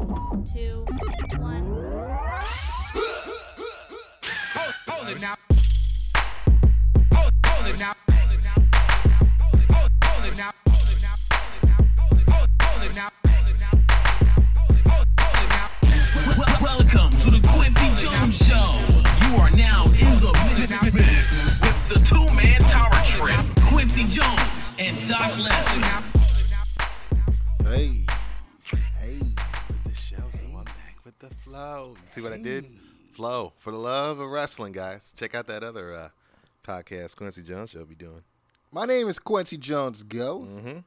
Welcome to the Kwency Jones Show. You are now in the mix with the two-man tower trip, Kwency Jones and Doc. Hey, hey, flow. See what I did? Flow for the love of wrestling, guys. Check out that other uh, podcast Kwency Jones show be doing. My name is Kwency Jones Go. Mm-hmm.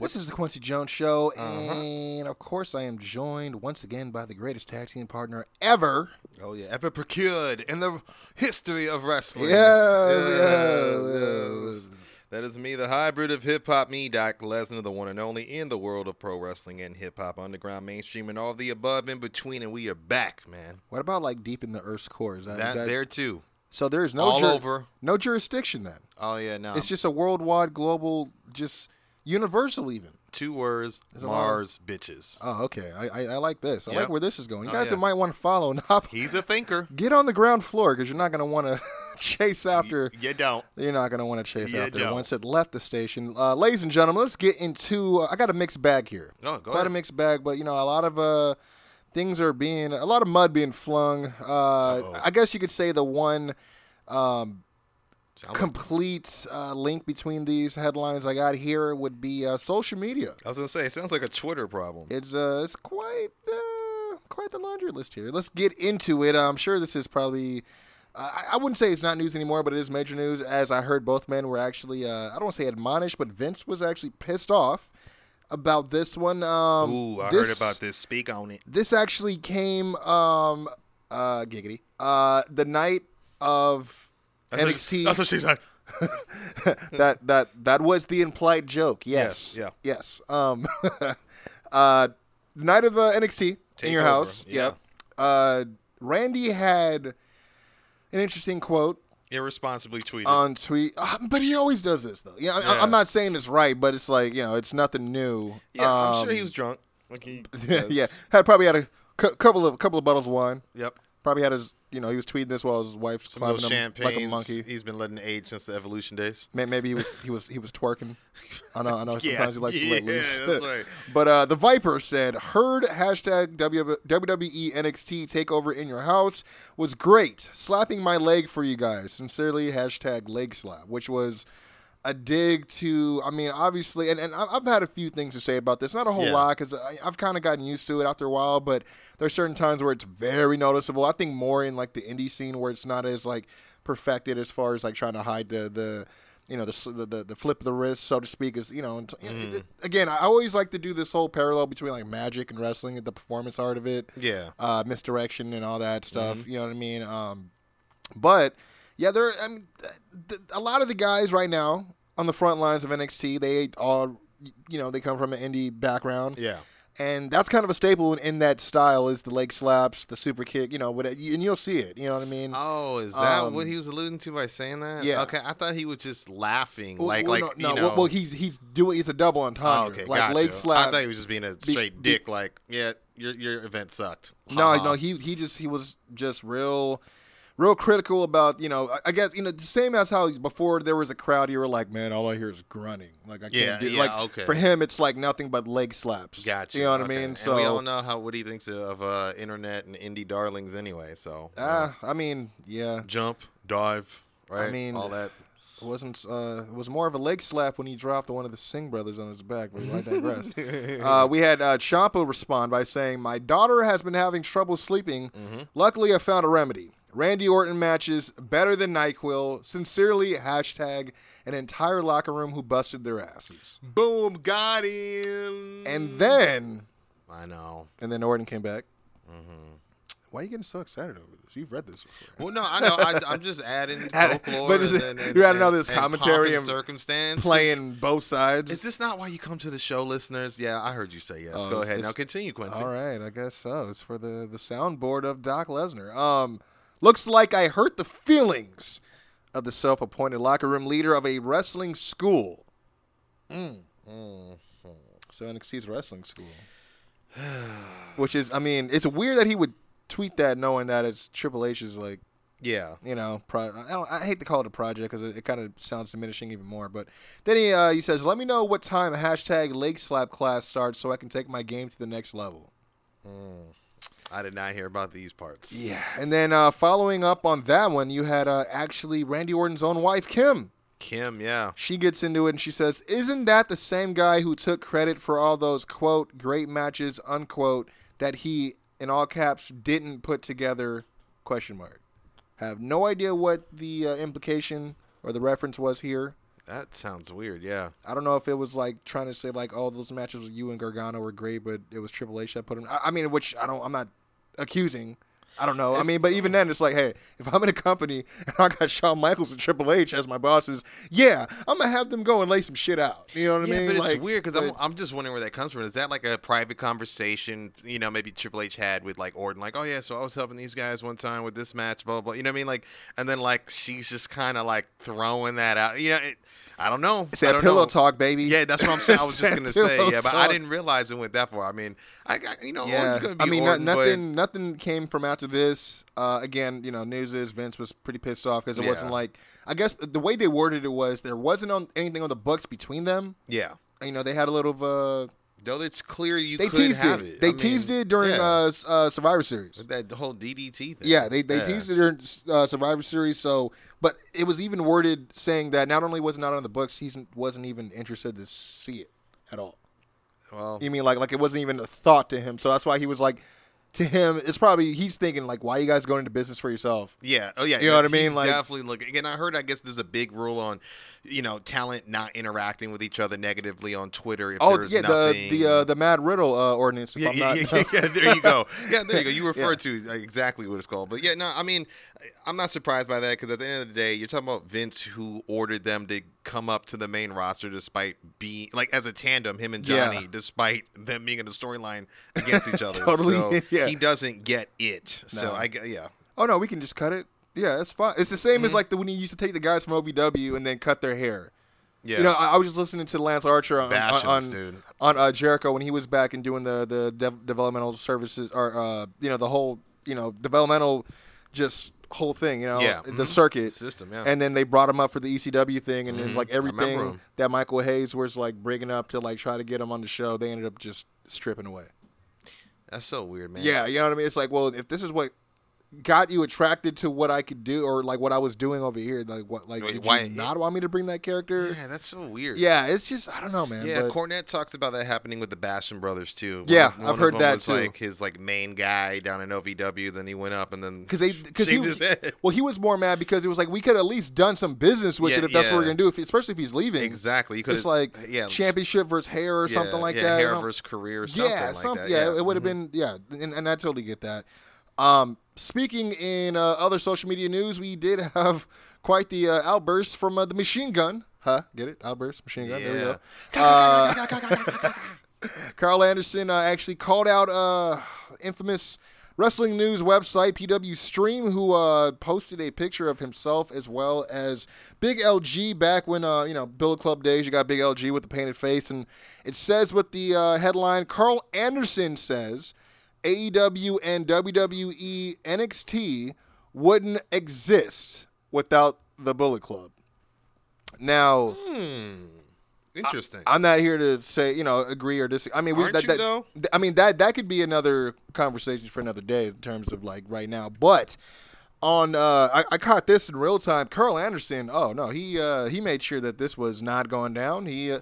This is the Kwency Jones Show, Uh-huh. and of course, I am joined once again by the greatest tag team partner ever. Oh yeah, ever procured in the history of wrestling. Yes, Yes, yes, yes. That is me, the hybrid of hip hop, me, Doc Lesnar, the one and only in the world of pro wrestling and hip hop, underground, mainstream, and all the above in between. And we are back, man. What about like deep in the Earth's core? Is that, is That, that- there too. so there is no all jur- over. no jurisdiction then. Oh yeah, no. It's just a worldwide, global, just universal even. two words: There's lot of- Mars bitches. Oh, okay. I I, I like this. I Yep. like where this is going. You Oh, guys yeah. that might want to follow and hop, He's a thinker. get on the ground floor because you're not going to want to chase after. You don't. You're not going to want to chase You after don't. once it left the station. Uh, ladies and gentlemen, let's get into. Uh, I got a mixed bag here. Oh, go Quite ahead. a mixed bag, but you know, a lot of uh, things are being, a lot of mud being flung. Uh, I guess you could say the one um, complete uh, link between these headlines I got here would be uh, social media. I was gonna say, it sounds like a Twitter problem. It's uh, it's quite uh, quite the laundry list here. Let's get into it. I'm sure this is probably. I I wouldn't say it's not news anymore, but it is major news. As I heard, both men were actually. Uh, I don't want to say admonished, but Vince was actually pissed off about this one. Um, Ooh, I this, heard about this. Speak on it. This actually came, um, uh, giggity, uh, the night of NXT That's what she said. that that that was the implied joke. Yes. Yes, Yes. Um. uh, night of uh, NXT in your Takeover, house. yeah. Yep. Uh, Randy had an interesting quote Irresponsibly tweeted. on tweet, uh, but he always does this though. Yeah, I, Yeah. I'm not saying it's right, but it's like you know, it's nothing new. yeah, I'm sure Um, he was drunk. Like he, yeah, had probably had a cou- couple of couple of bottles of wine. Yep. Probably had his, you know, he was tweeting this while his wife's Some climbing him like a monkey. He's been letting age since the evolution days. Maybe he was he was he was twerking. I know I know. Yeah, Sometimes he likes to let yeah, loose. that's right. but uh, the Viper said, "Heard hashtag WWE NXT Takeover in your house was great. Slapping my leg for you guys. Sincerely, hashtag leg slap." Which was a dig to. I mean, obviously, and, and I've had a few things to say about this. Not a whole Yeah. lot because I've kind of gotten used to it after a while. But there's certain times where it's very noticeable. I think more in like the indie scene where it's not as like perfected as far as like trying to hide the the you know the the, the, flip of the wrist so to speak is you know Mm-hmm. it- again I always like to do this whole parallel between like magic and wrestling at the performance art of it Yeah. uh, misdirection and all that stuff. Mm-hmm. You know what I mean? Um, but yeah, there. I mean, a lot of the guys right now on the front lines of NXT, they all, you know, they come from an indie background. Yeah. And that's kind of a staple in, in that style is the leg slaps, the super kick, you know, what, and you'll see it. You know what I mean? Oh, is that Um, what he was alluding to by saying that? yeah. Okay, I thought he was just laughing, Well, like, well, like no, no, well, well, he's he's doing it's a double oh, entendre, okay, like gotcha. leg slap. I thought he was just being a straight be- dick. Like, yeah, your your event sucked. No, no, he he just he was just real, real critical about you know. I- I guess you know the same as how before there was a crowd, you were like, man, all I hear is grunting. Like I Yeah, can't do yeah, like okay. for him, it's like nothing but leg slaps. Gotcha. You know what okay. I mean? And So we all know how what he thinks of uh, internet and indie darlings anyway. So uh, ah, I mean, yeah, jump, dive, right? mean, all that. it wasn't uh, it was more of a leg slap when he dropped one of the Singh brothers on his back. But I digress. uh, we had uh, Ciampa respond by saying, "My daughter has been having trouble sleeping. Mm-hmm. Luckily, I found a remedy." Randy Orton matches better than Nyquil. Sincerely, hashtag an entire locker room who busted their asses. Boom, got him. And then, I know. and then Orton came back. Mm-hmm. Why are you getting so excited over this? You've read this before. Well, no, I know. I, I'm just adding folklore. but is it- and, and, you're adding all this and commentary pomp and circumstance. Playing both sides. Is this not why you come to the show, listeners? Yeah, I heard you say yes. Oh, Go ahead. Now continue, Kwency. All right, I guess so. It's for the the soundboard of Doc Lesnar. Um, looks like I hurt the feelings of the self-appointed locker room leader of a wrestling school. Mm. So NXT's wrestling school. which is, I mean, it's weird that he would tweet that knowing that it's Triple H's like Yeah. you know, pro- I, don't, I hate to call it a project because it, it kind of sounds diminishing even more. But then he uh, he says, "Let me know what time hashtag leg slap class starts so I can take my game to the next level." I did not hear about these parts. Yeah, and then uh, following up on that one, you had uh, actually Randy Orton's own wife, Kim. Kim, yeah. She gets into it and she says, "Isn't that the same guy who took credit for all those quote great matches unquote that he in all caps didn't put together?" Question mark. Have no idea what the uh, implication or the reference was here. That sounds weird. Yeah. I don't know if it was like trying to say like, "Oh, those matches with you and Gargano were great," but it was Triple H that put him. I, I mean, which I don't. I'm not accusing. I don't know. I mean, but even then, it's like, hey, if I'm in a company and I got Shawn Michaels and Triple H as my bosses, yeah, I'm gonna have them go and lay some shit out. You know what yeah, I mean? but it's weird because I'm, I'm just wondering where that comes from. Is that like a private conversation, you know, maybe Triple H had with like Orton, like, oh yeah, so I was helping these guys one time with this match, blah blah. blah. You know what I mean? Like, and then like she's just kind of like throwing that out. You know, it, I don't know. it's that pillow know. talk, baby. Yeah, that's what I'm saying. I was just gonna say, yeah, but I didn't realize it went that far. I mean, I, got you know, Yeah, gonna be I mean, Orton, but- nothing, nothing came from after this. Uh, again, you know, news is Vince was pretty pissed off because it Yeah. wasn't like. I guess the way they worded it was there wasn't on anything on the books between them. Yeah, You know, they had a little of uh though it's clear you They could teased have it. it. They I mean, teased it during yeah. uh, uh, Survivor Series. that whole DDT thing. Yeah, they, they Yeah. teased it during uh, Survivor Series. So, but it was even worded saying that not only was it not on the books, he wasn't even interested to see it at all. Well, You mean like like it wasn't even a thought to him? So that's why he was like, to him, it's probably he's thinking like, why are you guys going into business for yourself? Yeah. Oh, yeah. You know what I mean? Like- definitely looking. And I heard. I guess there's a big rule on, you know, talent not interacting with each other negatively on Twitter. If Oh there's yeah, the nothing, the uh, the Matt Riddle uh, ordinance. If yeah, I'm yeah, not, yeah, yeah, there you go. Yeah, there you go. You referred Yeah. to exactly what it's called. But yeah, no, I mean, I'm not surprised by that because at the end of the day, you're talking about Vince who ordered them to come up to the main roster despite being like as a tandem, him and. Johnny, despite them being in a storyline against each other. Totally, So yeah. he doesn't get it. So I get yeah. oh no, we can just cut it. Yeah, that's fine. It's the same Mm-hmm. as like the when you used to take the guys from OVW and then cut their hair. Yeah. You know, I, I was just listening to Lance Archer on Bash on, us, dude. on uh, Jericho when he was back and doing the the dev- developmental services or uh, you know the whole you know developmental just whole thing. You know, Yeah. the Mhm. circuit System, yeah. And then they brought him up for the ECW thing, and then Mhm. like everything that Michael Hayes was like bringing up to like try to get him on the show, they ended up just stripping away. That's so weird, man. Yeah, you know what I mean. It's like, well, if this is what got you attracted to what I could do or like what I was doing over here, like what, like Wait, did why- you not want me to bring that character? Yeah, that's so weird. Yeah, it's just I don't know, man. Yeah, but- Cornette talks about that happening with the Basham brothers too. One Yeah, one I've heard that was too. Like his like main guy down in OVW, then he went up and then because they because he was well he was more mad because it was like we could at least done some business with Yeah, it if that's what we're gonna do if especially if he's leaving Exactly. You it's like yeah, championship versus hair or yeah, something like yeah, that Hair versus career something yeah like some- that. yeah, it would have Mhm. been yeah and, and I totally get that um speaking in uh, other social media news we did have quite the uh, outburst from uh, the machine gun. Huh? Get it? Outburst machine gun? There we go. Uh, Karl Anderson uh, actually called out uh, infamous wrestling news website PW Stream, who uh, posted a picture of himself as well as Big LG back when uh, you know Bullet Club days. You got Big LG with the painted face, and it says with the uh, headline: Karl Anderson says AEW and WWE NXT wouldn't exist without the Bullet Club. Now. Interesting. I'm not here to say, you know, agree or disagree. I mean, we, Aren't that, you, that- though? th- I mean that that could be another conversation for another day in terms of like right now. But on, uh, I, I caught this in real time. Karl Anderson. Oh no, he uh, he made sure that this was not going down. He uh,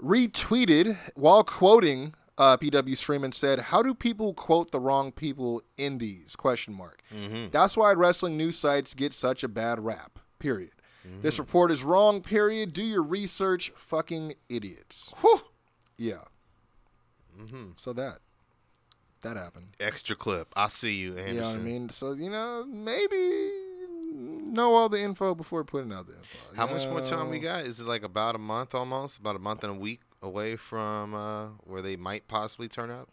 retweeted while quoting uh, PW Stream and said, "How do people quote the wrong people in these?" Question mark. Mm-hmm. That's why wrestling news sites get such a bad rap. Period. Mm-hmm. This report is wrong. Period. Do your research, fucking idiots. Whew. Yeah. Mm-hmm. So that that happened. Extra clip. I see you, Anderson. You know what I mean? So you know, maybe know all the info before putting out the info. you How much more time we got? Is it like about a month almost? About a month and a week away from uh, where they might possibly turn up?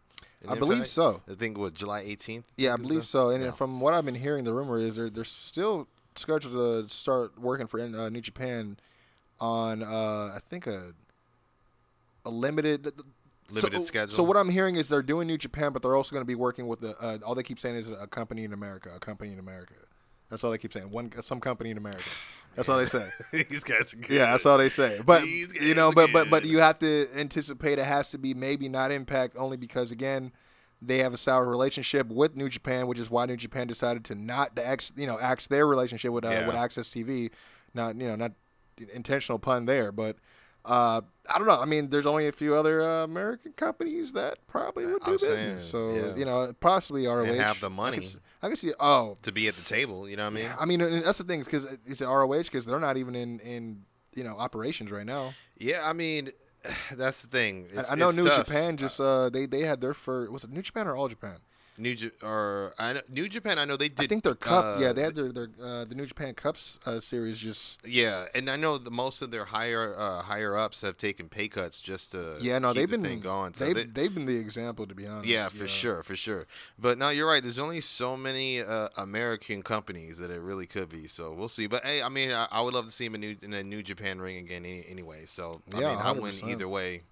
I believe so. I think what July 18th. Yeah, I believe the- so. And from what I've been hearing, the rumor is they're they're still scheduled to start working for uh, New Japan on uh, I think a a limited. limited so, schedule. So what I'm hearing is they're doing New Japan, but they're also going to be working with the. Uh, all they keep saying is a company in America, a company in America. That's all they keep saying. One some company in America. That's all they say. These guys are good. Yeah, that's all they say. But you know, but but but you have to anticipate it has to be maybe not Impact only because again, they have a sour relationship with New Japan, which is why New Japan decided to not the ex you know axe their relationship with uh, Yeah. with AXS TV. Not you know not intentional pun there, but. Uh, I don't know. I mean, there's only a few other uh, American companies that probably would do I'm business. saying, so yeah. you know, possibly ROH. have the I money. can, I can see. Oh, to be at the table. You know what I mean? I mean, and that's the thing, because is it ROH? Because they're not even in in you know operations right now. Yeah, I mean, that's the thing. I- It's, I know New tough. Japan just uh they they had their first was it New Japan or All Japan? New J- or I know, New Japan. I know they did. I think their cup uh, yeah they had their their uh, the New Japan Cups uh, series just Yeah, and I know the most of their higher uh, higher ups have taken pay cuts just to yeah no keep they've the been going. So they've, they- they've been the example to be honest. yeah, for sure, for sure. But no, you're right. There's only so many uh, American companies that it really could be. So we'll see. But hey, I mean, I, I would love to see him in, new, in a New Japan ring again. Any, anyway, so I Yeah, mean, I win either way.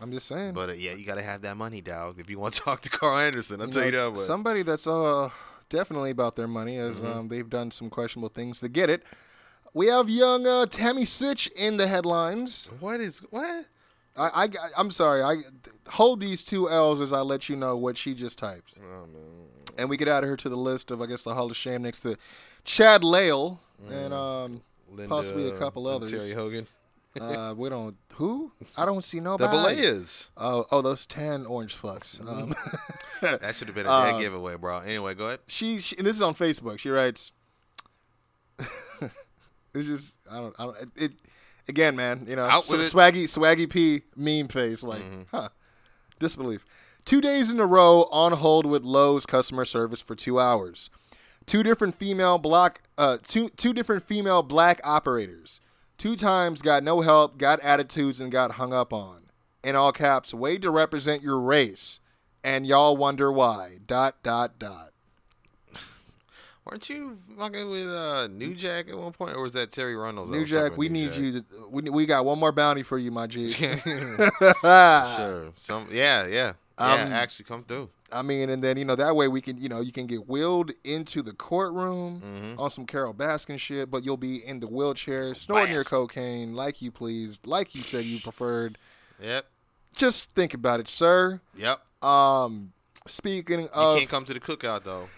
I'm just saying. But uh, yeah, you got to have that money, dog. If you want to talk to Karl Anderson, I'll You tell know, you that. much. somebody that's uh definitely about their money as Mm-hmm. um, they've done some questionable things to get it. We have young uh, Tammy Sytch in the headlines. What is what? I, I I'm sorry. I hold these two L's as I let you know what she just typed. Oh man. and we could add her to the list of I guess the Hall of Shame next to Chad Lale and um Linda Possibly a couple others. Terry Hogan. Uh we don't who I don't see nobody. The. Bolleas. Oh oh those ten orange fucks. Um, That should have been a Uh, dead giveaway, bro. Anyway, go ahead. she, she and this is on Facebook. She writes. it's just I don't I don't it. it again, man. You know, Out sw- swaggy swaggy p meme face like huh disbelief. Two days in a row on hold with Lowe's customer service for two hours. Two different female black uh two two different female black operators. Two times got no help, got attitudes, and got hung up on. In all caps, way to represent your race, and y'all wonder why. Dot dot dot. Weren't you fucking with uh, New Jack at one point, or was that Terri Runnels? New Jack, we New need Jack? you. To, we we got one more bounty for you, my G. sure. Some. Yeah. Yeah. Yeah. Um, actually, come through. I mean, and then you know that way we can, you know, you can get wheeled into the courtroom Mm-hmm. on some Carole Baskin shit, but you'll be in the wheelchair, snorting your cocaine like you pleased, like you said you preferred. Yep. Just think about it, sir. Yep. Um, speaking You of, can't come to the cookout though.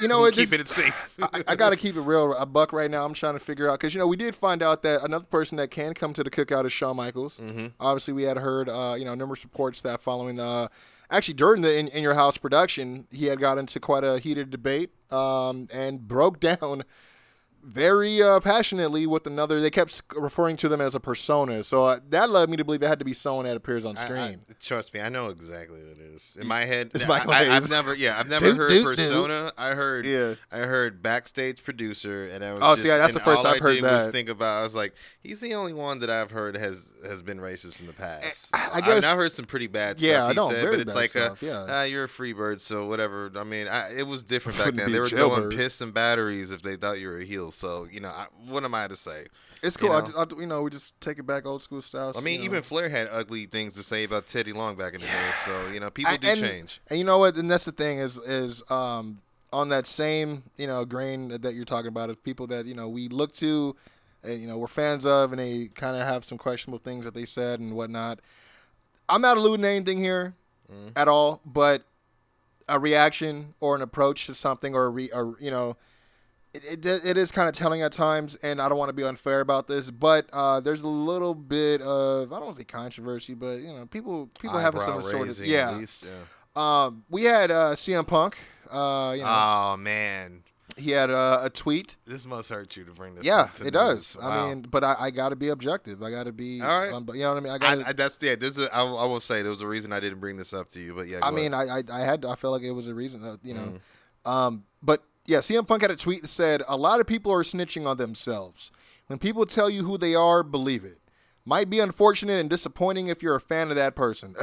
you know what, keeping it safe. I, I got to keep it real, a buck right now. I'm trying to figure out because you know we did find out that another person that can come to the cookout is Shawn Michaels. Mm-hmm. Obviously, we had heard uh, you know numerous reports that following uh, actually during the in, in Your House production, he had got into quite a heated debate um, and broke down very uh, passionately with another. They kept referring to them as a persona, so uh, that led me to believe it had to be someone that appears on I- I- screen. trust me, I know exactly what it is. In my head, It's I, Michael I, have never, yeah, I've never heard persona. I heard, Yeah. I heard backstage producer, and I was Oh, just, see, that's the first I've I heard did Was think about, I was like, he's the only one that I've heard has has been racist in the past. Eh, I- I I've heard some pretty bad stuff. Yeah. I know, said, very but it's bad like, stuff, a, yeah. ah, you're a free bird, so whatever. I mean, I, it was different back Wouldn't then. They were jailbird. doing piss and batteries if they thought you were a heel. So you know, I, what am I to say? It's cool. you know? just- I, you know, we just take it back old school style. I mean, you know. even Flair had ugly things to say about Teddy Long back in the day. So you know, people I- do and, change. And you know what? And that's the thing is is um, on that same you know grain that you're talking about of people that you know we look to, and you know we're fans of, and they kind of have some questionable things that they said and whatnot. I'm not alluding to anything here Mm-hmm. at all, but a reaction or an approach to something, or a re, or you know. It, it, it is kind of telling at times, and I don't want to be unfair about this, but uh, there's a little bit of I don't say controversy, but you know, people people having some sort of yeah, At least, yeah. um, we had uh, CM Punk. Uh, you know, Oh man, he had uh, a tweet. this must hurt you to bring this. Yeah, it does. news. I mean, but I, I got to be objective. I got to be. All right. um, you know what I mean? I got. I, that's yeah. There's a. I, I will say there was a reason I didn't bring this up to you, but yeah. I mean. I, I I had. To, I felt like it was a reason. That, you know. Mm. Um, but yeah, CM Punk had a tweet that said, "A lot of people are snitching on themselves. When people tell you who they are, believe it." Might be unfortunate and disappointing if you're a fan of that person.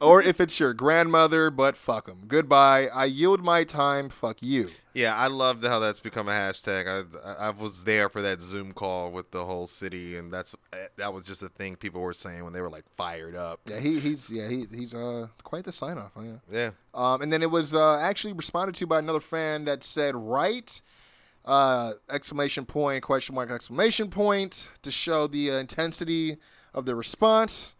or if it's your grandmother, but fuck them. Goodbye. I yield my time. Fuck you. Yeah, I love how that's become a hashtag. I, I was there for that Zoom call with the whole city, and that's that was just a thing people were saying when they were like fired up. Yeah, he, he's yeah he, he's uh quite the sign off. Yeah. Yeah, Um, and then it was uh, actually responded to by another fan that said right uh, exclamation point question mark exclamation point to show the uh, intensity of the response.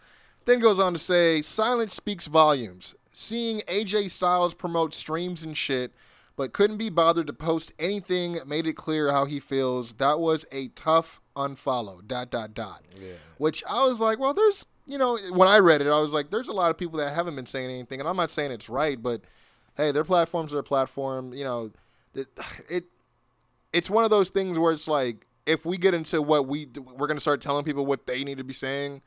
Then goes on to say silence speaks volumes. Seeing AJ Styles promote streams and shit, but couldn't be bothered to post anything made it clear how he feels. That was a tough unfollow. Dot dot dot. Yeah. Which I was like, well, there's you know when I read it, I was like, there's a lot of people that haven't been saying anything, and I'm not saying it's right, but hey, their platform's are a platform. You know, it, it it's one of those things where it's like if we get into what we we're gonna start telling people what they need to be saying,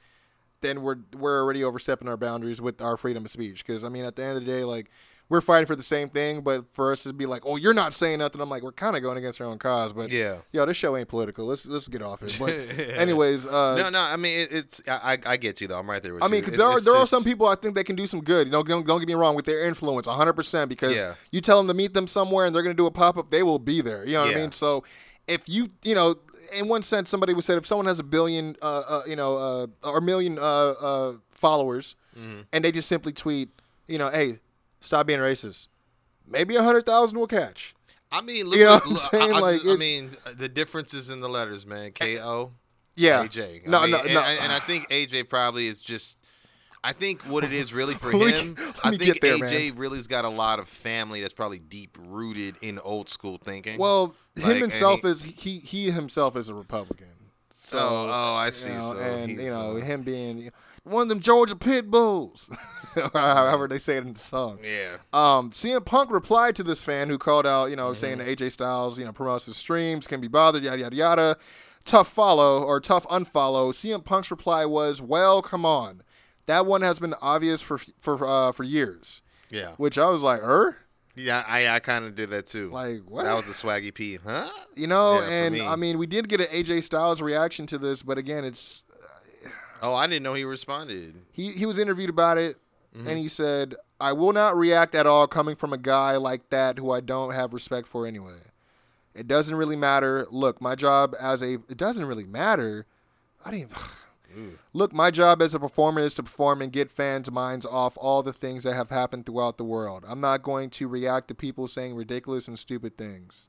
then we're we're already overstepping our boundaries with our freedom of speech. Because I mean, at the end of the day, like we're fighting for the same thing, but for us to be like, oh, you're not saying nothing, I'm like, we're kind of going against our own cause. But Yeah. yo, this show ain't political. Let's let's get off it. But anyways, uh, no, no. I mean, it, it's I, I I get you though. I'm right there with I you. mean, 'cause It- there are there are some people I think they can do some good. You know, don't, don't get me wrong with their influence, 100 percent. Because Yeah. you tell them to meet them somewhere and they're going to do a pop up, they will be there. You know what I mean? So if you you know, in one sense, somebody would say if someone has a billion, uh, uh you know, uh, or a million uh, uh, followers, Mm-hmm. and they just simply tweet, you know, hey, stop being racist. Maybe a hundred thousand will catch. I mean, look, You know look, what I'm saying? I, I, Like, just- I it- mean, the differences in the letters, man. K O. Yeah. AJ. I No, mean, no, no. And, and I think AJ probably is just. I think what it is really for Let me- him, let I me think get there, AJ really's got a lot of family that's probably deep rooted in old school thinking. Well, Like, him himself he- is he he himself is a Republican. So oh, oh, I see. You know, so and he's, you know uh, him being one of them Georgia pit bulls, however they say it in the song. yeah, Um, CM Punk replied to this fan who called out, you know, saying Mm-hmm. that AJ Styles, you know, promotes his streams, can be bothered, yada yada yada. Tough follow or tough unfollow. CM Punk's reply was, "Well, come on, that one has been obvious for for uh, for years." yeah, Which I was like, "Er." yeah. I I kind of did that too. Like, what? That was a swaggy P, huh? You know, Yeah, and me. I mean, we did get an AJ Styles reaction to this, but again, it's Oh, I didn't know he responded. he he was interviewed about it, Mm-hmm. and he said, "I will not react at all coming from a guy like that who I don't have respect for anyway. It doesn't really matter. Look, my job as a it doesn't really matter. I didn't." Look, my job as a performer is to perform and get fans' minds off all the things that have happened throughout the world. I'm not going to react to people saying ridiculous and stupid things.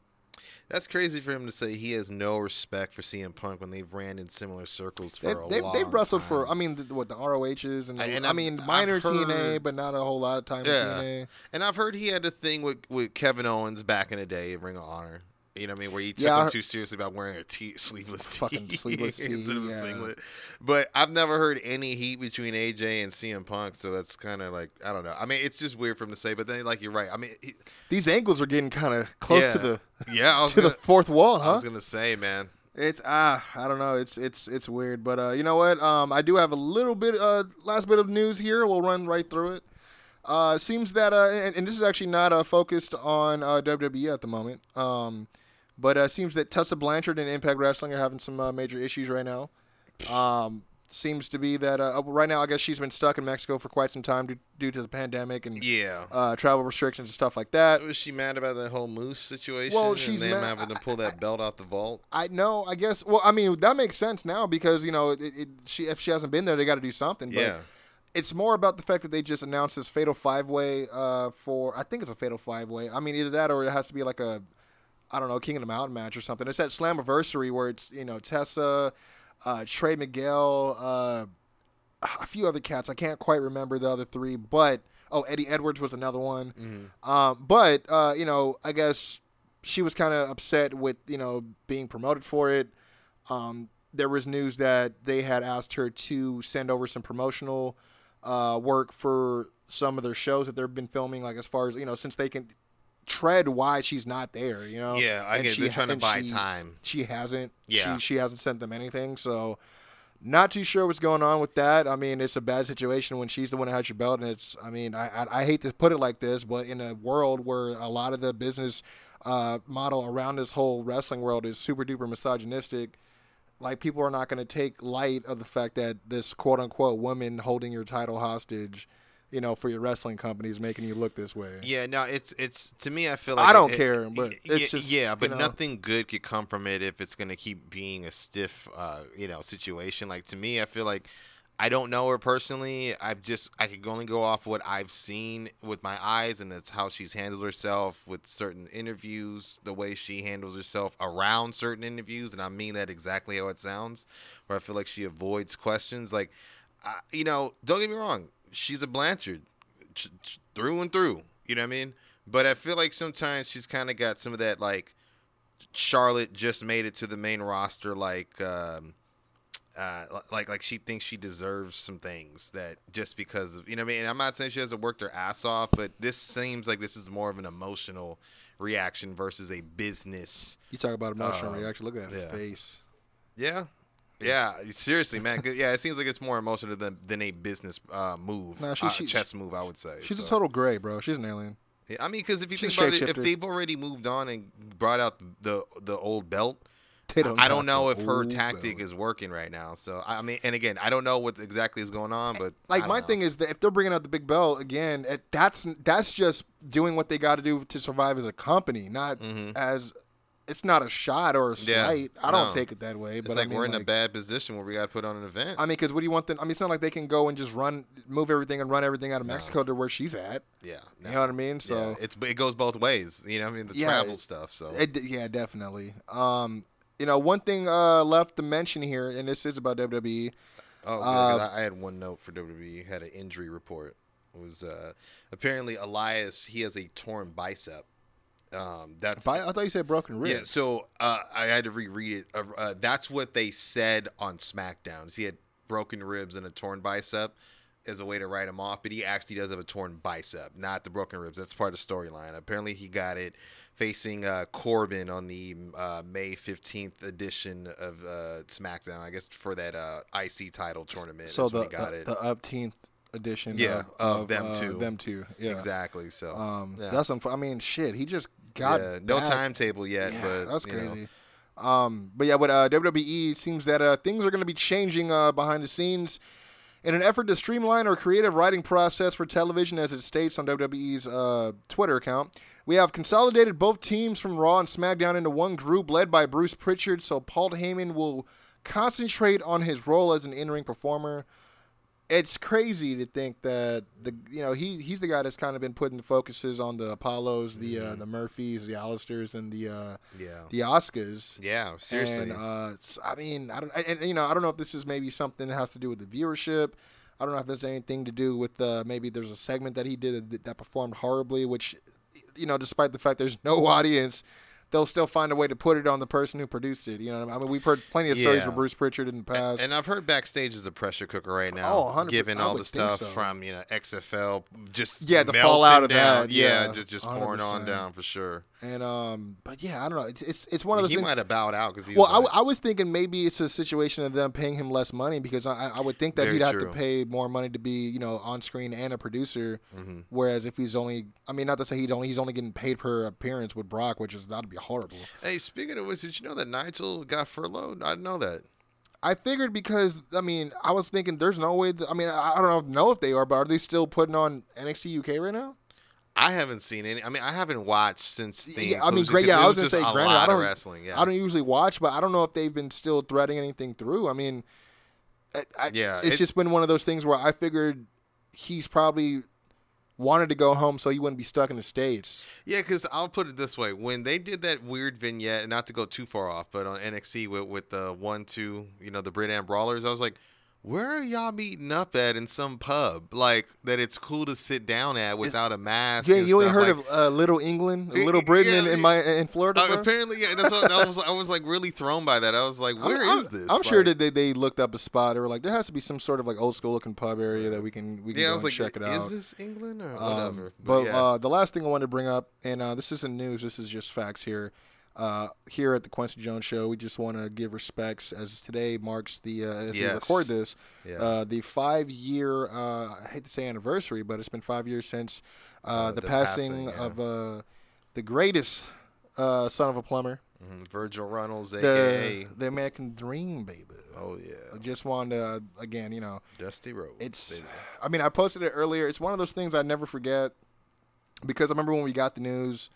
That's crazy for him to say he has no respect for CM Punk when they've ran in similar circles for They, a they, they've wrestled for. I mean, the, what the ROHs and, I- and I I've- mean I've minor TNA, but not a whole lot of time in Yeah, TNA. and I've heard he had a thing with, with Kevin Owens back in the day in Ring of Honor. You know what I mean? Where he took Yeah, him too seriously about wearing a t- sleeveless tee. Fucking sleeveless tee, instead of a yeah. singlet. But I've never heard any heat between AJ and CM Punk, so that's kind of like I don't know. I mean, it's just weird for him to say, but then like you're right. I mean, he, These angles are getting kind of close to the yeah, to gonna, the fourth wall, I was gonna say, man. It's ah, I don't know. It's it's it's weird, but uh, you know what? Um, I do have a little bit uh last bit of news here. We'll run right through it. Uh, seems that uh, and, and this is actually not uh focused on uh, WWE at the moment. Um, but uh, seems that Tessa Blanchard and Impact Wrestling are having some uh, major issues right now. Um, seems to be that uh, right now, I guess she's been stuck in Mexico for quite some time due, due to the pandemic and Yeah. uh, travel restrictions and stuff like that. Was she mad about that whole moose situation? Well, and she's them mad- having to pull that belt out the vault. I know. I guess. Well, I mean, that makes sense now because you know, it, it, she if she hasn't been there, they got to do something. But Yeah. It's more about the fact that they just announced this fatal five way uh, for. I think it's a fatal five way. I mean, either that or it has to be like a, I don't know, King of the Mountain match or something. It's that Slammiversary where it's you know Tessa, uh, Trey Miguel, uh, a few other cats. I can't quite remember the other three, but oh, Eddie Edwards was another one. Um, but uh, you know, I guess she was kind of upset with you know being promoted for it. Um, there was news that they had asked her to send over some promotional uh, work for some of their shows that they've been filming, like as far as you know, since they can tread why she's not there. You know, Yeah, I And get she they're trying to buy she- time. She hasn't. Yeah. she, she hasn't sent them anything. So. Not too sure what's going on with that. I mean, it's a bad situation when she's the one that has your belt, and it's. I mean, I I, I hate to put it like this, but in a world where a lot of the business uh, model around this whole wrestling world is super duper misogynistic, like people are not going to take light of the fact that this quote unquote woman holding your title hostage, you know, for your wrestling company is making you look this way. Yeah, no, it's it's to me. I feel like I don't it- care, but y- it's yeah, just, yeah, but know. nothing good could come from it if it's gonna keep being a stiff, uh, you know, situation. Like to me, I feel like I don't know her personally. I've just I could only go off what I've seen with my eyes, and that's how she's handled herself with certain interviews, the way she handles herself around certain interviews, and I mean that exactly how it sounds. Where I feel like she avoids questions, like, I, you know, don't get me wrong, she's a Blanchard ch- ch- through and through. You know what I mean? But I feel like sometimes she's kind of got some of that like Charlotte just made it to the main roster, like um, uh, like like she thinks she deserves some things that just because of you know what I mean. And I'm not saying she hasn't worked her ass off, but this seems like this is more of an emotional reaction versus a business. You talk about emotional Uh, reaction. Look at that yeah. face. Yeah. Yeah, seriously, man. Yeah, it seems like it's more emotional than than a business uh, move, Nah, she- uh, she- chess move. I would say She's So- a total gray, bro. She's an alien. Yeah, I mean, because if you She's think about it, if they've already moved on and brought out the the old belt, They don't I don't know if her tactic belt. is working right now. So I mean, and again, I don't know what exactly is going on, but Like my thing is that if they're bringing out the big belt again, it, that's that's just doing what they got to do to survive as a company, not as it's not a shot or a Mm-hmm. Yeah, slight. I don't no. take it that way. it's but like I mean, we're in a bad position where we got to put on an event. I mean, because what do you want them? I mean, it's not like they can go and just run, move everything and run everything out of Mexico to where she's at. yeah, You know what I mean? So yeah, it's it goes both ways. You know, what I mean, the Yeah, travel stuff. So It, yeah, definitely. Um, you know, one thing uh, left to mention here, and this is about WWE. Oh, Uh, I had one note for WWE. Had an injury report. It was uh, apparently Elias. He has a torn bicep. Um, that's Bi- I thought you said broken ribs. yeah. So uh, I had to reread it. Uh, uh, that's what they said on SmackDown. He had broken ribs and a torn bicep as a way to write him off, but he actually does have a torn bicep, not the broken ribs. That's part of the storyline. Apparently, he got it facing uh, Corbin on the uh, May fifteenth edition of uh, SmackDown. I guess for that uh, IC title tournament. so the he got the, it. the upteenth edition. Yeah, of, of them uh, two. Them two. Yeah. Exactly. So Um, yeah. that's unf- I mean, shit. He just got Yeah, no bad- timetable yet, Yeah, but that's you know. crazy. Um, but yeah, with uh, WWE, seems that uh, things are going to be changing uh, behind the scenes in an effort to streamline our creative writing process for television, as it states on WWE's uh, Twitter account. We have consolidated both teams from Raw and SmackDown into one group led by Bruce Pritchard, so Paul Heyman will concentrate on his role as an in-ring performer. It's crazy to think that the you know he he's the guy that's kind of been putting the focuses on the Apollos, the uh, the Murphys, the Aleisters, and the uh, Yeah. the Oscars. Yeah, seriously. And, uh, I mean, I don't, and, and, you know, I don't know if this is maybe something that has to do with the viewership. I don't know if there's anything to do with uh, maybe there's a segment that he did that, that performed horribly, which, you know, despite the fact there's no audience, they'll still find a way to put it on the person who produced it. You know, what I mean, we've heard plenty of stories Yeah. with Bruce Pritchard in the past. And I've heard backstage is a pressure cooker right now, Oh, 100%. given all the stuff so. from you know XFL, just Yeah, the fallout of down. that, Yeah, yeah, just just pouring on down for sure. And um, but yeah, I don't know. It's it's, it's one of those He things. might have bowed out because he Well, I, like, w- I was thinking maybe it's a situation of them paying him less money because I, I would think that he'd have true. to pay more money to be you know on screen and a producer. Mm-hmm. Whereas if he's only, I mean, not to say he only he's only getting paid per appearance with Brock, which is that'd be horrible. Hey, speaking of which, did you know that Nigel got furloughed? I didn't know that. I figured because I mean I was thinking there's no way. That, I mean I, I don't know if they are, but are they still putting on NXT UK right now? I haven't seen any. I mean, I haven't watched since the Yeah, I mean, great. Yeah, I was was gonna say, a granted, lot I of don't wrestling. Yeah, I don't usually watch, but I don't know if they've been still threading anything through. I mean, I, I, Yeah, it's it- just been one of those things where I figured he's probably wanted to go home so he wouldn't be stuck in the states. Yeah, because I'll put it this way: when they did that weird vignette, not to go too far off, but on NXT with with the one two, you know, the Brit and Brawlers, I was like, where are y'all meeting up at in some pub? Like that, it's cool to sit down at without a mask. Yeah, you ain't heard like- of uh, Little England, Little Britain in, yeah, in my in Florida. Uh, apparently, yeah. That's what I was. I was like really thrown by that. I was like, I'm- where is this? I'm sure that they, they looked up a spot. or like, there has to be some sort of like old school looking pub area that we can we can Yeah, I go was and like, check it out. Is this England or Um, whatever? but yeah. uh, the last thing I wanted to bring up, and uh, this isn't news, this is just facts here. Uh, here at the Kwency Jones Show, we just want to give respects as today marks the uh, as we record this, Yeah. uh, the five year uh, I hate to say anniversary, but it's been five years since uh, Uh, the, the passing, passing, yeah. of uh, the greatest uh, son of a plumber, Mhm. Virgil Runnels, the aka the American Dream, baby. oh yeah, I just wanted to again, you know, Dusty Rhodes. it's. baby. I mean, I posted it earlier. It's one of those things I never forget because I remember when we got the news,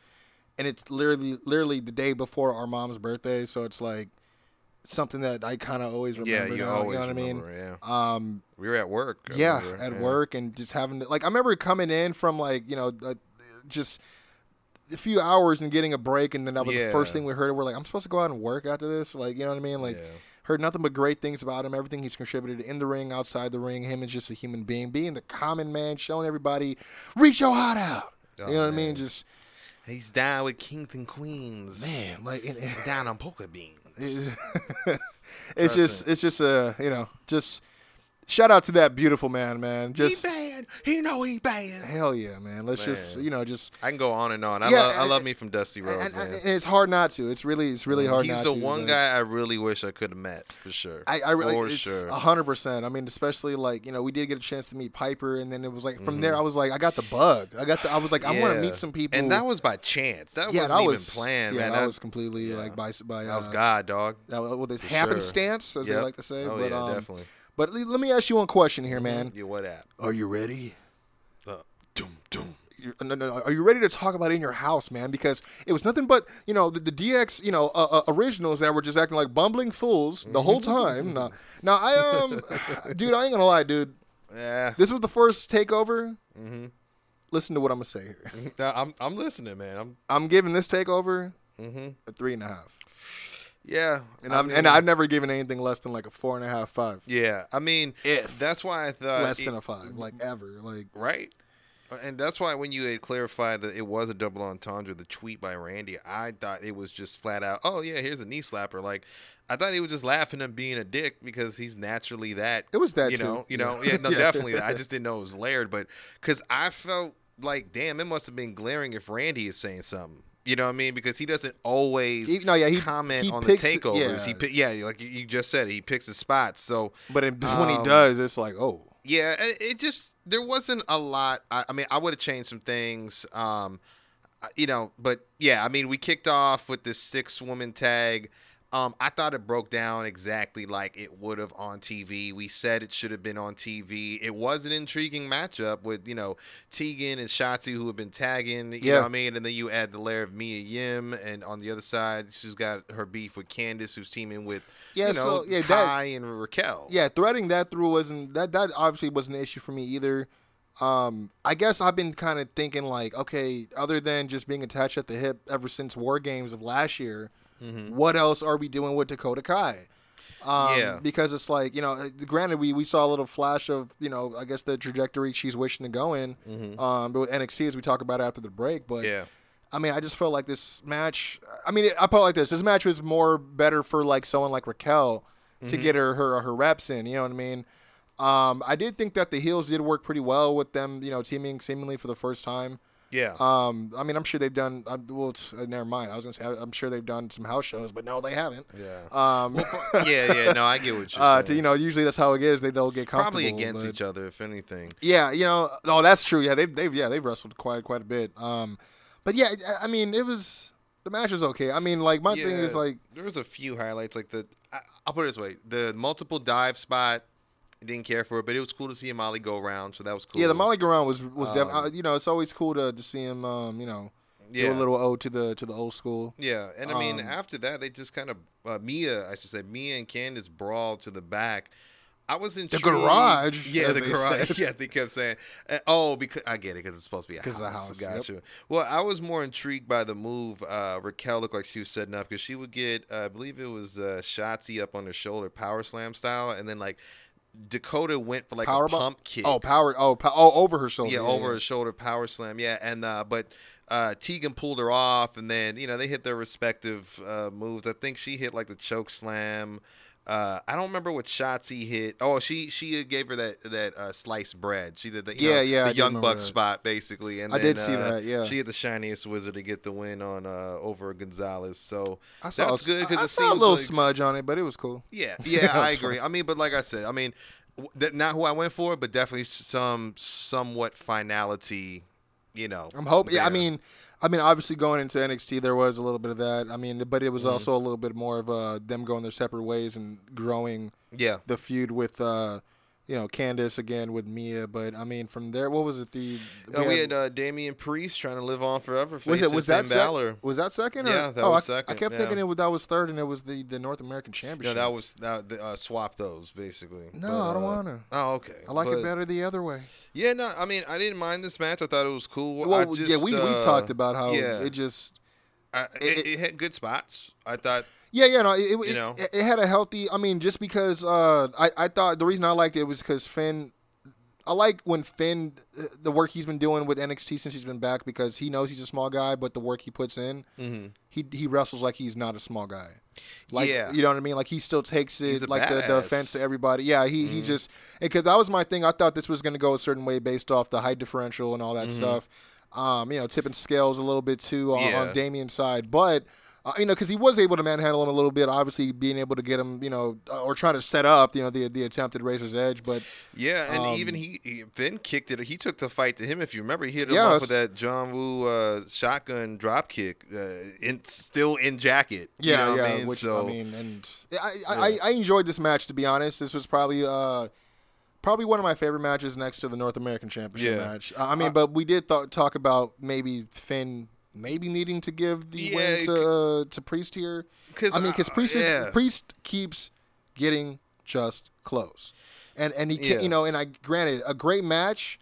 and it's literally literally the day before our mom's birthday. So it's like something that I kind of always remember. yeah, you now, always you know what remember, I mean? Yeah, Um, we were at work. I yeah, remember, at yeah. work and just having to, like I remember coming in from like you know uh, just a few hours and getting a break, and then that was the first thing we heard. We're like, I'm supposed to go out and work after this, like you know what I mean? Like Yeah. heard nothing but great things about him. Everything he's contributed in the ring, outside the ring. Him as just a human being, being the common man, showing everybody reach your heart out. Oh, you know what I mean? Just He's down with kings and queens. man, like it- it- down on polka beans. it's just it's just a you know just shout out to that beautiful man, man. Just he bad. He know he bad. hell yeah, man. Let's just you know just I can go on and on. I Yeah, love I and- love me from Dusty Rhodes, and, and- man. and it's hard not to. It's really it's really hard He's not the one but- guy I really wish I could have met for sure. I, I really, for it's sure. a hundred percent. I mean, especially like you know, we did get a chance to meet Piper, and then it was like from there, I was like, I got the bug. I got the. I was like, I want to Mm-hmm. Meet some people. and that was by chance. That yeah, wasn't that even was planned, Yeah, man. that That, was completely yeah. like by by. that was uh, God, dog. That was, well, this For happenstance, as they like to say. Oh but, yeah, um, definitely. But le- let me ask you one question here, man. Yeah, what app? Are you ready? Uh, doom, doom. You're- no, no. Are you ready to talk about it in your house, man? Because it was nothing but you know the, the DX, you know, uh, uh, originals that were just acting like bumbling fools the whole time. now, now I um, dude, I ain't gonna lie, dude. Yeah, This was the first takeover. Mm-hmm. Listen to what I'm gonna say here. Nah, I'm I'm listening, man. I'm I'm giving this takeover mm-hmm. a three and a half, yeah, and I I'm and mean, I've never given anything less than like a four and a half, five, yeah. I mean, If. that's why I thought less it- than a five, like ever, like right? Uh, And that's why when you had clarified that it was a double entendre, the tweet by Randy, I thought it was just flat out, oh yeah, here's a knee slapper. Like I thought he was just laughing at being a dick because he's naturally that. It was that you too. know, you Yeah. know, yeah, no, Yeah. definitely. I just didn't know it was layered, but because I felt like, damn, it must have been glaring if Randy is saying something. You know what I mean? Because he doesn't always He- no, yeah, he- comment he on picks- the takeovers. yeah. He yeah, like you- just said, he picks his spots. So but it, when he Um, does, it's like oh, yeah, it, it just there wasn't a lot. I, I mean, I would have changed some things. Um, you know, but yeah, I mean, we kicked off with this six woman tag. Um, I thought it broke down exactly like it would have on TV. We said it should have been on TV. It was an intriguing matchup with you know Tegan and Shotzi who have been tagging. You Yeah. know what I mean? And then you add the layer of Mia Yim, and on the other side, she's got her beef with Candice, who's teaming with Yeah, you know so, yeah, that- Kai and Raquel. yeah, threading that through wasn't that that obviously wasn't an issue for me either. Um, I guess I've been kind of thinking like, okay, other than just being attached at the hip ever since War Games of last year, what else are we doing with Dakota Kai? Um, Yeah. because it's like you know, uh, granted we we saw a little flash of you know I guess the trajectory she's wishing to go in, um, but with NXT as we talk about after the break, but yeah. I mean, I just felt like this match. I mean, I felt like this. This match was more better for like someone like Raquel to Mm-hmm. get her her her reps in. You know what I mean? Um, I did think that the heels did work pretty well with them. You know, teaming seemingly for the first time. Yeah. Um, I mean, I'm sure they've done. Well, uh, never mind. I was gonna say I'm sure they've done some house shows, but no, they haven't. Yeah. Um, yeah, yeah, no, I get what you're uh, saying. to you know, usually that's how it is. They they'll get comfortable. Probably against but- each other, if anything. Yeah, you know, oh, that's true. Yeah, they've they've yeah they've wrestled quite quite a bit. Um, but yeah, I- mean, it was the match was okay. I mean, like my thing is like there was a few highlights, like the. I, I'll put it this way: the multiple dive spot, didn't care for it, but it was cool to see a Molly go around, so that was cool. yeah, the Molly-Go-Round was was def- Um, uh, you know it's always cool to, to see him um you know do a little ode to the to the old school. Yeah, and I mean, Um, after that, they just kind of uh, Mia, I should say, Mia and Candice brawled to the back. I was intrigued. garage, yeah, the garage. said. Yeah, they kept saying, uh, "Oh, because I get it, because it's supposed to be a house." of the house, yep. Well, I was more intrigued by the move. Uh, Raquel looked like she was setting up because she would get, uh, I believe it was uh, Shotzi up on her shoulder, power slam style, and then like Dakota went for like Power a bomb? pump kick. Oh, power. Oh, po- oh, over her shoulder. Yeah, over her shoulder power slam. Yeah, and uh, but uh, Tegan pulled her off, and then you know they hit their respective uh, moves. I think she hit like the choke slam. Uh, I don't remember what Shotzi hit. Oh, she she gave her that that uh, sliced bread. She did the you Yeah, know, yeah, the young buck that. spot basically. And I then, did see uh, that, yeah. she had the shiniest wizard to get the win on uh, over Gonzalez. So I saw that's a, good because I it saw a little like, smudge on it, but it was cool. yeah, Yeah, I agree. I mean, but like I said, I mean, w- that not who I went for, but definitely some somewhat finality. you know. I'm hoping. Yeah, I mean, I mean, obviously going into NXT, there was a little bit of that. I mean, but it was Mm-hmm. also a little bit more of uh, them going their separate ways and growing yeah. the feud with, uh, you know, Candice again with Mia. But I mean, from there, what was it? The Uh, we had uh, Damian Priest trying to live on forever. was it was that sec- Balor. was that second? Or? Yeah, that oh, was I, I kept yeah. thinking it was that was third, and it was the, the North American Championship. No, that was that. Uh, swap those basically. No, But, I don't uh, wanna. Oh, okay. I like But- it better the other way. Yeah, no, I mean, I didn't mind this match. I thought it was cool. I Well, just, yeah, we, we uh, talked about how yeah, it just I, it, it had good spots. I thought. Yeah, yeah, no, it, it, You know? it, it had a healthy. I mean, just because uh, I I thought the reason I liked it was because Finn. I like when Finn uh, the work he's been doing with NXT since he's been back because he knows he's a small guy, but the work he puts in, he he wrestles like he's not a small guy. Like Yeah. you know what I mean? Like he still takes it like the, the offense to everybody. Yeah, he he just because that was my thing. I thought this was going to go a certain way based off the height differential and all that stuff. Um, you know, tipping scales a little bit too on, Yeah. on Damian's side, but. Uh, you know, because he was able to manhandle him a little bit. Obviously, being able to get him, you know, uh, or trying to set up, you know, the the attempted razor's edge. But Yeah, and Um, even he, he Finn kicked it. He took the fight to him. If you remember, he hit him Yeah, up with that John Woo uh, shotgun drop kick, uh, in still in jacket. you yeah, know yeah. I mean? Which so, I mean, and I, I, I, I enjoyed this match. To be honest, this was probably uh probably one of my favorite matches next to the North American Championship Yeah. match. I mean, but we did th- talk about maybe Finn maybe needing to give the Yeah, win to uh, to Priest here. 'Cause, I mean, because uh, Priest is, yeah. Priest keeps getting just close, and and he can, Yeah. you know, and I granted a great match.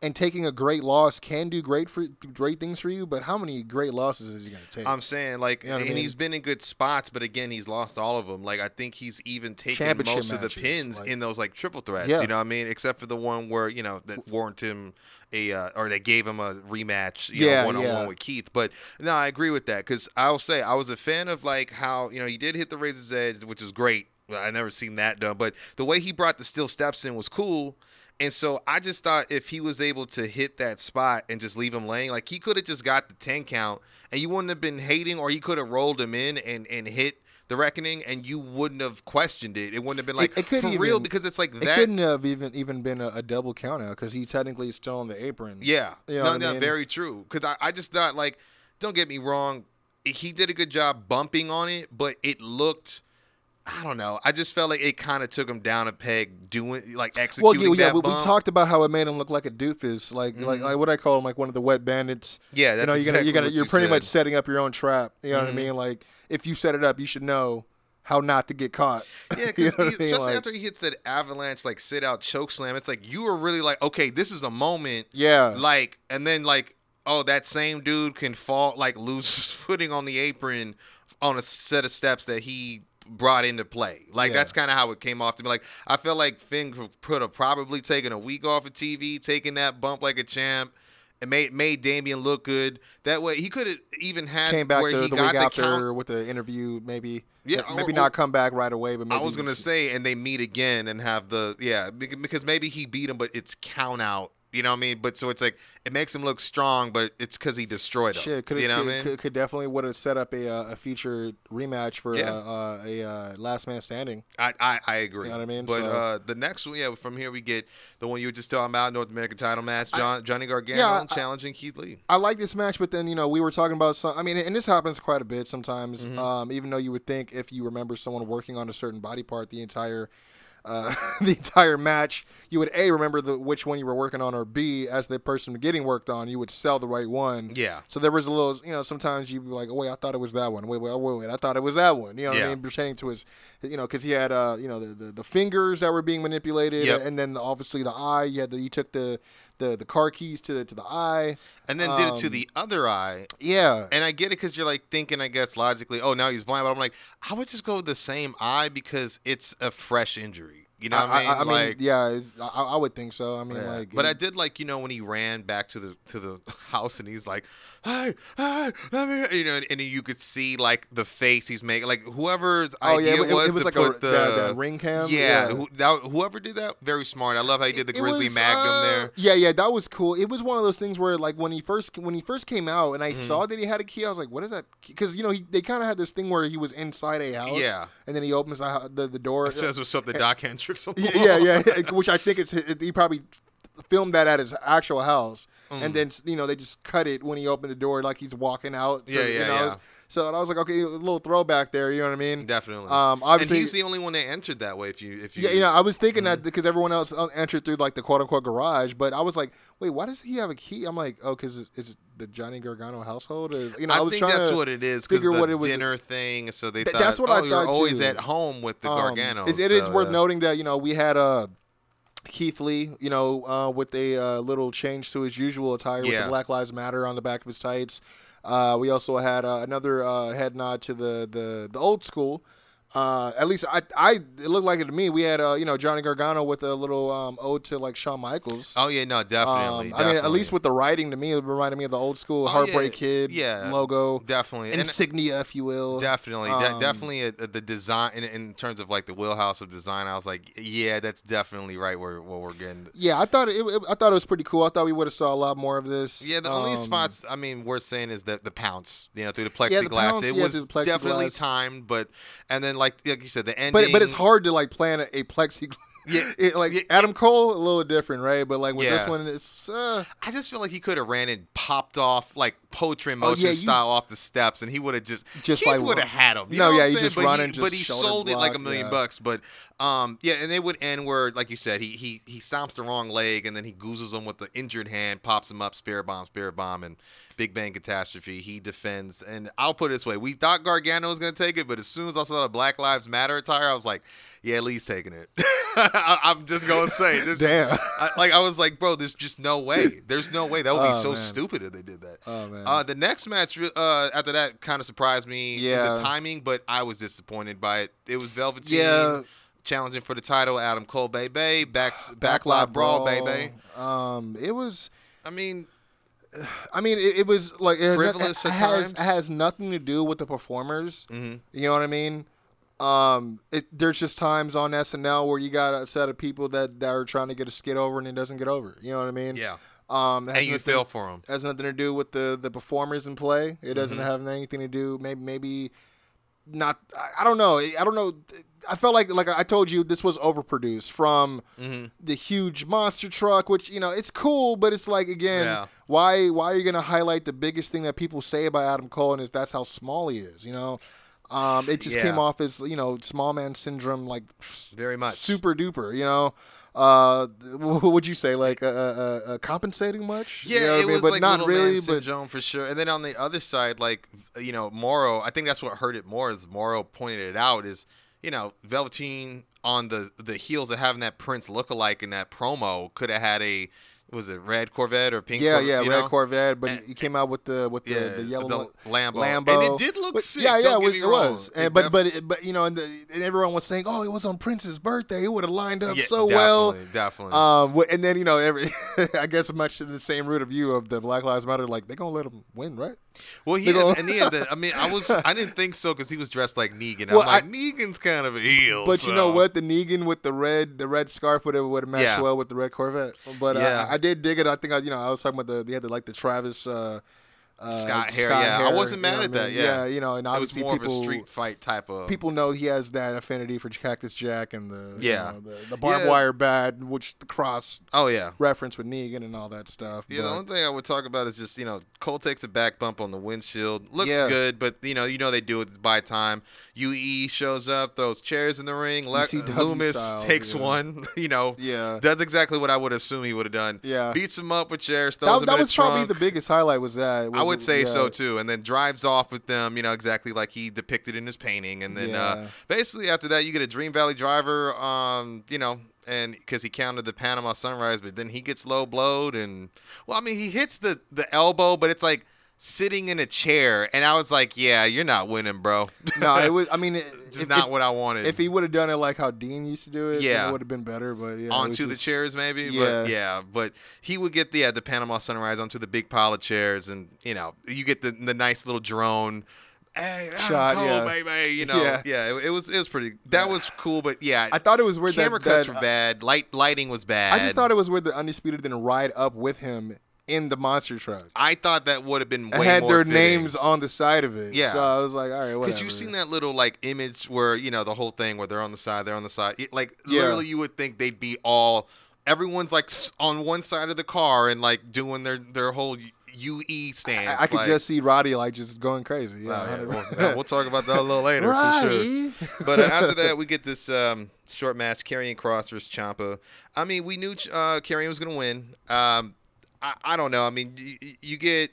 And taking a great loss can do great for great things for you, but how many great losses is he going to take? I'm saying like, know what I and mean? he's been in good spots, but again, he's lost all of them. Like I think he's even taken most of the pins like- in those like triple threats. Yeah. You know what I mean? Except for the one where you know that warranted him a uh, or they gave him a rematch. You Yeah, know, one on one with Keith. But no, I agree with that because I'll say I was a fan of like how you know he did hit the razor's edge, which is great. I never seen that done, but the way he brought the steel steps in was cool. And so I just thought if he was able to hit that spot and just leave him laying, like he could have just got the 10 count and you wouldn't have been hating, or he could have rolled him in and, and hit the reckoning and you wouldn't have questioned it. It wouldn't have been like it could for real because it's like that It couldn't have even even been a, a double count out because he technically is still on the apron. Yeah, You know no, what I mean? very true. Because I, I just thought like, don't get me wrong, he did a good job bumping on it, but it looked. I don't know. I just felt like it kind of took him down a peg doing like Well, executing yeah, yeah. that We, we. Mm-hmm. talked about how it made him look like a doofus, like like, like what I call him, like one of the wet bandits. Yeah, you know, you're gonna you're gonna you're you pretty much setting up your own trap. You know what I Mhm. mean? Like if you set it up, you should know how not to get caught. Yeah, You know what I mean? especially Like- after he hits that avalanche like sit out choke slam, it's like you were really like, okay, this is a moment. Yeah. Like, and then like, oh, that same dude can fall like lose his footing on the apron on a set of steps that he brought into play. Like Yeah. that's kind of how it came off to me. Like I feel like Finn could have probably taken a week off of TV, taking that bump like a champ. It made made Damian look good. That way, he could have even had Came back where the, he the got week after count with the interview, maybe. Yeah, maybe or- not come back right away, but maybe I was gonna say, and they meet again and have the yeah because maybe he beat him, but it's count out. You know what I mean? But so it's like it makes him look strong, but it's because he destroyed him. Shit, could you know could, what I mean? could, could definitely would have set up a uh, a feature rematch for Yeah. uh, uh, a uh, last man standing. I, I I agree. You know what I mean? But So- uh, the next one, yeah, from here we get the one you were just talking about, North American title match, John, Johnny Gargano yeah, I- challenging Keith Lee. I like this match, but then you know we were talking about some. I mean, and this happens quite a bit sometimes. Mm-hmm. Um, even though you would think if you remember someone working on a certain body part the entire, uh, the entire match, you would a remember the which one you were working on, or b as the person getting worked on, you would sell the right one. Yeah. So there was a little, you know, sometimes you'd be like, oh, wait, I thought it was that one. Wait, wait, wait, wait, I thought it was that one. You know what Yeah. I mean? Pertaining to his, you know, because he had, uh, you know, the, the the fingers that were being manipulated, Yep. and then obviously the eye. You had the, he took the the the car keys to the to the eye. And then did it to Um, the other eye. Yeah. And I get it because you're like thinking, I guess, logically, oh, now he's blind. But I'm like, I would just go with the same eye because it's a fresh injury. You know what I mean? I, like, yeah, it's, I, I would think so. I mean, Yeah. like, but he- I did like you know when he ran back to the to the house and he's like, "Hey, hey, let me," you know, and, and you could see like the face he's making, like whoever's Oh, yeah, idea it- it- it was, was to like a- the that- that ring cam? Yeah, Yeah. Who, that, whoever did that, very smart. I love how he did the it Grizzly was, Magnum uh, there. Yeah, yeah, that was cool. It was one of those things where, like, when he first when he first came out, and I Mm-hmm. saw that he had a key, I was like, "What is that?" Because you know, he, they kind of had this thing where he was inside a house, Yeah. And then he opens the the, the door. It says what's up to Doc Hendricks. the yeah, yeah, yeah, which I think it's he probably filmed that at his actual house, Mm. and then you know they just cut it when he opened the door like he's walking out. So, Yeah, you yeah, know, yeah. So I was like, okay, a little throwback there. You know what I mean? Definitely. Um, obviously, and he's the only one that entered that way. If you, if you, yeah, you know, I was thinking Mm-hmm. that because everyone else uh, entered through like the quote unquote garage, but I was like, wait, why does he have a key? I'm like, oh, because it's the Johnny Gargano household? Or, you know, I, I, was think trying that's to what it is. Figure the what it was. dinner thing, so they Th- thought, that's what oh, I you're thought, always too. at home with the Um, Gargano. it is so, worth yeah. noting that you know we had uh, Keith Lee, you know, uh, with a uh, little change to his usual attire with Yeah. the Black Lives Matter on the back of his tights. Uh, we also had uh, another uh, head nod to the the, the old school. Uh, at least I, I, it looked like it to me. We had, uh, you know, Johnny Gargano with a little um, ode to like Shawn Michaels. Oh yeah, no, definitely. Um, I mean, at least with the writing, to me, it reminded me of the old school Oh, Heartbreak yeah, Kid yeah, logo, definitely And- insignia, if you will. Definitely, de- Um, definitely uh the design in, in terms of like the wheelhouse of design. I was like, yeah, that's definitely right where what we're getting. Yeah, I thought it, it. I thought it was pretty cool. I thought we would have saw a lot more of this. Yeah, the only Um, spots I mean worth saying is the the pounce, you know, through the plexiglass. Yeah, the pounce, it yeah, was the definitely timed, but and then like like you said, the ending. But but it's hard to like plan a, a plexiglass. Yeah, It, like yeah, Adam Cole, a little different, right? But like with this one, it's uh, I just feel like he could have ran and popped off like poetry Oh, motion yeah, you- style off the steps, and he would have just Just Keith like would have had him. You No, know yeah, he saying? just but run he, and but he sold it like a million yeah. bucks. But um, yeah, and they would end where like you said, he he he stomps the wrong leg, and then he goozles him with the injured hand, pops him up, spirit bomb, spirit bomb, and Big Bang Catastrophe. He defends, and I'll put it this way: we thought Gargano was gonna take it, but as soon as I saw the Black Lives Matter attire, I was like, yeah, Lee's taking it. I, I'm just gonna say, Damn. I, like I was like, bro, there's just no way. There's no way that would be Oh, so man. stupid if they did that. Oh, man. Uh, the next match uh, after that kind of surprised me. Yeah. the timing, but I was disappointed by it. It was Velveteen Yeah. challenging for the title. Adam Cole, baby, back backlot backlot brawl, baby. Um, it was. I mean, I mean, it, it was like it has, has, has nothing to do with the performers. mhm. You know what I mean? Um, it, there's just times on SNL where you got a set of people that, that are trying to get a skit over and it doesn't get over. You know what I mean? yeah, Um, and you nothing- feel for them. has nothing to do with the the performers in play. It doesn't Mhm. have anything to do. Maybe maybe not. I, I don't know. I don't know. I felt like like I told you this was overproduced from hmm the huge monster truck, which you know it's cool, but it's like again, Yeah. why why are you gonna highlight the biggest thing that people say about Adam Cole and is that's how small he is? You know, um, it just Yeah. came off as you know small man syndrome, like Very much. super duper. You know. Uh, what would you say? Like, uh, uh, uh, compensating much? Yeah, You know it I mean? was but like not little really. man But syndrome for sure. And then on the other side, like you know, Mauro. I think that's what hurt it more. Is Mauro pointed it out is you know Velveteen on the the heels of having that Prince look alike in that promo could have had a was it red Corvette or pink? Yeah, Cor- yeah, red know? Corvette, but And- he came out with the with the, Yeah, the yellow the Lambo. Lambo, And it did look But- sick, Yeah, yeah, it get was. me It was. It And, but def- but it- but you know, and, the, and everyone was saying, "Oh, it was on Prince's birthday. It would have lined up Yeah, so well." definitely, Definitely. Um, and then you know, every I guess much to the same root of you of the Black Lives Matter, like they're gonna let him win, right? Well, he had, and he had the, I mean, I was I didn't think so because he was dressed like Negan. Well, I'm like I- Negan's kind of a heel. But you know what? The Negan with the red, the red scarf would have would have matched Yeah. well with the red Corvette. But uh, I, did dig it. I think I, you know, I was talking about the they had the like the Travis uh, uh, Scott hair, yeah. I wasn't you mad know at what I that, mean? yeah. you know, and it was obviously more people of a street fight type of people know he has that affinity for Cactus Jack and the you Yeah. know, the, the barbed Yeah. wire bat, which the cross Oh yeah. reference with Negan and all that stuff. Yeah, the but- only thing I would talk about is just you know Cole takes a back bump on the windshield, looks Yeah. good, but you know you know they do it by time. UE shows up, throws chairs in the ring. Le- ECW Lumis style, takes yeah. one, you know, yeah. does exactly what I would assume he would have done. Yeah. beats him up with chairs, That, that was probably the biggest highlight. Was that? I was would say so too, and then drives off with them, you know, exactly like he depicted in his painting, and then uh, basically after that you get a Dream Valley driver, um, you know, and because he counted the Panama Sunrise, but then he gets low blowed, and well, I mean he hits the the elbow, but it's like sitting in a chair, and I was like, yeah, you're not winning, bro. No, it was. I mean, it, just if, not if, what I wanted. if he would have done it like how Dean used to do it, Yeah. it would have been better. But yeah, onto the just- chairs maybe Yeah. but yeah but he would get the yeah, the panama sunrise onto the big pile of chairs and you know you get the the nice little drone hey Shot, Cole, yeah. baby you know Yeah. yeah, it, it was it was pretty that was cool but yeah I thought it was weird camera that, cuts that- were bad light lighting was bad I just thought it was weird that Undisputed didn't ride up with him in the monster truck. I thought that would have been It way had more their fitting. names on the side of it. Yeah. So I was like, all right, whatever. Because you've seen that little like image where you know the whole thing where they're on the side, they're on the side. It- like Yeah. literally, you would think they'd be all everyone's like on one side of the car and like doing their their whole UE stance. I, I could like, just see Roddy like just going crazy. Oh, Yeah, yeah, 100%. well, yeah, we'll talk about that a little later for sure. But uh, after that, we get this um, short match: Karrion Kross versus Ciampa. I mean, we knew uh, was going to win. Um, I, I don't know. I mean, you, you get.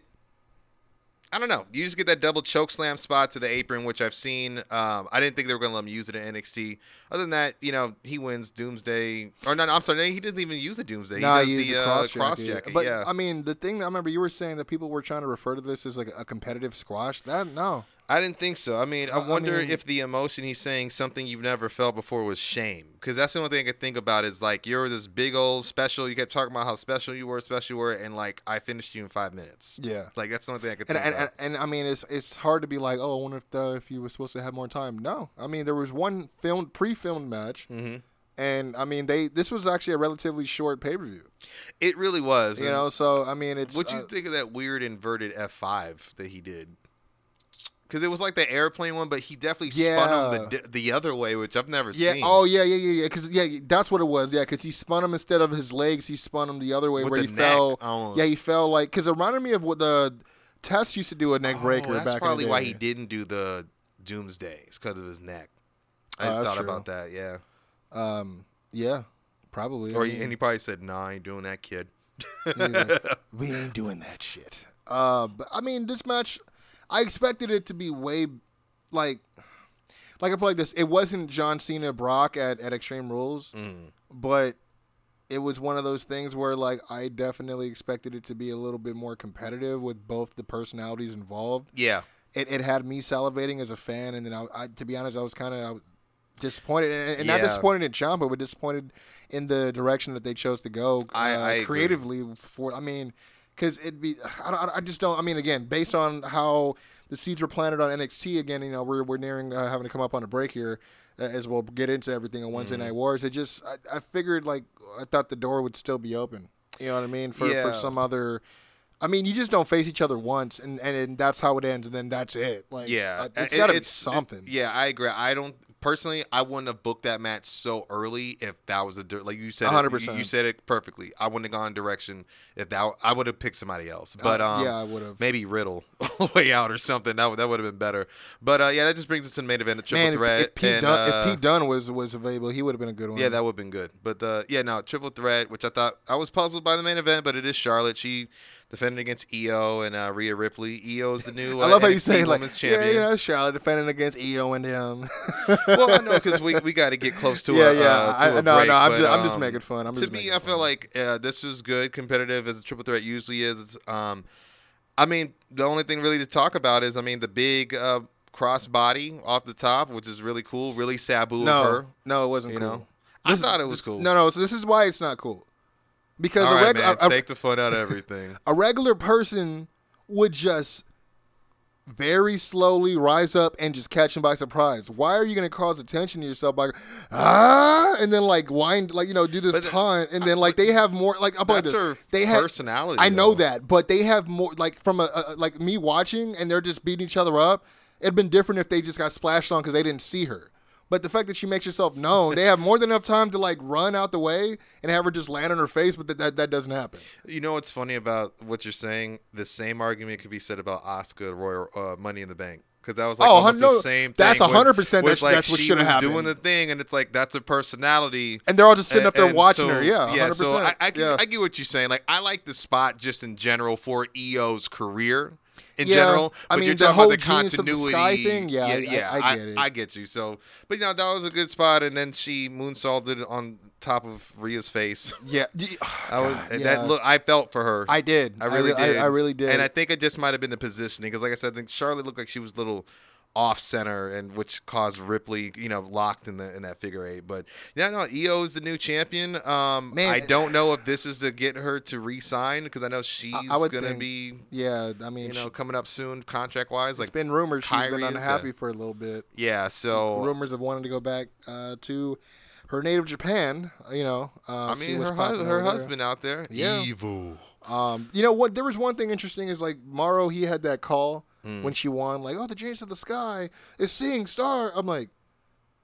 I don't know. You just get that double choke slam spot to the apron, which I've seen. Um, I didn't think they were going to let him use it in NXT. Other than that, you know, he wins Doomsday. Or no, no I'm sorry, he doesn't even use the Doomsday. Nah, he does the, the uh, Kross, Kross jacket. jacket. But yeah. I mean, the thing that I remember you were saying that people were trying to refer to this as like a competitive squash. That no, I didn't think so. I mean, I Uh, I wonder mean- if the emotion he's saying something you've never felt before was shame. Because that's the only thing I could think about is like you're this big old special. You kept talking about how special you were, special you were, and like I finished you in five minutes. yeah. Like that's the only thing I could And, think and, and, and I mean, it's it's hard to be like, oh, I wonder if the, if you were supposed to have more time. No, I mean, there was one filmed pre-filmed match, Mhm. and I mean, they this was actually a relatively short pay-per-view. It really was. You know, so I mean, it's What'd you uh, think of that weird inverted F5 that he did? Because it was like the airplane one, but he definitely spun him the, the other way, which I've never Yeah. seen. Oh, yeah, yeah, yeah, yeah. Because yeah, that's what it was. Yeah, because he spun him instead of his legs, he spun him the other way With where he fell. almost. Yeah, he fell like because it reminded me of what the Test used to do a neck Oh, breaker that's back probably in the why he didn't do the Doomsday. It's because of his neck. I Oh, just thought true. about that. Yeah. Um, yeah, probably. Or he, mean, and he probably said, "Nah, I ain't doing that, kid." like, we ain't doing that shit. Uh, but I mean, this match, I expected it to be way like. Like I put like this, it wasn't John Cena Brock at, at Extreme Rules, Mm. but it was one of those things where like I definitely expected it to be a little bit more competitive with both the personalities involved. Yeah, It, it had me salivating as a fan, and then I, I to be honest, I was kind of disappointed, and, and not disappointed in Ciampa, but disappointed in the direction that they chose to go uh, I agree. creatively. For I mean, because it'd be I, I just don't. I mean, again, based on how the seeds were planted on NXT, again, you know, we're we're nearing uh, having to come up on a break here. Uh, as we'll get into everything on Wednesday Mm-hmm. Night Wars, it just I, I figured like I thought the door would still be open. You know what I mean? For Yeah. for some other, I mean, you just don't face each other once, and and, and that's how it ends, and then that's it. Like, yeah. uh, it's It- got to be it- something. yeah, I agree. I don't personally. I wouldn't have booked that match so early if that was a like you said. 100%. You, you said it perfectly. I wouldn't have gone direction if that. I would have picked somebody else. But Uh, um, yeah, I would've. maybe Riddle all the way out or something. That would that would have been better. But uh, yeah, that just brings us to the main event, the triple Man, if, threat. if Pete and, Dunn, uh, if Pete Dunn was was available, he would have been a good one. Yeah, that would have been good. But uh, yeah, no, triple threat, which I thought I was puzzled by the main event, but it is Charlotte. She defended against Io and uh, Rhea Ripley. Io is the new uh, I love how you say like, Women's yeah, you know, Charlotte defending against Io and him. well, I know because we, we got to get close to Yeah, a, yeah. Uh, to I- a no, break, no, I'm but, ju- I'm just um, making fun. I'm to me, I feel fun. like uh, this was good, competitive as a triple threat usually is. Um, I mean, the only thing really to talk about is, I mean, the big uh, cross body off the top, which is really cool. Really Sabu no, of her. no, it wasn't You cool. know, I thought it was cool. No, no. So this is why it's not cool. Because All a, right, man, a, a- take the fun out of everything. a regular person would just very slowly rise up and just catch him by surprise. Why are you going to cause attention to yourself by ah and then like wind like you know do this But taunt and then like they have more like I'm like That's this. her they have personality, I know though. that, but they have more like from a, a like me watching and they're just beating each other up. It'd been different if they just got splashed on because they didn't see her. But the fact that she makes herself known, they have more than enough time to like run out the way and have her just land on her face, but that that, that doesn't happen. You know what's funny about what you're saying? The same argument could be said about Oscar Royal uh, Money in the Bank because that was like Oh, almost no, the same. Thing. That's 100% with, that's- like, that's what shoulda happened. Doing the thing, and it's like that's a personality. And they're all just sitting up there watching so- her. Yeah, 100%. yeah. So I, I, yeah. I get what you're saying. Like I like the spot just in general for Io's career in Yeah, general. I mean, you're the talking whole about the of the continuity sky thing, yeah, I- I- yeah. I get it. I get you. So, but you know that was a good spot, and then she moonsaulted on top of Rhea's face. yeah. I was, God, and yeah. that oh, look, I felt for her. I did. I really I, did. I really did. And I think it just might have been the positioning because, like I said, I think Charlotte looked like she was a little off center, and which caused Ripley, you know, locked in the in that figure eight. But yeah, no, Io is the new champion. Um, Man. I don't know if this is to get her to re-sign because I know she's I would gonna think, be, yeah, I mean, you know, she- coming up soon contract wise. it's Like, been rumored she's been unhappy a- for a little bit. yeah, so Rumors of wanting to go back uh, to her native Japan. You know, uh, I mean, her, hus- her there. husband out there, Yeah. evil. Um, you know what? There was one thing interesting is like Mauro. He had that call Mm. when she won, like, "Oh, the genius of the sky is seeing star." I'm like,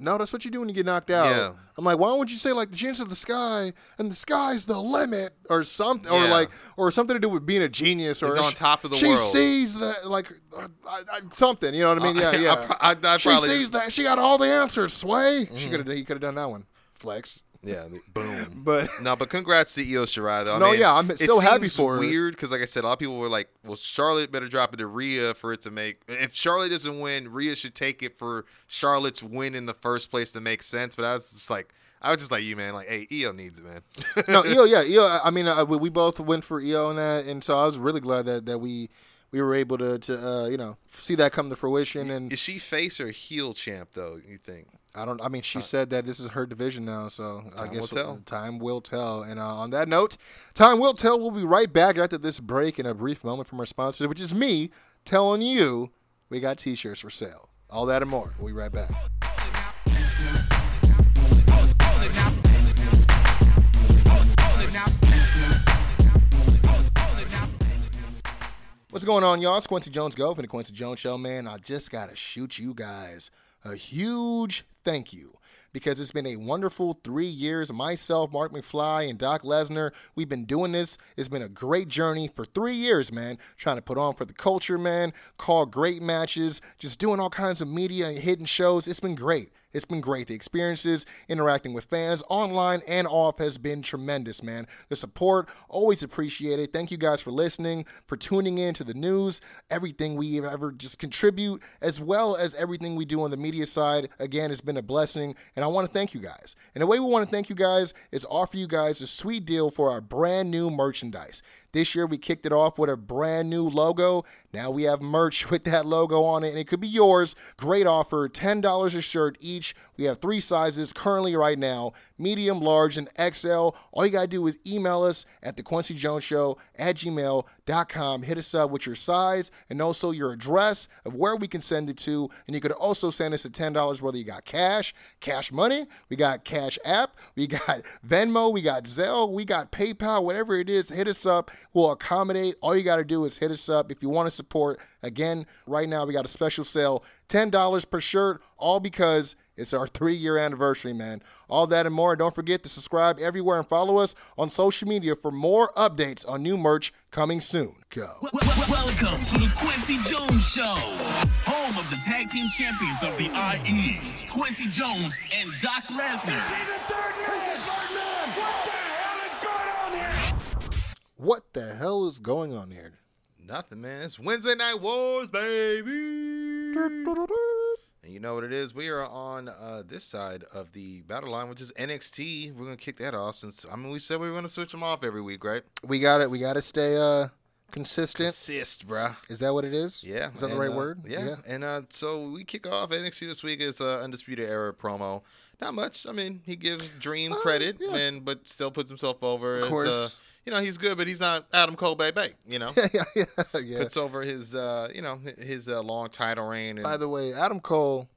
No, that's what you do when you get knocked out. Yeah. I'm like, why wouldn't you say like the chance of the sky and the sky's the limit or something or like or something to do with being a genius or He's on she- top of the she world. sees that like uh, I, I, something. You know what I mean? Yeah, yeah. I she probably- sees that she got all the answers. Sway. She Mm-hmm. could have he could have done that one. Flex. Yeah, boom. But No, but congrats to Io Shirai though. I No, mean, yeah, I'm so happy for her. Weird because, like I said, a lot of people were like, "Well, Charlotte better drop it to Rhea for it to make." If Charlotte doesn't win, Rhea should take it for Charlotte's win in the first place to make sense. But I was just like, I was just like you, man. Like, hey, Io needs it, man. no, Io, yeah, Io. I mean, uh, we, we both went for Io in that, and so I was really glad that, that we we were able to to uh, you know see that come to fruition. And Is she face or heel champ though? You think? I don't. I mean, she said that this is her division now, so I Uh, will guess tell. time will tell. And uh, on that note, time will tell. We'll be right back after this break in a brief moment from our sponsor, which is me telling you we got T-shirts for sale. All that and more. We'll be right back. What's going on, y'all? It's Kwency Jones Go from the Kwency Jones Show, man. I just got to shoot you guys a huge thank you because it's been a wonderful three years. Myself, Mark McFly, and Doc Lesnar, we've been doing this. It's been a great journey for three years, man. Trying to put on for the culture, man. Call great matches, just doing all kinds of media and hidden shows. It's been great. It's been great. The experiences interacting with fans online and off has been tremendous, man. The support, always appreciated. Thank you guys for listening, for tuning in to the news, everything we ever just contribute, as well as everything we do on the media side. Again, it's been a blessing, and I want to thank you guys. And the way we want to thank you guys is offer you guys a sweet deal for our brand new merchandise. This year we kicked it off with a brand new logo. Now we have merch with that logo on it, and it could be yours. Great offer $10 a shirt each. We have three sizes currently right now medium, large, and XL. All you got to do is email us at the Kwency Jones Show at gmail.com. Hit us up with your size and also your address of where we can send it to. And you could also send us a $10 whether you got cash, cash money, we got Cash App, we got Venmo, we got Zelle, we got PayPal, whatever it is, hit us up. We'll accommodate. All you got to do is hit us up if you want to support. Again, right now we got a special sale $10 per shirt, all because it's our three year anniversary, man. All that and more. Don't forget to subscribe everywhere and follow us on social media for more updates on new merch coming soon. Go. Wel- wel- Welcome to the Kwency Jones Show, home of the tag team champions of the IE, Kwency Jones and Doc Lesnar. What the hell is going on here? Nothing, man. It's Wednesday Night Wars, baby. And you know what it is? We are on uh, this side of the battle line, which is NXT. We're gonna kick that off since I mean we said we were gonna switch them off every week, right? We got it. We got to stay uh consistent. Assist, bruh. Is that what it is? Yeah, Is that the right uh, word? Yeah. and uh, so we kick off NXT this week is uh, Undisputed Era promo. Not much. I mean, he gives Dream Uh, credit, yeah. and but still puts himself over. Of as, course. uh, you know he's good, but he's not Adam Cole, baby. You know, yeah, yeah, yeah. puts over his uh, you know his uh, long title reign. And, By the way, Adam Cole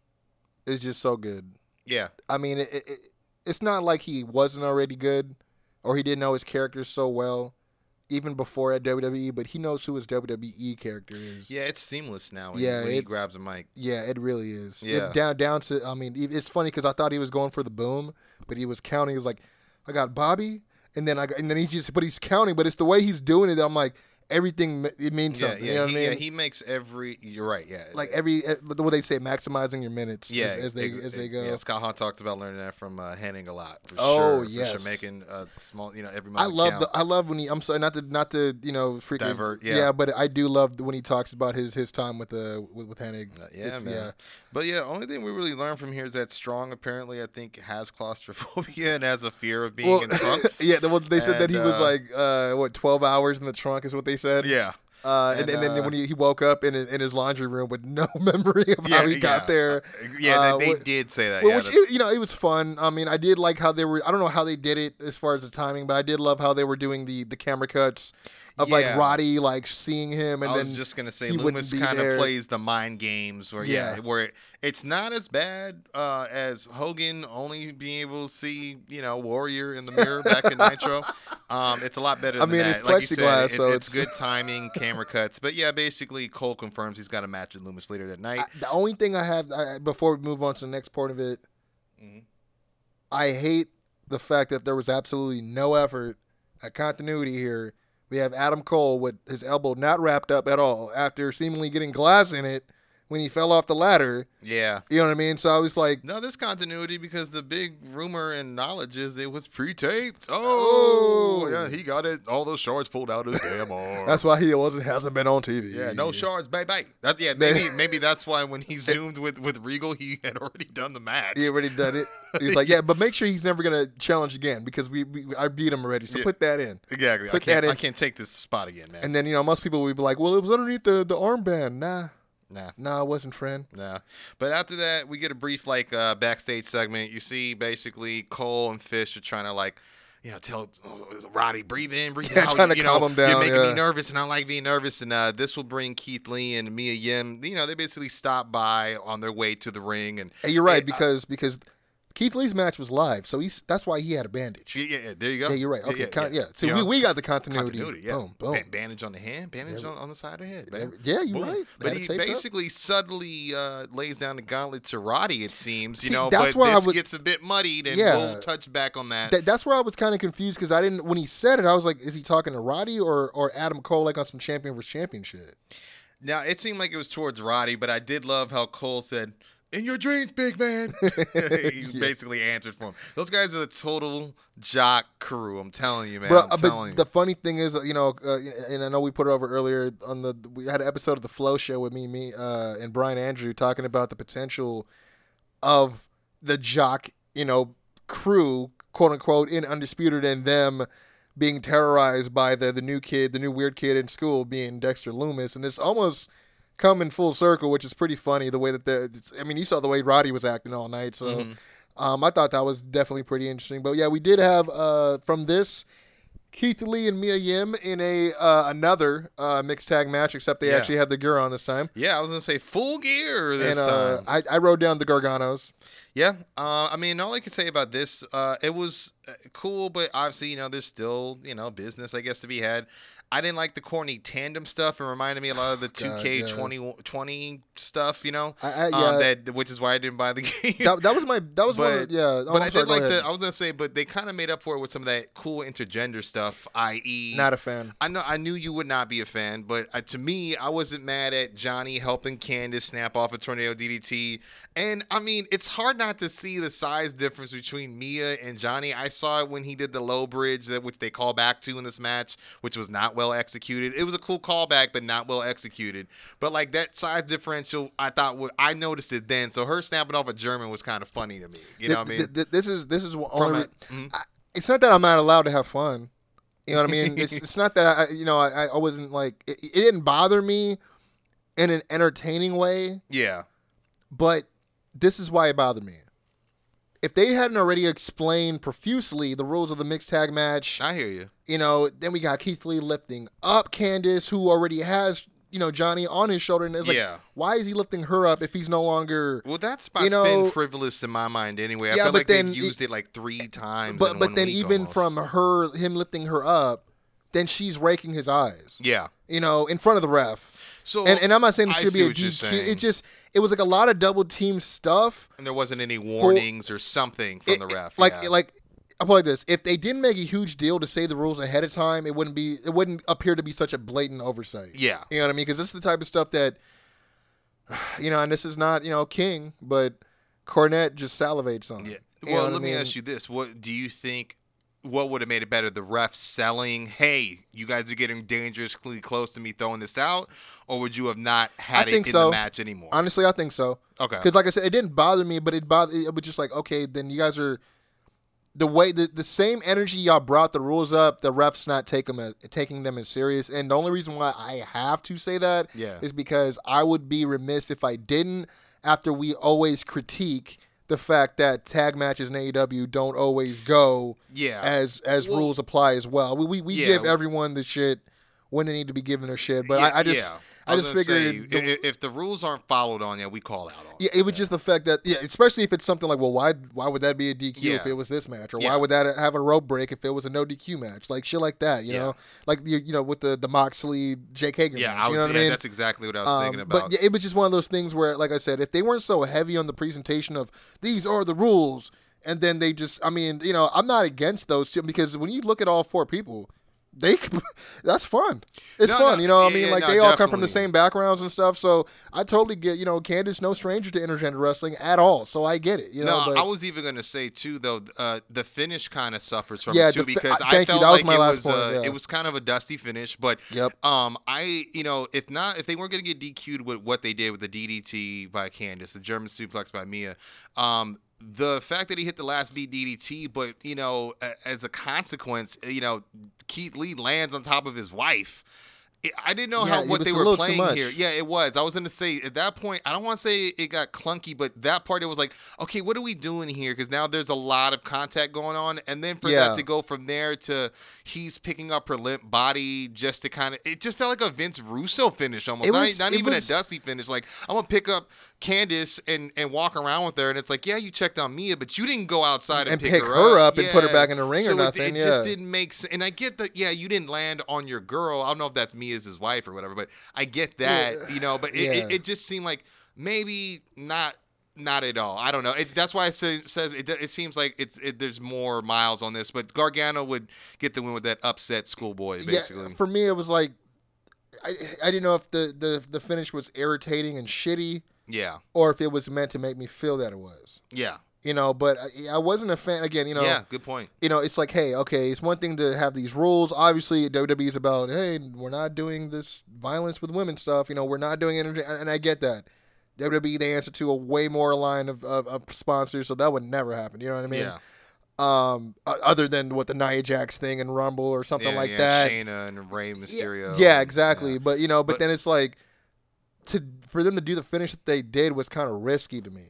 is just so good. yeah, I mean, it, it, it's not like he wasn't already good or he didn't know his character so well even before at WWE, but he knows who his WWE character is. yeah, it's seamless now. When, Yeah, when he grabs a mic. Yeah, it really is. It- Yeah. down down to I mean, it's funny because I thought he was going for the boom, but he was counting. He was like, I got Bobby, and then I got, and then he's just but he's counting, but it's the way he's doing it. that I'm like, everything it means Yeah, something. yeah, you know he, what I mean? yeah, he makes every. You're right. Yeah, like every what they say, maximizing your minutes. yeah, as, as they ex- as they go. Yeah, Scott Hall talks about learning that from uh, Hennig a lot. For Oh, sure, yes. sure, making uh, small. You know, every. I love count. the I love when he I'm sorry not to not to you know freaking Divert, yeah. but I do love when he talks about his his time with the with, with Hennig. Uh, yeah, It's- man. But yeah, only thing we really learned from here is that Strong apparently, I think, has claustrophobia and has a fear of being Well, in trunks. yeah, the- well, they said that And, he was uh, like uh, what 12 hours in the trunk is what they said. yeah. Uh, and, And, and, then uh, when he, he woke up in his, in his laundry room with no memory of Yeah, how he got there. Yeah, Uh, they, they wh- did say that. Well, yeah, which that's- you know, it was fun. I mean, I did like how they were. I don't know how they did it as far as the timing, but I did love how they were doing the the camera cuts of like Roddy like seeing him, and I then was just gonna say Lumis kind of plays the mind games where yeah, Yeah. where it, it's not as bad uh, as Hogan only being able to see you know Warrior in the mirror back in Nitro. Um, it's a lot better. I mean, that. it's like you said, plexiglass, it- so it's, it's- good timing, camera cuts. But yeah, basically Cole confirms he's got a match with Lumis later that night. I- the only thing I have I, before we move on to the next part of it, Mm-hmm. I hate the fact that there was absolutely no effort at continuity here. We have Adam Cole with his elbow not wrapped up at all after seemingly getting glass in it when he fell off the ladder. Yeah. You know what I mean? So I was like, No, there's continuity because the big rumor and knowledge is it was pre-taped. Oh, Oh. yeah, he got it. All those shards pulled out of his damn arm. that's why he wasn't hasn't been on TV. yeah, no shards, bye bye. That, yeah, maybe maybe that's why when he zoomed with with Regal, he had already done the match. He already done it. He's like, yeah, but make sure he's never gonna challenge again because we, we I beat him already. So Yeah. put that in. exactly. I Put can't, that in. I can't take this spot again, man. And then you know most people would be like, well, it was underneath the the armband. Nah, nah. nah, it wasn't, friend. Nah. But after that, we get a brief like uh, backstage segment. You see basically Cole and Fish are trying to like, you know, tell oh, Roddy breathe in, breathe Yeah, out. trying to you calm know, him down, You're making yeah. me nervous, and I like being nervous. And uh, this will bring Keith Lee and Mia Yim. You know, they basically stop by on their way to the ring, and Hey, you're right Hey, because because Keith Lee's match was live, so he's that's why he had a bandage. yeah, yeah, yeah, there you go. Yeah, you're right. Yeah, Okay, con- yeah. So You we, know, we got the continuity. continuity. Yeah, Boom, boom. Ba- bandage on the hand, bandage on, on the side of the head. man. Yeah, you're Boom. right. But he taped up. basically subtly uh, lays down the gauntlet to Roddy. It seems, you know, that's but why I would- gets a bit muddied, and Yeah. we'll touch back on that. That, that's where I was kind of confused because I didn't when he said it, I was like, is he talking to Roddy or or Adam Cole like on some champion versus champion shit? Now it seemed like it was towards Roddy, but I did love how Cole said, "In your dreams, big man." he basically answered for him. Those guys are the total jock crew. I'm telling you, man. Uh, telling but the funny thing is, you know, uh, and I know we put it over earlier on the we had an episode of the Flow Show with me, me, uh, and Brian Andrew talking about the potential of the jock, you know, crew, quote unquote, in Undisputed, and them being terrorized by the the new kid, the new weird kid in school, being Dexter Lumis, and it's almost come in full circle, which is pretty funny. The way that the I mean, you saw the way Roddy was acting all night, so. Mm-hmm. Um, I thought that was definitely pretty interesting. But yeah, we did have uh, from this Keith Lee and Mia Yim in a uh, another uh, mixed tag match, except they Yeah. actually had the gear on this time. yeah, I was gonna say full gear this and uh, time. I, I wrote down the Garganos. Yeah, uh, I mean, all I can say about this, uh, it was uh, cool, but obviously, you know, there's still, you know, business, I guess, to be had. I didn't like the corny tandem stuff. It reminded me a lot of the 2K yeah. 20, 20 stuff, you know. I- I- um, that which is why I didn't buy the game. That, that was my that was one. But- Of, the- yeah, oh, but I'm I sorry, did like ahead. the. I was gonna say, but they kind of made up for it with some of that cool intergender stuff, i.e., Not a fan. I know I knew you would not be a fan, but uh, to me, I wasn't mad at Johnny helping Candice snap off a tornado DDT. And I mean, it's hard not to see the size difference between Mia and Johnny. I saw it when he did the low bridge, that which they call back to in this match, which was not well executed. It was a cool callback, but not well executed. But like that size differential, I thought I noticed it then. So her snapping off a German was kind of funny to me. You know what I mean? th- th- this is this is From only. mhm. I, it's not that I'm not allowed to have fun. You know what I mean? it's, it's not that I, you know I, I wasn't like it, it didn't bother me in an entertaining way. yeah. But this is why it bothered me. If they hadn't already explained profusely the rules of the mixed tag match, I hear you. you know, then we got Keith Lee lifting up Candice, who already has, you know, Johnny on his shoulder. And it's like, Yeah. why is he lifting her up if he's no longer. Well, that spot's You know- been frivolous in my mind anyway. I Yeah, feel but like then they've it- used it like three times. But but then even almost. from her, him lifting her up, then she's raking his eyes, yeah. you know, in front of the ref. So And, and I'm not saying it I should be a DQ. It just it was like a lot of double team stuff. and there wasn't any warnings or something from It- the ref. Like yeah. like I'll put like this: if they didn't make a huge deal to say the rules ahead of time, it wouldn't be it wouldn't appear to be such a blatant oversight. yeah. You know what I mean? Because this is the type of stuff that, you know, and this is not you know King, but Cornette just salivates on. Yeah. it. Well, let I me ask you this: What do you think? What would have made it better? The ref selling, "Hey, you guys are getting dangerously close to me throwing this out," or would you have not had I it think in so. the match anymore? Honestly, I think so. okay. Because like I said, it didn't bother me, but it bothered. It was just like, okay, then you guys are the way the, the same energy y'all brought the rules up. The refs not take them as, taking them as serious, and the only reason why I have to say that is Yeah. is because I would be remiss if I didn't. After we always critique the fact that tag matches in AEW don't always go Yeah. as as Well- rules apply as well. We we, we Yeah. give everyone the shit when they need to be given their shit. But Yeah, I, I just, yeah. I, was just figured. say, the- i- if the rules aren't followed on you, we call out on. yeah, it was just the fact that yeah, especially if it's something like, well, why why would that be a DQ if it was this match, or Yeah. why would that have a rope break if it was a no DQ match, like shit like that, you Yeah. know, like you, you know with the the Moxley Jake Hager Yeah, match, I you was, know what yeah, I mean? that's exactly what I was Um, thinking about. But yeah, it was just one of those things where, like I said, if they weren't so heavy on the presentation of these are the rules, and then they just, I mean, you know, I'm not against those two because when you look at all four people, they that's fun. It's No, fun, no, you know. what I mean, like no, they all come from the same backgrounds and stuff, so I totally get. You know, Candice no stranger to intergender wrestling at all, so I get it. You know, no, but I was even going to say too, though. Uh, the finish kind of suffers from Yeah, it too fi- because uh, I you, felt that was like my it last was point, uh, yeah. it was kind of a dusty finish. But Yep. um, I you know if not if they weren't going to get DQ'd with what they did with the DDT by Candice, the German suplex by Mia, um. The fact that he hit the last beat DDT, but you know, as a consequence, you know, Keith Lee lands on top of his wife. I didn't know Yeah, how what they were playing here. Yeah, it was. I was going to say at that point, I don't want to say it got clunky, but that part it was like, okay, what are we doing here? Because now there's a lot of contact going on, and then for Yeah. that to go from there to he's picking up her limp body just to kind of, it just felt like a Vince Russo finish almost. It not not even was- a Dusty finish. Like I'm gonna pick up Candice and and walk around with her, and it's like, yeah, you checked on Mia, but you didn't go outside and, And pick, pick her, her up, up and put her back in the ring or So it- nothing, It, just yeah. didn't make sense. And I get that, yeah, you didn't land on your girl. I don't know if that's me as his wife or whatever, but I get that, Yeah. you know. But it, it, it just seemed like maybe not. Not at all. I don't know. It, that's why it say, says it, it seems like it's it, there's more miles on this, but Gargano would get the win with that upset schoolboy, basically. Yeah, for me, it was like I, I didn't know if the, the the finish was irritating and shitty, yeah, or if it was meant to make me feel that it was. yeah, You know, but I, I wasn't a fan. Again, you know, yeah. Good point. you know, it's like, hey, okay, it's one thing to have these rules. Obviously, WWE is about, hey, we're not doing this violence with women stuff. You know, we're not doing energy, and I get that. WWE they answer to a way more line of, of, of sponsors, so that would never happen. You know what I mean? yeah, Um, other than what the Nia Jax thing and Rumble or something yeah, like yeah, that. Shayna and Rey Mysterio. Yeah, exactly. But you know, but, But- then it's like to for them to do the finish that they did was kind of risky to me.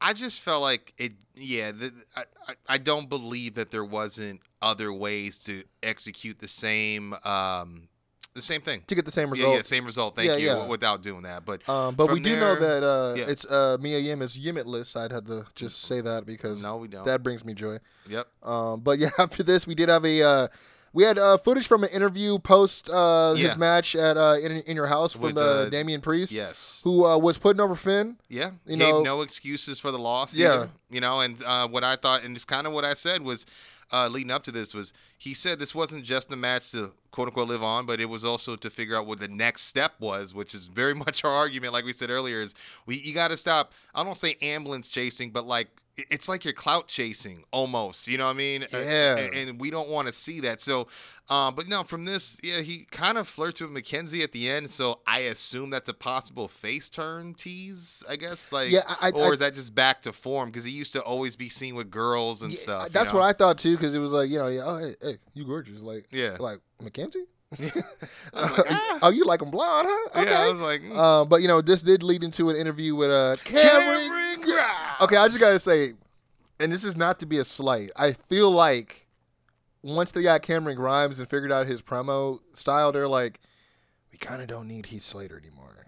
I just felt like it. Yeah, the, I, I don't believe that there wasn't other ways to execute the same um the same thing. To get the same result. yeah, same result. Thank Yeah, you. yeah. Without doing that, but Um, but we do know that uh, yeah. it's uh, Mia Yim is Yimitless. I'd have to just say that because no, we don't. that brings me joy. yep. Um, but yeah, after this, we did have a uh, we had uh, footage from an interview post uh, Yeah. his match at uh, in, in your house from With, uh, uh, Damian Priest, Yes. who uh, was putting over Finn. Yeah, You gave know- no excuses for the loss. Yeah. either, you know, and uh, what I thought, and it's kind of what I said was uh, leading up to this was he said this wasn't just a match to quote unquote live on, but it was also to figure out what the next step was, which is very much our argument. Like we said earlier, is we you got to stop. I don't say ambulance chasing, but like it's like you're clout chasing almost. You know what I mean? Uh, Yeah. and, and we don't want to see that. So, uh, but no, from this, yeah, he kind of flirts with Mackenzie at the end. So I assume that's a possible face turn tease. I guess like Yeah, I- or I- is that just back to form? Because he used to always be seen with girls and Yeah, stuff. you That's know? what I thought too, because it was like you know, yeah, oh hey, hey, you gorgeous, like Yeah. like Mackenzie. Like, ah. oh, you like them blonde, huh? Okay. Yeah, I was like, mm. Uh, but you know, this did lead into an interview with uh, Cameron. Cameron Grimes. Okay, I just gotta say, and this is not to be a slight. I feel like once they got Cameron Grimes and figured out his promo style, they're like, we kind of don't need Heath Slater anymore.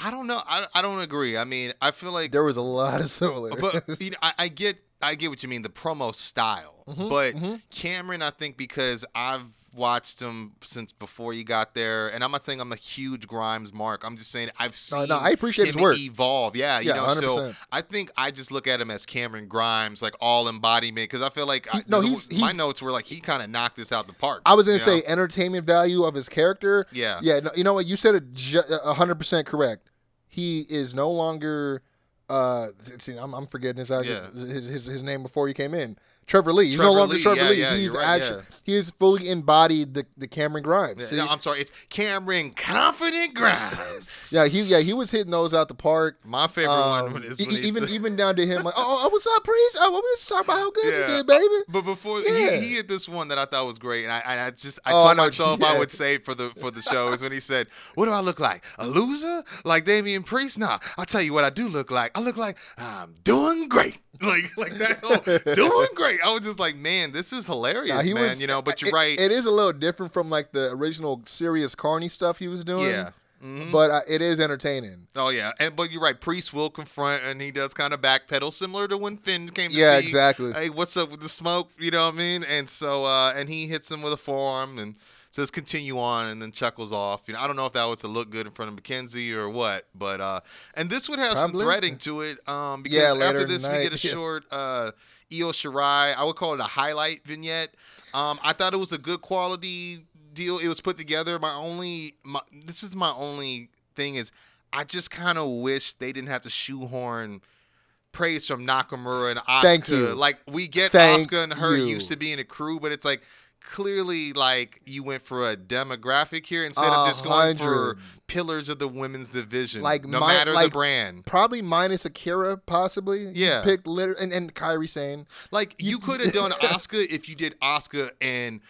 I don't know. I, I don't agree. I mean, I feel like There was a lot of similarities. but you know, I, I get I get what you mean the promo style, Mm-hmm, but Cameron, I think because I've watched him since before you got there, and I'm not saying I'm a huge Grimes mark. I'm just saying I've seen no, I appreciate his work. evolve. Yeah, you Yeah, know. So 100%. I think I just look at him as Cameron Grimes, like all embodiment, because I feel like I, no, he's- my he's- notes were like he kind of knocked this out the park. I was gonna you know? say entertainment value of his character. Yeah. yeah. No, you know what? You said it ju- a hundred percent correct. He is no longer. Uh, see, I'm, I'm forgetting his, Yeah. his his his name before he came in. Trevor Lee. He's Trevor no longer Lee, Trevor yeah, Lee. yeah, he's right, actually yeah. he has fully embodied the, the Cameron Grimes. Yeah, no, I'm sorry, it's Cameron Confident Grimes. yeah, he yeah he was hitting those out the park. My favorite Um, one is e- even even down to him like, oh, oh, what's up, priest? Oh, we was talking about how good you did, baby. But before he, he had this one that I thought was great, and I, I just I Oh, I told know, myself. I would say for the for the show is when he said, "What do I look like? A loser? Like Damian Priest? Nah, I'll tell you what I do look like. I look like I'm doing great." like like that. Oh, doing great. I was just like, man, this is hilarious, Nah, he man. was- you know, but you're it- right. It is a little different from like the original serious carny stuff he was doing. yeah. Mhm. But uh, it is entertaining. Oh yeah, and but you're right. Priest will confront, and he does kind of backpedal, similar to when Finn came. to Yeah, see, exactly. Hey, what's up with the smoke? You know what I mean? And so, uh, and he hits him with a forearm and says, "Continue on," and then chuckles off. You know, I don't know if that was to look good in front of McKenzie or what, but uh, and this would have Probably. some threading to it. Um, because Yeah, after this, we get a yeah. short uh, Io Shirai. I would call it a highlight vignette. Um, I thought it was a good quality deal. It was put together. My only, my, this is my only thing is, I just kind of wish they didn't have to shoehorn praise from Nakamura and Asuka. Thank you. Like we get Thank Asuka and her you. used to being a crew, but it's like clearly like you went for a demographic here instead of just going for pillars of the women's division. Like no my- matter like- the brand. Probably minus Akira, possibly. You Yeah. picked liter- and and Kairi Sane. Like you, could have done Asuka if you did Asuka and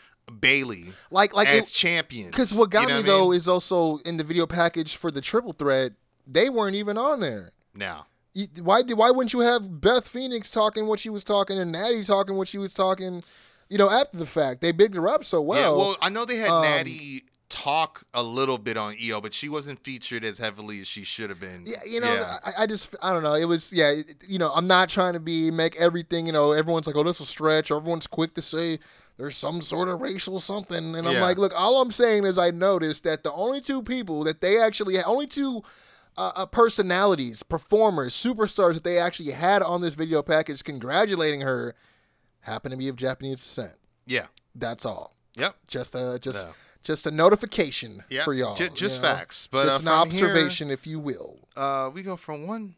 Bayley Like like as it, champions. Because what got me though is also in the video package for the triple threat, they weren't even on there. now. You- Why did why wouldn't you have Beth Phoenix talking what she was talking and Natty talking what she was talking? You know, after the fact, they bigged her up so well. yeah, well, I know they had um, Natty talk a little bit on EO, but she wasn't featured as heavily as she should have been. Yeah, you know, Yeah. I, I just I don't know. It was yeah, you know, I'm not trying to be make everything. You know, everyone's like, oh, this is a stretch. Or everyone's quick to say there's some sort of racial something, and I'm Yeah. like, look, all I'm saying is I noticed that the only two people that they actually had only two. Uh, uh, personalities, performers, superstars that they actually had on this video package congratulating her happen to be of Japanese descent. yeah. That's all. Yep. Just a just No. just a notification Yeah, for y'all. you just know? facts. But just uh, an from here, observation, if you will. uh, we go from one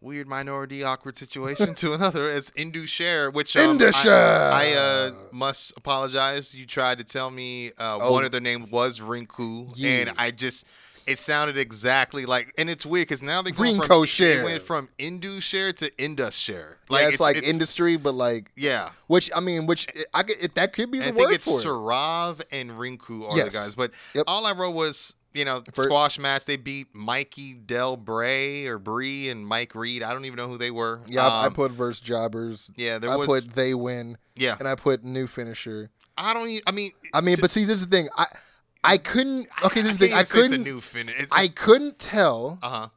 weird minority awkward situation to another as Indu Sher, which um, Indu I- Sher. I, uh, must apologize. You tried to tell me uh, Oh. one of their names was Rinku, Yeah. and I just. It sounded exactly like, and it's weird because now they from Sher. It went from Indu Sher to Indus Sher. yeah, it's, like industry, but like yeah. which I mean, which I could, it, that could be the I think word it's for it. Saurav and Rinku are Yes. the guys. But Yep. all I wrote was, you know, For- squash match. They beat Mikey Del Bray or Bree and Mike Reed. I don't even know who they were. Yeah, I- I Um, put verse jobbers. Yeah, there I was. put they win, yeah, and I put new finisher. I don't. Even, I mean, I mean, to- but see, this is the thing. I I couldn't. Okay, this is the thing. I even say it's a couldn't. finish. I couldn't tell Uh huh.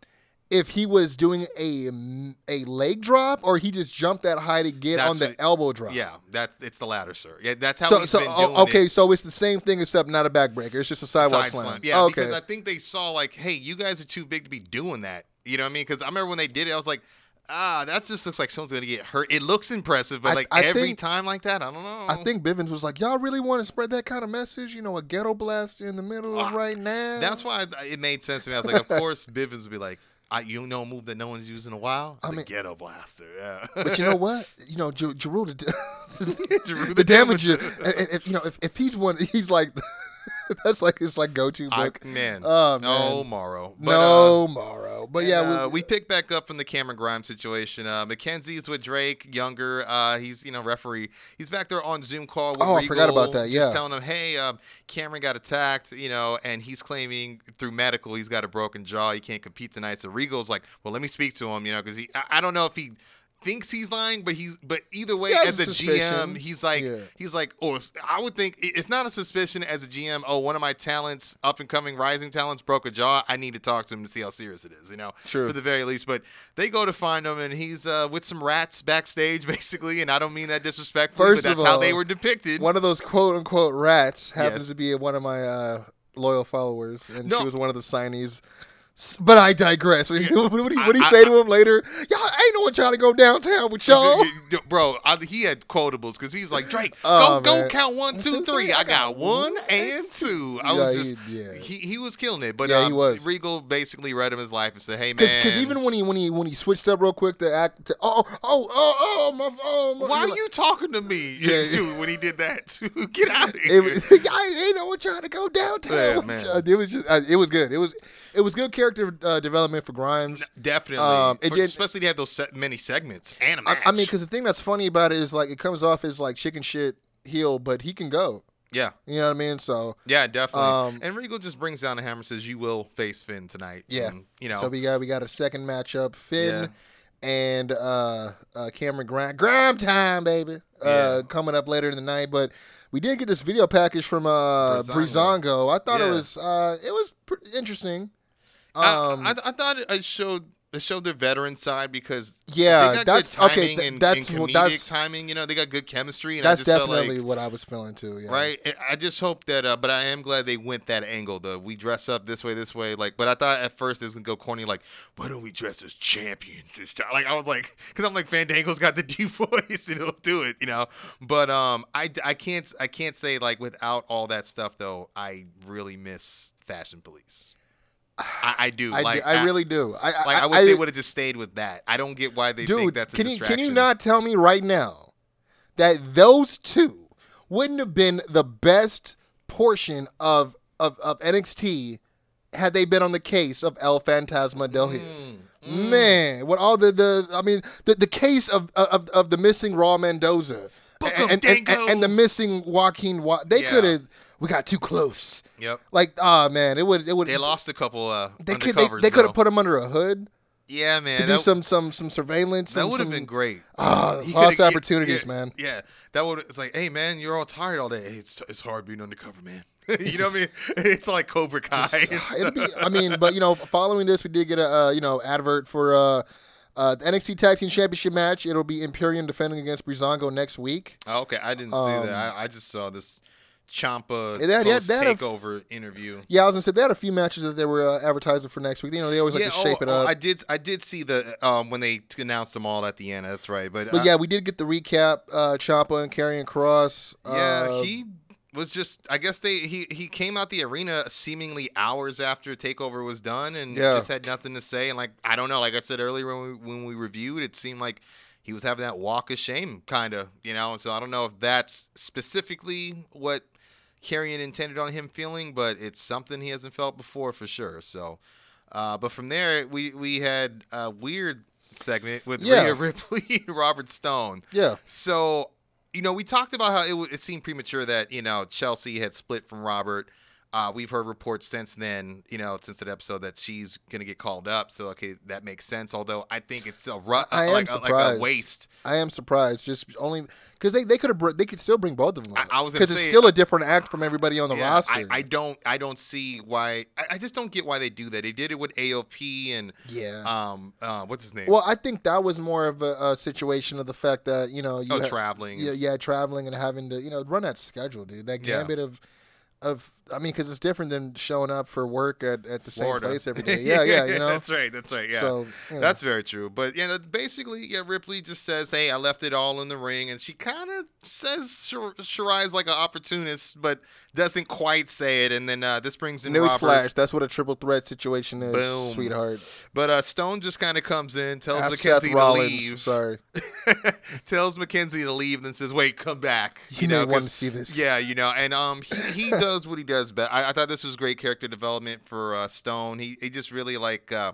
if he was doing a a leg drop or he just jumped that high to get That's on the what- elbow drop. Yeah, that's it's the latter, sir. Yeah, that's how So he's so been oh, okay, it. so it's the same thing except not a backbreaker. It's just a sidewalk Side slam. slam. Yeah, okay. because I think they saw like, hey, you guys are too big to be doing that. You know what I mean? Because I remember when they did it, I was like, ah, that just looks like someone's gonna get hurt. It looks impressive, but I- like I every think- time like that, I don't know. I think Bivens was like, "Y'all really want to spread that kind of message? You know, a ghetto blaster in the middle Ah, of right now." That's why I- it made sense to me. I was like, of course, Bivens would be like, I, you know, a move that no one's used in a while. I I mean, mean- ghetto blaster. Yeah. But you know what? You know, Giroux, Giroux the, the, the damager. Damager. If, if- you know, if, if he's one, he's like, that's like it's like go-to I, book. man. Oh, No man. Morrow. But, no uh, Morrow. But and, yeah, uh, we, we pick back up from the Cameron Grimes situation. Uh, Mackenzie's with Drake, younger. Uh, he's you know referee. He's back there on Zoom call. With Oh, I forgot about Regal, that, Just yeah. telling him, hey, um, Cameron got attacked. You know, and he's claiming through medical he's got a broken jaw. He can't compete tonight. So Regal's like, well, let me speak to him. You know, because he I, I don't know if he thinks he's lying, but he's but either way, as a a GM, he's like Yeah. he's like, oh, I would think if not a suspicion as a GM, oh, one of my talents, up and coming rising talents, broke a jaw. I need to talk to him to see how serious it is. You know, True. for the very least. But they go to find him, and he's uh, with some rats backstage, basically. And I don't mean that disrespectfully, First but that's how they were depicted. one of those quote unquote rats happens Yes. to be one of my uh, loyal followers, and No. she was one of the signees. But I digress. What do you, what do you, what do you I- say to him later? Y'all ain't no one trying to go downtown with y'all. Bro, I, he had quotables because he was like, Drake, Oh, go, go count one, two, three. I got one and two. I Yeah, was he- just, yeah. he, he was killing it. But Yeah, um, he was. Regal basically read him his life and said, hey, man. Because even when he when he when he switched up real quick to act, to, oh oh oh oh my oh my, Why are like- you talking to me? Yeah. dude, when he did that, too. Get out of here. It was, I ain't no one trying to go downtown. Yeah, man. It was just, uh, it was good. It was, it was good character uh, development for Grimes. Definitely. Um, it For- did- especially to have those se- many segments and a I, match. I mean, because the thing that's funny about it is like it comes off as like chicken shit heel, but he can go. yeah. You know what I mean? So Yeah, definitely. Um, and Regal just brings down the hammer, says, "You will face Finn tonight." yeah, And, you know, So we got we got a second matchup: Finn and uh, uh, Cameron Graham. Graham time, baby. Uh, Yeah. coming up later in the night, but we did get this video package from uh. Breezango. I thought it was uh, it was pr- interesting. I- Um, I, I, thought it- showed it showed their veteran side because Yeah, they got that's- good okay, th- and, that's and comedic that's- timing. You know, they got good chemistry, and that's I just felt definitely like, what I was feeling too. Yeah. right. I- I just hope that, uh, but I am glad they went that angle. The we dress up this way, this way. Like, but I thought at first it was gonna go corny. Like, why don't we dress as champions? Like, I was like, because I'm like Fandango's got the deep voice and he'll do it, you know. But um, I, I can't I can't say like without all that stuff though. I really miss Fashion Police. I, I do. I, do- like, I really do. I, like I, wish they would have just stayed with that. I don't get why they think dude. that's a Can you can you not tell me right now that those two wouldn't have been the best portion of of, of NXT had they been on the case of El Fantasma Del Rio? Mm, Man, what all the the I mean the the case of of, of the missing Raul Mendoza and, and, and, and the missing Joaquin. They Yeah. could have. We got too close. Yep. Like, ah, man, it would it would. They lost a couple uh They could they, they could have put him under a hood Yeah, man. to do that- some some some surveillance. That would have been great. Ah, He lost opportunities, yeah, man. Yeah, that would. It's like, hey, man, you're all tired all day. Hey, it's it's hard being undercover, man. you know what I mean? It's like Cobra Kai. Just- it'll be. I mean, but you know, following this, we did get a uh, you know advert for uh, uh, the NXT Tag Team Championship match. It'll be Imperium defending against Breezango next week. Oh, okay, I didn't Um, see that. I, I just saw this Ciampa that- yeah, that have- takeover interview. Yeah, I was gonna say they had a few matches that they were uh, advertising for next week. You know, they always like yeah, to shape oh, it oh, up. I did. I did see the um when they announced them all at the end. That's right. But, but uh, yeah, we did get the recap. Uh, Ciampa and Karrion Kross. Yeah, uh, he was just. I guess they he he came out the arena seemingly hours after Takeover was done, and Yeah. just had nothing to say. And like I don't know, like I said earlier when we when we reviewed, it seemed like he was having that walk of shame, kind of, you know. And so I don't know if that's specifically what Karrion intended on him feeling, but it's something he hasn't felt before for sure. So, uh, but from there, we we had a weird segment with Yeah. Rhea Ripley, and Robert Stone. yeah. So, you know, we talked about how it, it seemed premature that, you know, Chelsea had split from Robert. Uh, we've heard reports since then, you know, since that episode that she's going to get called up. So, okay, that makes sense. Although I think it's still ru- I am like, a, like a waste. I am surprised, just only because they, they could have br- they could still bring both of them. I- I was because it's still a different act from everybody on the Yeah, roster. I, I don't I don't see why I, I just don't get why they do that. They did it with AOP and yeah. um uh what's his name? well, I think that was more of a, a situation of the fact that you know you oh, ha- traveling. yeah, yeah, traveling and having to you know run that schedule, dude. That Yeah. gambit of of I mean, because it's different than showing up for work at, at the Florida. same place every day. Yeah, yeah, you know. that's right. That's right. Yeah. So you know. That's very true. But yeah, basically, yeah, Ripley just says, "Hey, I left it all in the ring," and she kind of says Shir- Shirai's like an opportunist, but doesn't quite say it. And then uh, this brings in. Newsflash, that's what a triple threat situation is, Boom. sweetheart. But uh, Stone just kind of comes in, tells Mackenzie to leave, Sorry. tells Mackenzie to leave, then says, "Wait, come back." You, know, may want to see this. Yeah, you know, and um, he, he does what he does best. I, I thought this was great character development for uh, Stone. He he just really like. Uh,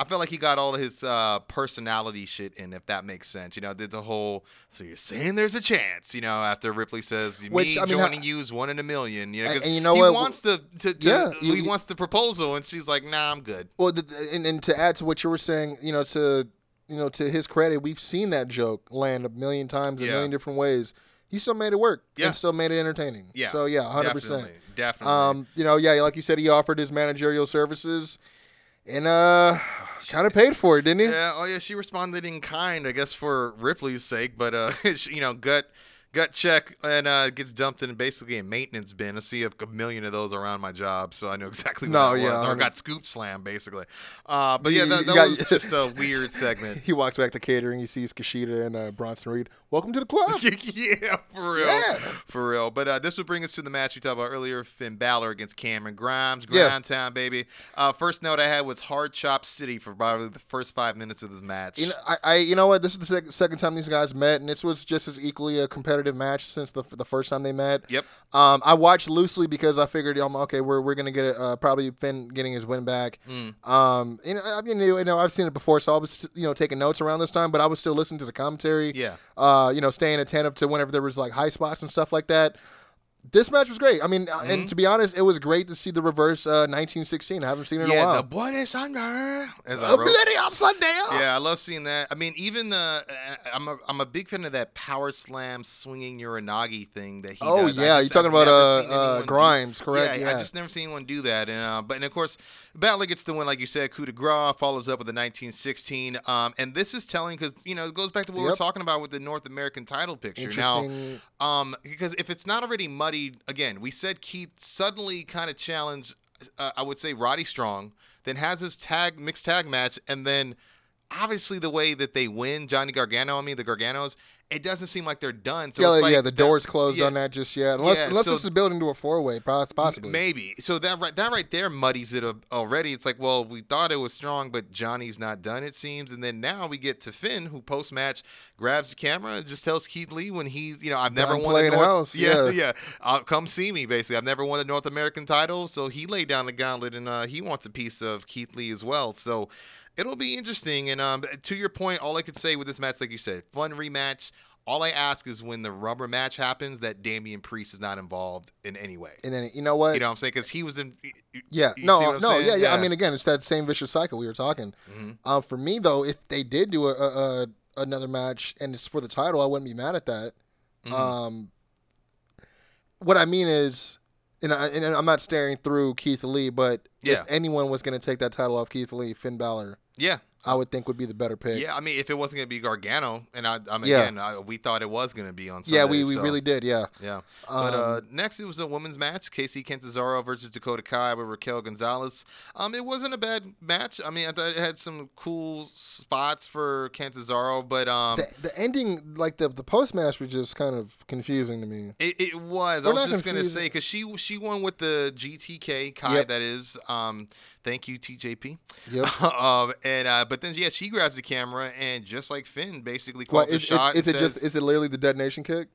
I felt like he got all of his uh, personality shit in, if that makes sense. You know, did the whole. So you're saying there's a chance, you know, after Ripley says me Which, I mean, joining how- you is one in a million. You know, And- 'cause and you know he what? wants to, to, to Yeah, he you- wants the proposal, and she's like, Nah, I'm good. Well, and, and to add to what you were saying, you know, to you know, to his credit, we've seen that joke land a million times, in a Yeah. million different ways. He still made it work, Yeah. and still made it entertaining. Yeah, So yeah, hundred percent. Definitely, definitely. Um, you know, yeah, like you said, he offered his managerial services, and uh, kind of paid for it, didn't he? Yeah, oh yeah, she responded in kind, I guess for Ripley's sake, but uh, she- you know, gut gut check and uh, gets dumped in basically a maintenance bin. I see a, a million of those around my job, so I know exactly what No, that yeah, was. Or 100 got scoop slam basically. Uh, but yeah, that, that got- was just a weird segment. He walks back to catering. He sees Kushida and uh, Bronson Reed. Welcome to the club. yeah, for real. Yeah. For real. But uh, this would bring us to the match we talked about earlier Finn Balor against Cameron Grimes. Yeah. Grind Town, baby. Uh, first note I had was Hard Chop City for probably the first five minutes of this match. You know, I, I, you know what? This is the sec- second time these guys met, and this was just as equally a competitive match since the the first time they met. Yep. Um, I watched loosely because I figured, um, okay, we're we're gonna get it, uh, probably Finn getting his win back. Mm. Um, you know, I mean, you know, I've seen it before, so I was, you know, taking notes around this time, but I was still listening to the commentary. Yeah. Uh, you know, staying attentive to whenever there was like high spots and stuff like that. This match was great. I mean, uh Mm-hmm. and to be honest, it was great to see the reverse uh, 1916. I haven't seen it in a Yeah, while. the bloody thunder. As I A wrote. bloody on Sunday. Yeah, I love seeing that. I mean, even the uh, I'm a I'm a big fan of that power slam swinging Uranage thing that he. Oh, does. Yeah, just- you're talking I've about, uh, uh, anyone do- Grimes, correct? Yeah, Yeah. I just never seen anyone do that. And uh, but and of course, Balor gets the win, like you said. Coup de grace follows up with the 1916. Um, and this is telling because you know it goes back to what we were Yep. talking about with the North American title picture. Now, um, because if it's not already muddied, again, we said Keith suddenly kind of challenged, uh, I would say Roddy Strong, then has his tag mixed tag match, and then obviously the way that they win, Johnny Gargano, I mean the Garganos, it doesn't seem like they're done. So yeah, it's like yeah, the door's closed yeah, on that just yet. Unless, Yeah, unless so- this is building to a four way, possibly. Maybe. So that right that right there muddies it up already. It's like, well, we thought it was strong, but Johnny's not done, it seems. And then now we get to Finn, who post match grabs the camera and just tells Keith Lee when he's, you know, I've never Done won the North, house, Yeah, yeah. yeah. Uh, come see me, basically. I've never won the North American title, so he laid down the gauntlet and uh, he wants a piece of Keith Lee as well. So it'll be interesting. And um, to your point, all I could say with this match, like you said, fun rematch. All I ask is when the rubber match happens, that Damian Priest is not involved in any way. And then you know what? You know what I'm saying? Because he was in. Yeah, no, no, saying? yeah, yeah, I mean, again, it's that same vicious cycle we were talking. Mhm. Um, for me though, if they did do a, a, a another match and it's for the title, I wouldn't be mad at that. Mhm. Um, what I mean is, and, I, and I'm not staring through Keith Lee, but Yeah. if anyone was going to take that title off Keith Lee, Finn Balor, yeah, I would think would be the better pick. yeah. I mean, if it wasn't gonna be Gargano, and I, I mean, Yeah. again, I, we thought it was gonna be on. Sunday, yeah, we, we so, really did. Yeah, Yeah, but Um, uh, next it was a women's match: Kacy Catanzaro versus Dakota Kai with Raquel Gonzalez. Um, it wasn't a bad match. I mean, I thought it had some cool spots for Catanzaro, but um, the, the ending, like the the post match, was just kind of confusing to me. It, it was. We're I was just gonna say because she she won with the GTK Kai. Yep. That is. Um, thank you TJP. Yep. um, and uh, but then yeah, she grabs the camera and just like Finn, basically calls is, a shot. is, is it just is it literally the detonation kick?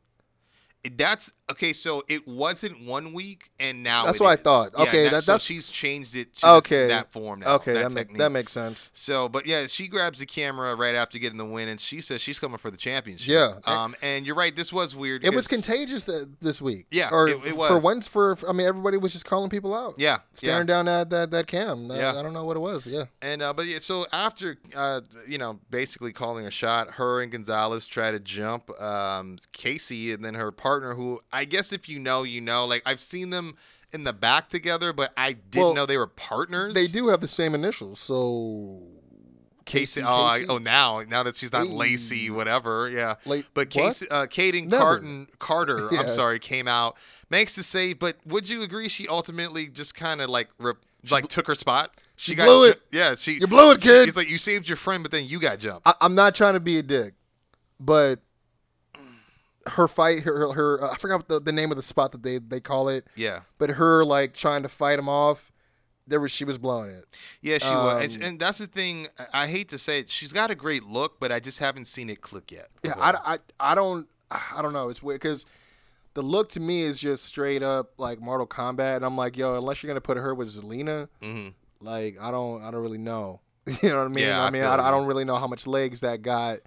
That's okay. So it wasn't one week, and now That's what I thought. Yeah, Okay, that- that- so that's- she's changed it to Okay. this, that form now. Okay, that that, make, that makes sense. So, but yeah, she grabs the camera right after getting the win, and she says she's coming for the championship. Yeah. Um, and you're right. This was weird. It was contagious th- this week. Yeah, or it- it for once. For I mean, everybody was just calling people out. Yeah. staring yeah. down at that that cam. Yeah. I don't know what it was. Yeah, And uh, but yeah, so after uh, you know, basically calling a shot, her and Gonzalez try to jump um, Kacy, and then her partner, who I guess if you know, you know. Like I've seen them in the back together, but I didn't Well, know they were partners. they do have the same initials. So Kacy. Kacy, oh, I, oh, now now that she's not Hey. Lacey, whatever. Yeah. Like, But what? Kacy, uh, Kayden Never. Carton Carter, Yeah. I'm sorry, came out makes the save. But would you agree she ultimately just kind of like rep, like took her spot? she got blew it. Yeah, she You blew it, she- kid. He's like, you saved your friend, but then you got jumped. I, I'm not trying to be a dick, but her fight, her her I forgot the, the name of the spot that they they call it, yeah. but her like trying to fight him off. There was she was blowing it. Yeah, she was, Um, and, and that's the thing. I hate to say it. She's got a great look, but I just haven't seen it click yet. Yeah, I, I, I don't I don't know. It's weird because the look to me is just straight up like Mortal Kombat, and I'm like, yo, unless you're gonna put her with Zelina, hmm like I don't I don't really know. you know what I mean? Yeah, I I mean I. I don't really know how much legs that got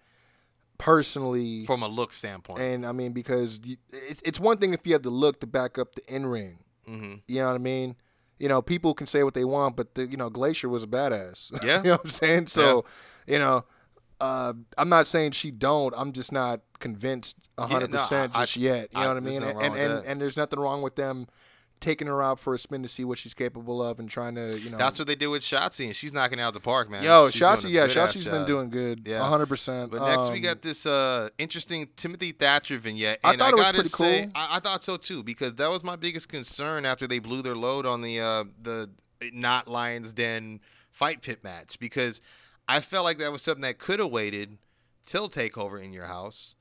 personally. From a look standpoint. and I mean because you, it's it's one thing if you have the look to back up the in ring. hmm You know what I mean? You know, people can say what they want, but the you know Glacier was a badass. Yeah. you know what I'm saying? So, you know, uh, I'm not saying she don't. I'm just not convinced hundred no, percent I- just yet. You I- know what I mean? And wrong and, and, there's nothing wrong with them taking her out for a spin to see what she's capable of and trying to you know. That's what they do with Shotzi, and she's knocking out the park, man. Yo, She's Shotzi, yeah, Shotzi's been job. doing good, Yeah. hundred percent. But next we Um, got this uh, interesting Timothy Thatcher vignette. I And thought it was pretty say, cool. I, I thought so too because that was my biggest concern after they blew their load on the uh, the not Lions Den fight pit match because I felt like that was something that could have waited till Takeover in your house.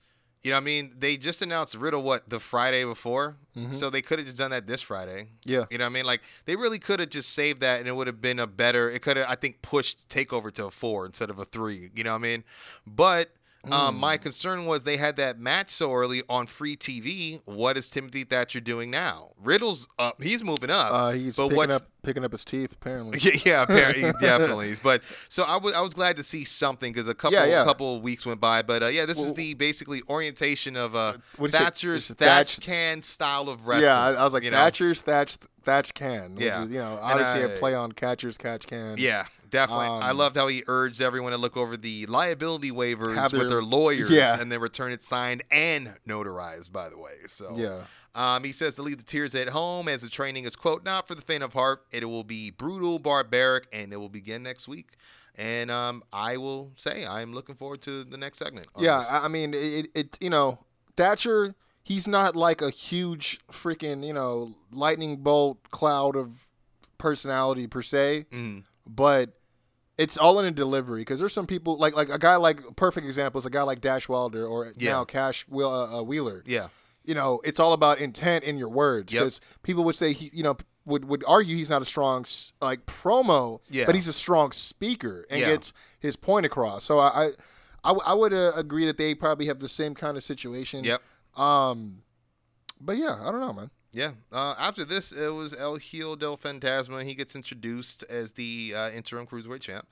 You know, what I mean, they just announced Riddle what the Friday before, so they could have just done that this Friday. Mm-hmm. Yeah. You know what I mean? Like they really could have just saved that and it would have been a better it could have I think pushed takeover to a four instead of a three. You know what I mean? But Um, my concern was they had that match so early on free TV. What is Timothy Thatcher doing now? Riddle's up. He's moving up. Uh, he's but picking up picking up his teeth apparently. Yeah, yeah, apparently, definitely. But so I was I was glad to see something because a couple Yeah, yeah. couple weeks went by. But uh, yeah, this is the basically orientation of uh, what do you say? Thatcher's Thatch Thatch- can style of wrestling. Yeah, I, I was like you know? Thatcher's Thatch Thatch can. Yeah. is, you know, obviously I- a play on catcher's catch can. Yeah, definitely. I Um, loved how he urged everyone to look over the liability waivers Have with their- their lawyers Yeah. and then return it signed and notarized. By the way, so Yeah. Um, he says to leave the tears at home as the training is quote not for the faint of heart. It will be brutal, barbaric, and it will begin next week. And um, I will say I'm looking forward to the next segment. Yeah, this. I I mean, it, it. You know, Thatcher. He's not like a huge freaking you know lightning bolt cloud of personality per se, Mhm. But it's all in a delivery. Because there's some people like like a guy like perfect example is a guy like Dash Wilder or Yeah. now Cash Wheel, uh, uh, Wheeler. yeah, You know, it's all about intent in your words. Yep. Because people would say he, you know, would would argue he's not a strong like promo, Yeah. but he's a strong speaker and Yeah. gets his point across. So I I, I, w- I would uh, agree that they probably have the same kind of situation. Yep. Um, but yeah, I don't know, man. Yeah. Uh, after this, it was El Hijo del Fantasma. He gets introduced as the uh, interim cruiserweight champ.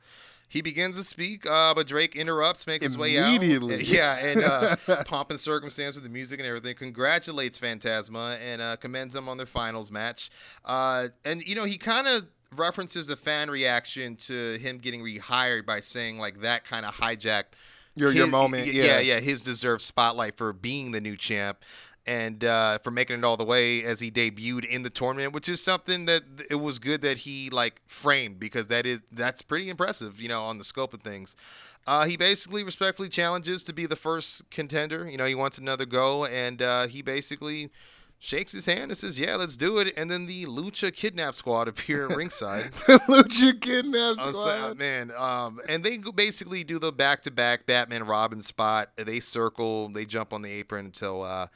He begins to speak, uh, but Drake interrupts, makes his way out. Immediately. Yeah, and uh, pomp and circumstance with the music and everything. Congratulates Fantasma and uh, commends them on their finals match. Uh, and, you know, he kind of references the fan reaction to him getting rehired by saying, like, that kind of hijacked Your- your moment, yeah. yeah, yeah, his deserved spotlight for being the new champ and uh, for making it all the way as he debuted in the tournament, which is something that it was good that he like framed because that is that's pretty impressive, you know, on the scope of things. Uh, he basically respectfully challenges to be the first contender. You know, he wants another go, and uh, he basically shakes his hand and says, "Yeah, let's do it." And then the Lucha Kidnap Squad appear at ringside. Lucha kidnap squad. saying, man, um, and they basically do the back-to-back Batman Robin spot. They circle, they jump on the apron until uh,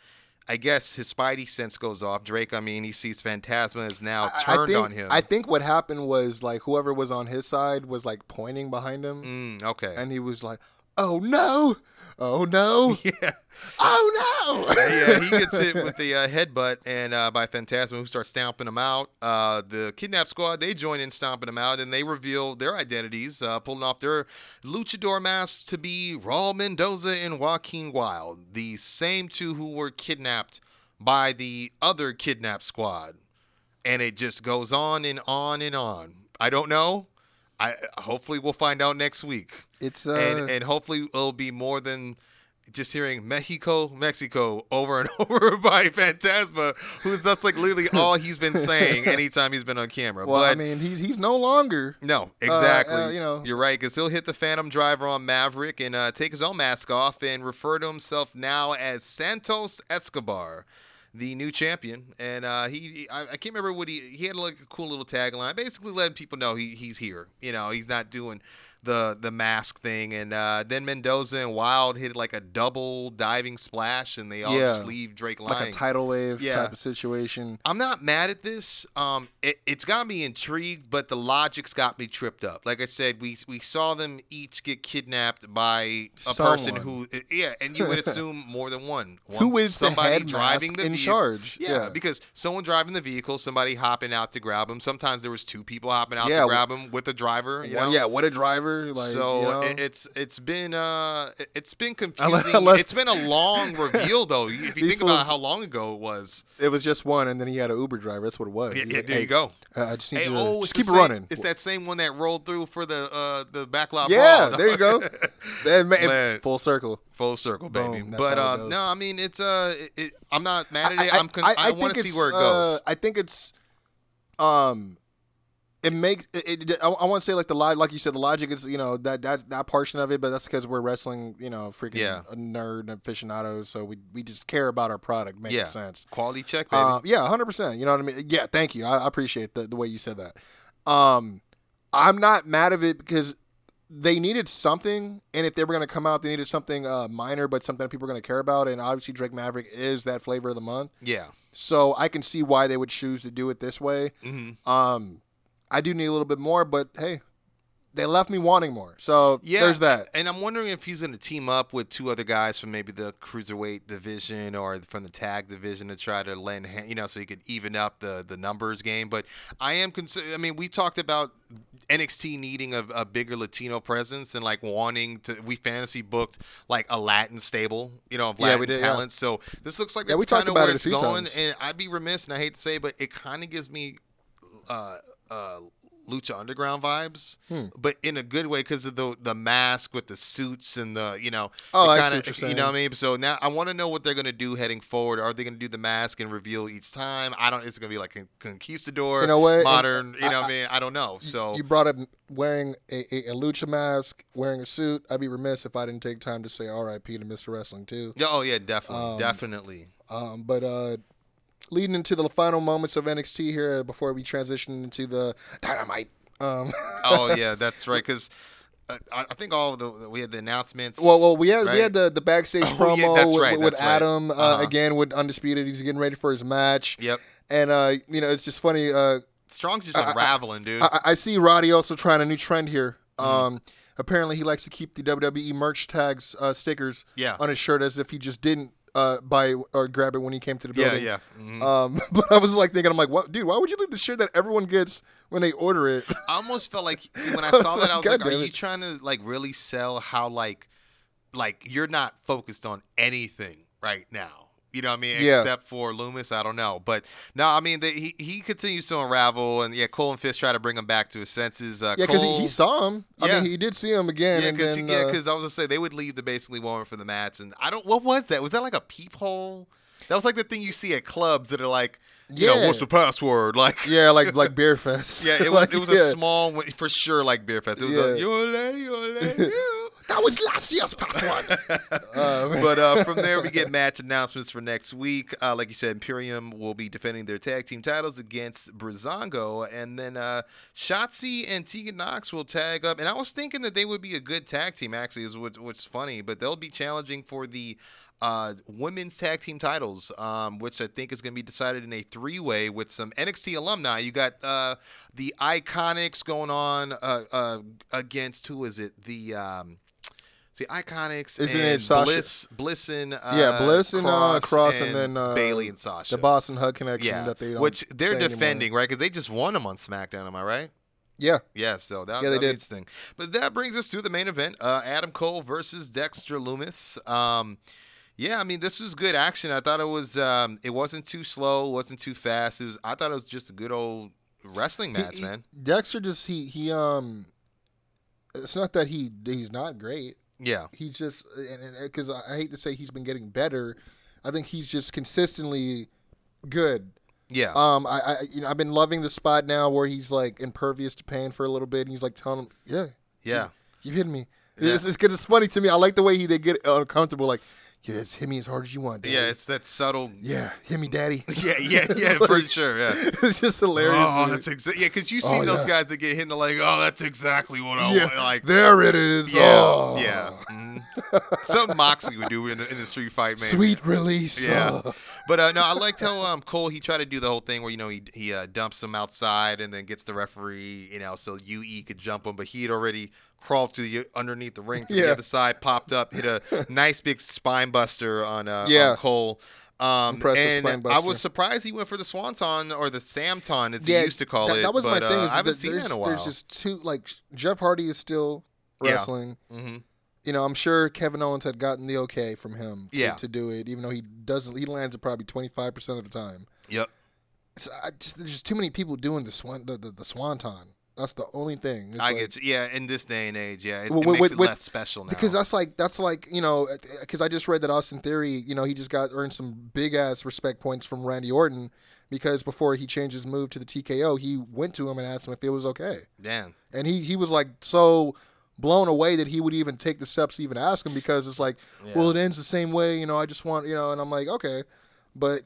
I guess his Spidey sense goes off. Drake, I mean, he sees Fantasma is now I- I turned think, on him. I think what happened was like whoever was on his side was like pointing behind him, Mm, okay. and he was like, "Oh no, oh no, yeah. oh no." yeah, he gets hit with the uh, headbutt and uh, by Fantasma, who starts stomping him out. Uh, the Kidnap Squad they join in stomping him out, and they reveal their identities, uh, pulling off their luchador masks to be Raul Mendoza and Joaquin Wilde, the same two who were kidnapped by the other Kidnap Squad, and it just goes on and on and on. I don't know. I hopefully we'll find out next week It's uh, and and hopefully it'll be more than just hearing Mexico, Mexico over and over by Fantasma, who's that's like literally all he's been saying anytime he's been on camera. well, but I mean, he's he's no longer. no, exactly. uh, you know. you're right because he'll hit the Phantom Driver on Maverick and uh, take his own mask off and refer to himself now as Santos Escobar. The new champion, and uh, he, I, I can't remember what he he had like a cool little tagline, basically letting people know he, he's here. You know, he's not doing the the mask thing, and uh, then Mendoza and Wilde hit like a double diving splash, and they all Yeah. just leave Drake Like a tidal wave Yeah. type of situation. I'm not mad at this. Um, it, it's got me intrigued, but the logic's got me tripped up. Like I said, we we saw them each get kidnapped by a person who, yeah, and you would assume more than one. one Who is the somebody head driving the in vehicle. charge? Yeah, Yeah. because someone driving the vehicle, somebody hopping out to grab him. Sometimes there was two people hopping out Yeah, to grab him with a driver. You know? yeah, what a driver! Like, so you know? it- it's it's been uh it- it's been confusing. unless- it's been a long reveal though. If you think about how long ago it was, it was just one, and then he had an Uber driver. That's what it was. yeah, yeah, like, there "Hey, you go. uh, I just need Hey, you to oh, just keep the it same- running. It's that same one that rolled through for the uh, the backlot. yeah, there you go. Man. full circle. Full circle, baby. Boom, but goes. no, I mean it's uh, it, I'm not mad at it. I, am con- I, want to see where it uh, goes. I think it's, um, it makes it. it I, I want to say like the log, like you said, the logic is you know that that that portion of it, but that's because we're wrestling, you know, freaking Yeah. a nerd aficionados, so we we just care about our product. Makes yeah, sense. quality check, baby. Um, yeah, hundred percent. You know what I mean? Yeah, thank you. I, I appreciate the the way you said that. Um, I'm not mad of it because they needed something, and if they were going to come out, they needed something uh, minor, but something people are going to care about. And obviously, Drake Maverick is that flavor of the month, yeah. so I can see why they would choose to do it this way. hmm Um, I do need a little bit more, but hey, they left me wanting more. So Yeah, there's that. And I'm wondering if he's going to team up with two other guys from maybe the cruiserweight division or from the tag division to try to lend, you know, so he could even up the the numbers game. But I am concerned. I mean, we talked about NXT needing a, a bigger Latino presence and like wanting to. We fantasy booked like a Latin stable, you know, of Latin we did, yeah. talent. So this looks like Yeah, that's we talked about where it it's going. times. And I'd be remiss, and I hate to say, but it kind of gives me. Uh, uh, Lucha Underground vibes, Hmm. but in a good way because of the the mask with the suits and the you know. Oh, I see kinda- you're You know what I mean? So now I want to know what they're gonna do heading forward. Are they gonna do the mask and reveal each time? I don't. It's gonna be like a conquistador, You know what? And modern. You know I- what I mean? I don't know. So You brought up wearing a, a, a lucha mask, wearing a suit. I'd be remiss if I didn't take time to say R.I.P. to Mr. Wrestling too. yeah, oh yeah, definitely, Um, definitely. Um, but uh, leading into the final moments of NXT here before we transition into the dynamite. Um, oh yeah, that's right. Because uh, I, think all of the we had the announcements. well, well, we had we had the, the backstage Oh, promo that's with, right, with that's right. Adam uh, Uh-huh. again with Undisputed. He's getting ready for his match. Yep. And uh, you know, it's just funny. Uh, Strong's just I- unraveling, dude. I, I see Roddy also trying a new trend here. Mm-hmm. Um, apparently, he likes to keep the WWE merch tags uh, stickers Yeah. on his shirt as if he just didn't uh, buy or grab it when he came to the yeah, building. yeah. mhm. Um, but I was like thinking, I'm like, what, dude? Why would you leave the shirt that everyone gets when they order it? I almost felt like see, when I I saw that, like, I was God like, "Are you trying to like really sell how like like you're not focused on anything right now?" You know what I mean? Yeah. Except for Lumis, I don't know. But no, I mean, the, he he continues to unravel, and yeah, Cole and Fish try to bring him back to his senses. Uh, yeah, because he, he saw him. I Yeah. mean, he did see him again, yeah, because yeah, uh, I was gonna say they would leave the basically woman for the match, and I don't. What was that? Was that like a peephole? That was like the thing you see at clubs that are like, you know, Yeah. what's the password? Like, yeah, like like Beer Fest. Yeah, it was Like, it was yeah. a small for sure like beer fest. It was Yeah. a lady, you're a lady, you're a lady. you." That was last year's password. uh, but uh, from there we get match announcements for next week. Uh, like you said, Imperium will be defending their tag team titles against Breezango, and then uh, Shotzi and Tegan Nox will tag up. And I was thinking that they would be a good tag team. Actually, is what, what's funny, but they'll be challenging for the uh, women's tag team titles, um, which I think is going to be decided in a three way with some NXT alumni. You got uh, the Iconics going on uh, uh, against who is it? The um, the Iconics Isn't and it Sasha- Bliss, Bliss and uh, yeah, Bliss and uh, Cross, Cross, and, then uh, Bayley and Sasha. the Boss 'n' Hug connection yeah, that they don't which they're say anymore. defending, right? Because they just won them on SmackDown. Am I right? Yeah, Yeah, so that, Yeah, they did. interesting. But that brings us to the main event: uh, Adam Cole versus Dexter Lumis. Um, yeah, I mean, this was good action. I thought it was. Um, it wasn't too slow. wasn't too fast. It was. I thought it was just a good old wrestling match, he- man. Dexter just he he um. It's not that he he's not great. Yeah, He's just because I hate to say he's been getting better. I think he's just consistently good. yeah, Um, I, I you know I've been loving the spot now where he's like impervious to pain for a little bit, and he's like telling him, "Yeah, yeah. you hitting me." Yeah. It's because it's, funny to me. I like the way he they get uncomfortable. Like, yeah, it's hit me as hard as you want. Daddy. Yeah, it's that subtle. yeah, hit me, daddy. Yeah, yeah, yeah, It's for sure. Yeah. it's just hilarious. Oh, dude. that's exactly yeah. Because you see Oh, those yeah. guys that get hit and they're like, oh, that's exactly what I yeah, want. Like, there it is. yeah, Oh. yeah. mhm. Something Moxley would do in the, in the street fight, man. Sweet release. Yeah, Oh. But uh, no, I liked how um, Cole he tried to do the whole thing where you know he he uh, dumps him outside and then gets the referee, you know, so UE could jump him, but he had already crawled to the underneath the ring to the other side, popped up, hit a nice big spine buster on uh, Yeah. on Cole. Um, Impressive and I was surprised he went for the Swanton or the Samton, as yeah, he used to call that, it. That was but, my thing. Uh, I haven't seen there's, that in a while. There's just two like Jeff Hardy is still wrestling. Yeah. wrestling. You know, I'm sure Kevin Owens had gotten the okay from him to, Yeah. to do it, even though he doesn't. He lands it probably 25 percent of the time. Yep. It's, I just, there's just too many people doing the swan the, the, the swanton. That's the only thing. It's I like- get you. Yeah, in this day and age, yeah, it, Well, it makes with- it with- less special now. because that's like that's like you know uh, uh, because I just read that Austin Theory you know he just got earned some big ass respect points from Randy Orton because before he changed his move to the TKO he went to him and asked him if it was okay damn. and he he was like so blown away that he would even take the steps to even ask him because it's like well it ends the same way you know I just want you know and I'm like okay but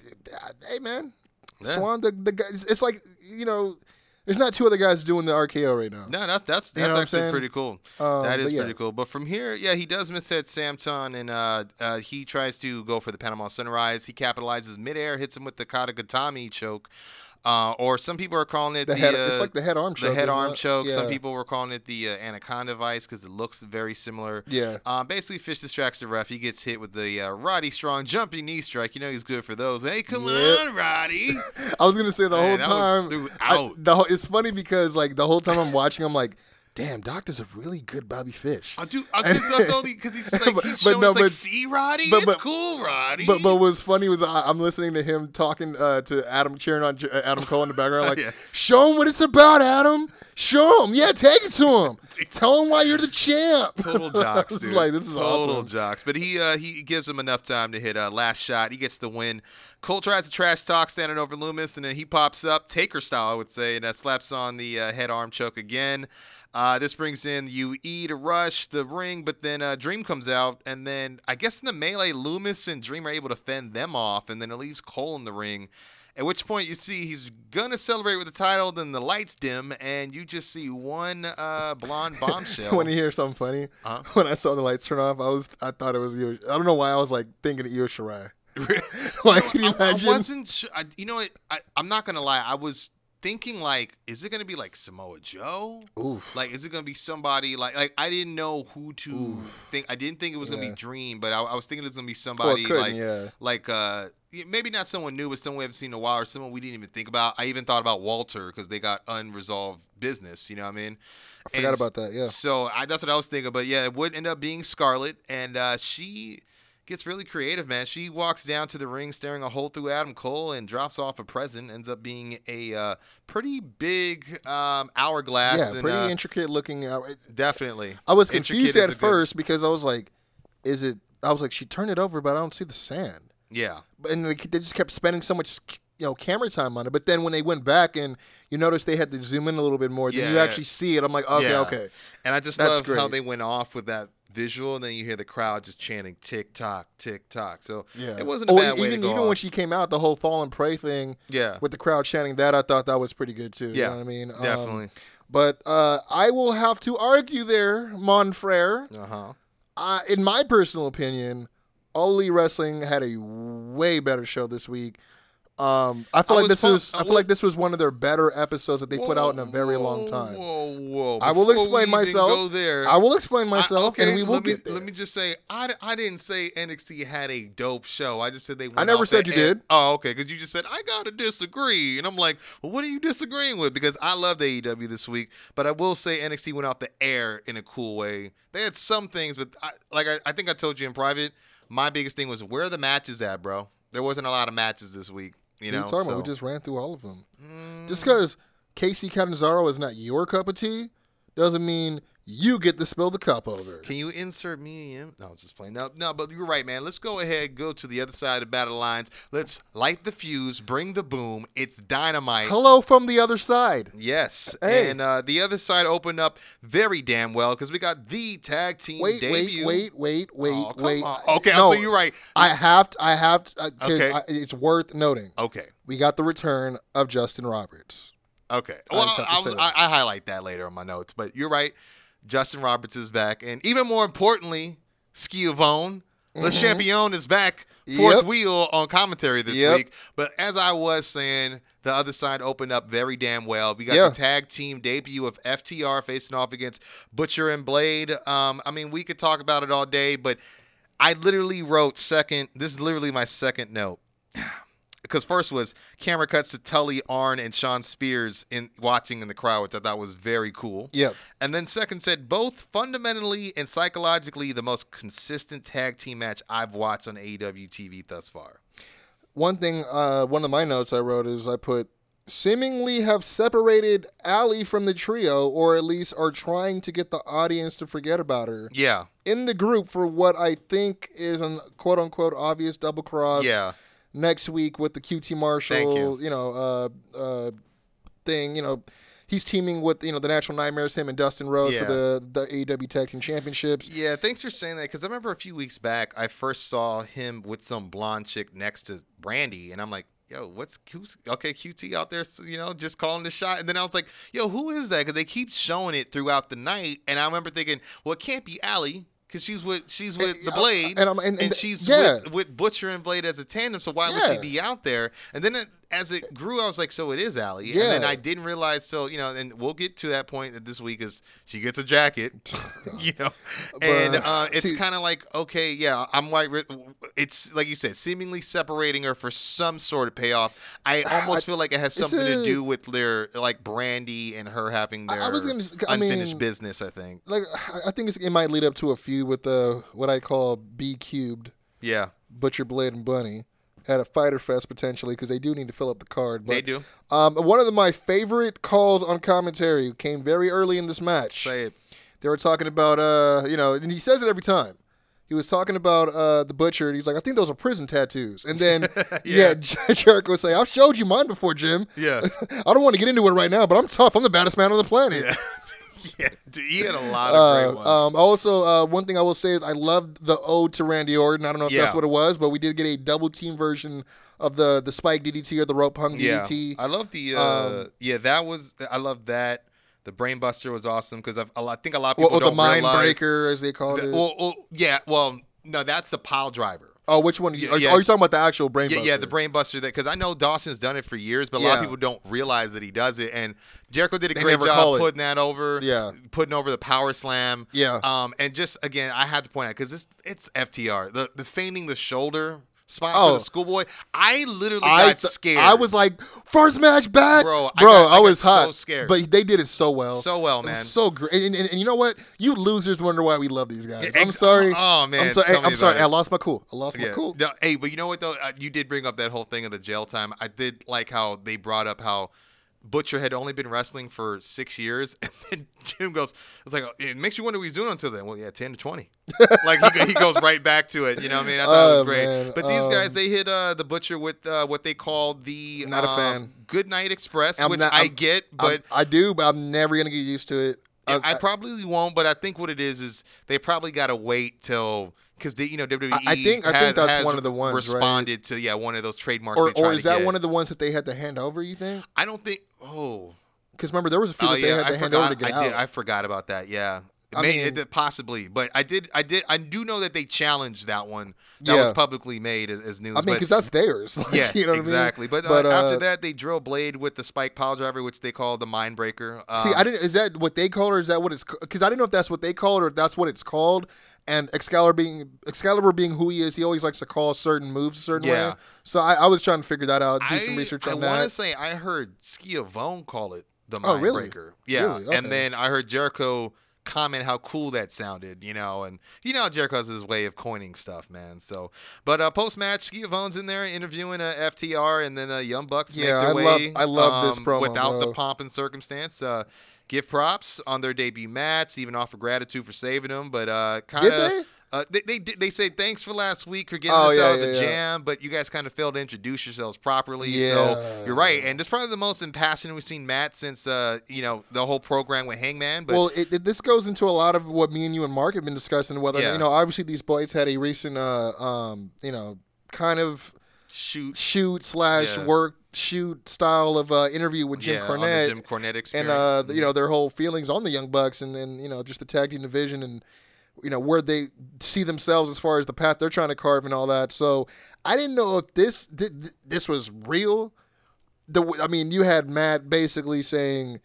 hey man Yeah. Swan the the guy it's, like you know there's not two other guys doing the RKO right now No, that's that's You know that's what I'm actually pretty cool. Um, that is yeah. pretty cool. But from here, yeah, he does miss that Samson, and uh, uh, he tries to go for the Panama Sunrise. He capitalizes midair, hits him with the Katagatame choke. Uh, or some people are calling it The the, head- uh, it's like the head arm choke, The head arm it? choke. Some people were calling it the uh, anaconda vice because it looks very similar. Yeah. Uh, basically, Fish distracts the ref. He gets hit with the uh, Roddy Strong jumping knee strike. You know he's good for those. Hey, come Yep. on, Roddy. I was gonna say the Man, whole time. I- the whole, it's funny because like the whole time I'm watching, I'm like, "Damn, Doctor's a really good Bobby Fish." I do. I guess that's only because he's just like But- he's but showing no, it's like, but- see, Roddy, but- it's cool, Roddy. But but what's funny was I, I'm listening to him talking uh, to Adam, cheering on J- Adam Cole in the background, like, Yeah. "Show him what it's about, Adam. Show him, yeah, take it to him. Tell him why you're the champ." Total jocks, dude. like this is total awesome. jocks. But he uh, he gives him enough time to hit a last shot. He gets the win. Cole tries to trash talk standing over Lumis, and then he pops up Taker style, I would say, and that slaps on the uh, head arm choke again. Uh, this brings in UE to rush the ring, but then uh, Dream comes out, and then I guess in the melee, Lumis and Dream are able to fend them off, and then it leaves Cole in the ring. At which point you see he's gonna celebrate with the title, then the lights dim, and you just see one uh, blonde bombshell. Want to hear something funny? Huh? When I saw the lights turn off, I was I thought it was Io. I don't know why I was like thinking of Io Shirai. like, can you I, I imagine? wasn't. I, you know what? I, I'm not gonna lie. I was thinking like, is it gonna be like Samoa Joe? Oof. Like, is it gonna be somebody like like I didn't know who to think. I didn't think it was gonna Yeah. be Dream, but I, I was thinking it was gonna be somebody couldn't, like yeah. like uh maybe not someone new, but someone we haven't seen in a while, or someone we didn't even think about. I even thought about Walter because they got unresolved business. You know what I mean? I forgot about that. Yeah. So I, that's what I was thinking. But yeah, it would end up being Scarlett, and uh, she gets really creative, man. She walks down to the ring, staring a hole through Adam Cole, and drops off a present. Ends up being a uh, pretty big um, hourglass. Yeah, and, pretty uh, intricate looking. uh, Definitely. I was confused at a good- first because I was like, "Is it?" I was like, "She turned it over, but I don't see the sand." Yeah. and they just kept spending so much you know camera time on it. But then when they went back and you noticed they had to zoom in a little bit more, then you Yeah. actually see it. I'm like, okay, Yeah. okay, And I just That's love how they went off with that visual, and then you hear the crowd just chanting "tick tock, tick tock." So yeah. it wasn't a oh, way even to go even when she came out, the whole fallen prey thing Yeah. with the crowd chanting that, I thought that was pretty good too. you Yeah, know what I mean, Um, definitely. but uh, I will have to argue there, Mon Frere. Uh huh. Uh, in my personal opinion, All Elite Wrestling had a way better show this week. Um, I feel I like this fun- was I I feel like this was one of their better episodes that they put out in a very long time. Whoa, whoa! I will explain myself. There. I will explain I- myself, okay, and we will let me, get there. Let me just say, I, I didn't say NXT had a dope show. I just said they. Went I never said you did. Oh, okay. Because you just said I gotta disagree, and I'm like, well, what are you disagreeing with? Because I loved AEW this week, but I will say NXT went off the air in a cool way. They had some things, but I, like I, I think I told you in private, my biggest thing was where are the matches at, bro? There wasn't a lot of matches this week. You What are know, talking about? We just ran through all of them. Mm. Just because Casey Catanzaro is not your cup of tea doesn't mean you get to spill the cup over. Can you insert me in? No, I was just playing. No, no, but you're right, man. Let's go ahead, go to the other side of battle lines. Let's light the fuse, bring the boom. It's dynamite. Hello from the other side. Yes, Hey. and uh, the other side opened up very damn well because we got the tag team Wait, debut. wait, wait, wait, wait, Oh, come wait. on. Okay, no, so you're right. I have to. I have to because Okay. it's worth noting. Okay, We got the return of Justin Roberts. okay. I Well, just have to I, say was, that. I, I highlight that later on my notes, but you're right. Justin Roberts is back, and even more importantly, Schiavone, Le Champion, is back. Fourth Mm-hmm. Yep. wheel on commentary this Yep. week. But as I was saying, the other side opened up very damn well. We got Yeah. the tag team debut of FTR facing off against Butcher and Blade. Um, I mean, we could talk about it all day, but I literally wrote second. This is literally my second note. Because first was camera cuts to Tully, Arn, and Shawn Spears in watching in the crowd, which I thought was very cool. Yep. And then second said both fundamentally and psychologically the most consistent tag team match I've watched on AEW TV thus far. One thing, uh, one of my notes I wrote is I put seemingly have separated Allie from the trio, or at least are trying to get the audience to forget about her Yeah, in the group for what I think is an quote unquote obvious double cross. yeah, Next week with the QT Marshall, Thank you. know, uh, uh, thing, you know. He's teaming with you know the Natural Nightmares, him and Dustin Rhodes Yeah. for the the AEW Tag Team Championships. yeah. Thanks for saying that because I remember a few weeks back I first saw him with some blonde chick next to Brandi, and I'm like. Yo, what's who's okay? QT out there, you know, just calling the shot. And then I was like, "Yo, who is that?" Because they keep showing it throughout the night, and I remember thinking, "Well, it can't be Allie because she's with she's with the uh, Blade, and and- and she's yeah. with, with Butcher and Blade as a tandem. So why would she be out there?" And then it, as it grew, I was like, so it is Allie. Yeah. And then I didn't realize till you know, and we'll get to that point that this week is she gets a jacket, you know, and uh, it's kind of like okay, yeah, I'm like, it's like you said, seemingly separating her for some sort of payoff. I almost feel like it has something to do with their like Brandi and her having their I was gonna I unfinished mean- business. I think, Like I- I think it's, it might lead up to a feud with the what I call B cubed, yeah, Butcher Blade and Bunny. At a Fyter Fest potentially because they do need to fill up the card. But, they do. Um, one of the, my favorite calls on commentary came very early in this match. Say it. They were talking about, uh, you know, and he says it every time. He was talking about uh, the butcher, and he's like, "I think those are prison tattoos." And then, yeah, Jericho would say, "I've showed you mine before, Jim. Yeah. I don't want to get into it right now, but I'm tough. I'm the baddest man on the planet." Yeah. yeah, dude, he had a lot of Uh, great ones. um, also, uh, one thing I will say is I loved the ode to Randy Orton. I don't know if that's what it was, but we did get a double team version of the the Spike DDT or the rope hung yeah, DDT. I love the. Uh, Um, yeah, that was. I love that. The Brainbuster was awesome because I think a lot of Well, people the don't mind realize breaker, as they called the- it. well, well, yeah, well, no, that's the pile driver. Oh, which one? yeah, are, yeah, are you talking about the actual brain? Yeah, yeah, buster? the brainbuster. That because I know Dawson's done it for years, but a lot of people don't realize that he does it. And Jericho did a They great job putting that over. Yeah. putting over the power slam. Yeah. Um, and just again, I have to point out because it's it's FTR. The the feigning the shoulder spot Oh. for the schoolboy. I literally I got th- scared. I was like, first match back, Bro, I bro. got- I got was so hot, scared. But they did it so well, So well, man. so great. And, and, and you know what? You losers wonder why we love these guys. Yeah, I'm sorry. oh, man, I'm me I'm sorry. it. I lost my cool. I lost my Yeah. cool. No, hey, but you know what though? Uh, you did bring up that whole thing of the jail time. I did like how they brought up how Butcher had only been wrestling for six years, and then Jim goes, "It's like it makes you wonder what he's doing until then." Well, yeah, ten to twenty. like he, he goes right back to it. You know what I mean? I thought it Oh, was great. man. But these guys, Um, they hit uh, the Butcher with uh, what they call the Not a um, fan. Good Night Express, I'm which not- I get, but. I, I do, but I'm never gonna get used to it. Yeah, I, probably won't, but I think what it is is they probably got to wait till because you know WWE. I- I think- I think that's one of the ones, right? responded to yeah one of those trademarks. or or is that one of the ones that they had to hand over? You think? I don't think. Oh, Because remember, there was a few oh that they yeah, had I to hand forgot. over to get I out. did. I forgot about that. Yeah. I May- mean- it possibly, but I did. I did. I do know that they challenged that one. That Yeah. was publicly made as, as news. I mean, because that's theirs. Like, yeah, you know what exactly. I mean? But, uh, after uh, that, they drill Blade with the spike pile driver, which they call the mind breaker. See, Um, I didn't. Is that what they call it, or is that what it's? Because I didn't know if that's what they call it or if that's what it's called. And Excalibur being Excalibur being who he is, he always likes to call certain moves a certain Yeah. way. So I, I was trying to figure that out, do some research on I- research I want to say I heard Schiavone call it the Oh, Mind really? Breaker. Yeah, Really? Okay. and then I heard Jericho comment how cool that sounded. You know, and you know how Jericho has his way of coining stuff, man. So, but uh, post match, Schiavone's in there interviewing uh, FTR, and then uh, Young Bucks make Yeah, their I way. love- I love this um, promo, without the pomp and circumstance. Uh, Give props on their debut match, even offer gratitude for saving them, but uh, kind of they? uh, they, they they say thanks for last week for getting Oh, us yeah, out of the yeah. jam, but you guys kind of failed to introduce yourselves properly. Yeah. So you're right, and it's probably the most impassioned we've seen Matt since uh you know the whole program with Hangman. But well, it, it- this goes into a lot of what me and you and Mark have been discussing. Whether Yeah. you know, obviously these boys had a recent, uh, um, you know, kind of shoot, shoot slash Yeah. work shoot style of uh, interview with Jim yeah, Cornette. Jim Cornette experience, and uh, you know their whole feelings on the Young Bucks, and then you know just the tag team division, and you know where they see themselves as far as the path they're trying to carve and all that. So I didn't know if this thi- thi- this was real. The I mean, you had Matt basically saying,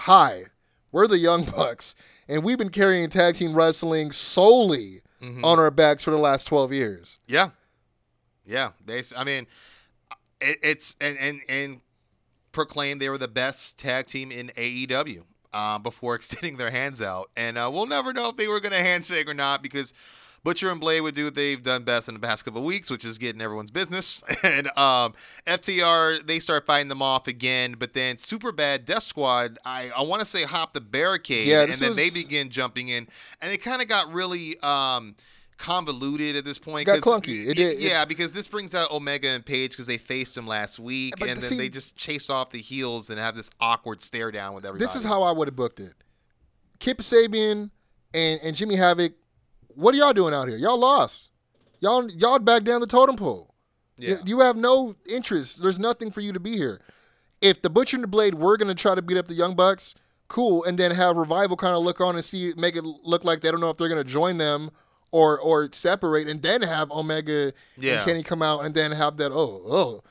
"Hi, we're the Young Bucks, and we've been carrying tag team wrestling solely Mm-hmm. on our backs for the last twelve years." yeah, yeah. They, I mean, it, it's and and and proclaimed they were the best tag team in AEW. Uh, before extending their hands out, and uh, we'll never know if they were going to handshake or not because Butcher and Blade would do what they've done best in the past couple of weeks, which is getting everyone's business. And um, FTR, they start fighting them off again, but then Super Bad Death Squad, I, I want to say hop the barricade, Yeah, and then they begin jumping in, and it kind of got really. Um, convoluted at this point Got clunky. It it- yeah because this brings out omega and Page because they faced them last week and then see- they just chase off the heels and have this awkward stare down with everybody This is how I would have booked it. Kip Sabian and, and Jimmy Havoc, what are y'all doing out here? Y'all lost. Y'all y'all back down the totem pole. You- Yeah. You, have no interest. There's nothing for you to be here. If the Butcher and the Blade were gonna try to beat up the Young Bucks, cool, and then have Revival kind of look on and see make it look like they don't know if they're gonna join them or or separate, and then have Omega Yeah. and Kenny come out and then have that oh oh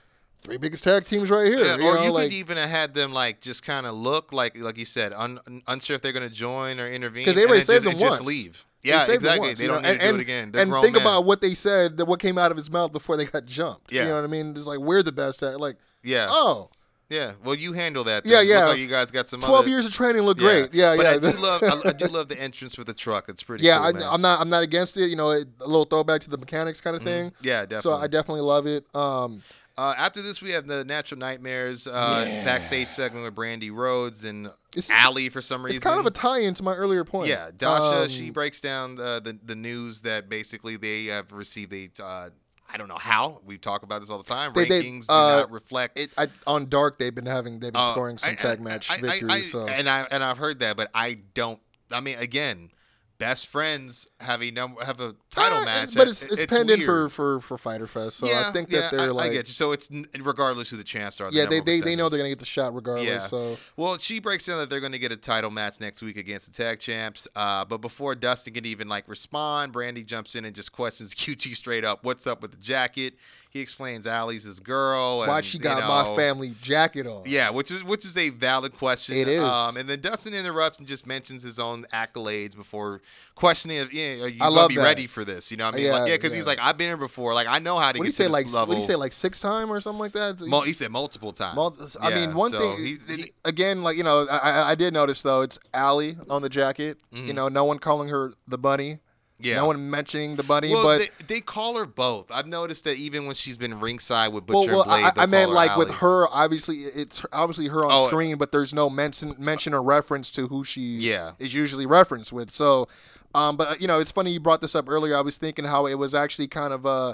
three biggest tag teams right here. Yeah, you or know, you like, could even have had them like just kind of look like like you said, un, un- unsure if they're going to join or intervene 'Cause they and already then saved just, them and just once. leave. They Yeah, saved exactly. once, they don't know? need to and, do it again. They're and think men. about what they said, that what came out of his mouth before they got jumped. Yeah. You know what I mean? It's like we're the best at like. Yeah. Oh, Yeah. Well, you handle that. Yeah, yeah. like you guys got some 12 other- years of training look great. Yeah, but yeah. I do love I, I do love the entrance for the truck. It's pretty. yeah, cool, I. I'm not. I'm not against it. You know, it, a little throwback to the mechanics kind of thing. Yeah, definitely. So. I definitely love it. Um, Uh, after this, we have the Natural Nightmares uh, backstage segment with Brandi Rhodes and It's- Allie for some reason. it's kind of a tie-in to my earlier point. Yeah, Dasha. Um, she breaks down the, the the news that basically they have received a. Uh, I don't know how. We talk about this all the time. They- they, Rankings do uh, not reflect. It, I, on Dark, they've been having they've been uh, scoring some I- tag I- match victories. So and I and I've heard that, but I don't. I mean, again, best friends have a number have a title Ah, match, it's- but it's It- it's, penned in for, weird. for for Fyter Fest. So yeah, I think yeah, that they're I, like I get you. So it's n- regardless who the champs are. yeah they, they, they know they're gonna get the shot regardless. Yeah. So Well, she breaks down that they're going to get a title match next week against the tag champs. Uh, but before Dustin can even like respond, Brandi jumps in and just questions QT straight up. What's up with the jacket? He explains Allie's his girl. why and, she you got know, my family jacket on? Yeah, which is which is a valid question. It is. Um, and then Dustin interrupts and just mentions his own accolades before questioning if yeah, are you I gonna love be that. ready for this? You know, what I mean, Yeah, like, yeah, because he's like, I've been here before. Like, I know how to What do get you say like level. what do you say like six time or something like that? He said multiple times. I Yeah, mean, one so thing he- he- again, like you know, I, I- I did notice though, it's Allie on the jacket. You know, no one calling her the bunny. Yeah. No one mentioning the bunny, Well, but they, they call her both. I've noticed that even when she's been ringside with well, Butcher well and Blade, I, I meant like with her. Obviously, it's obviously her on Oh, screen, but there's no mention mention or reference to who she Yeah. is usually referenced with. So, um, but you know, it's funny you brought this up earlier. I was thinking how it was actually kind of uh,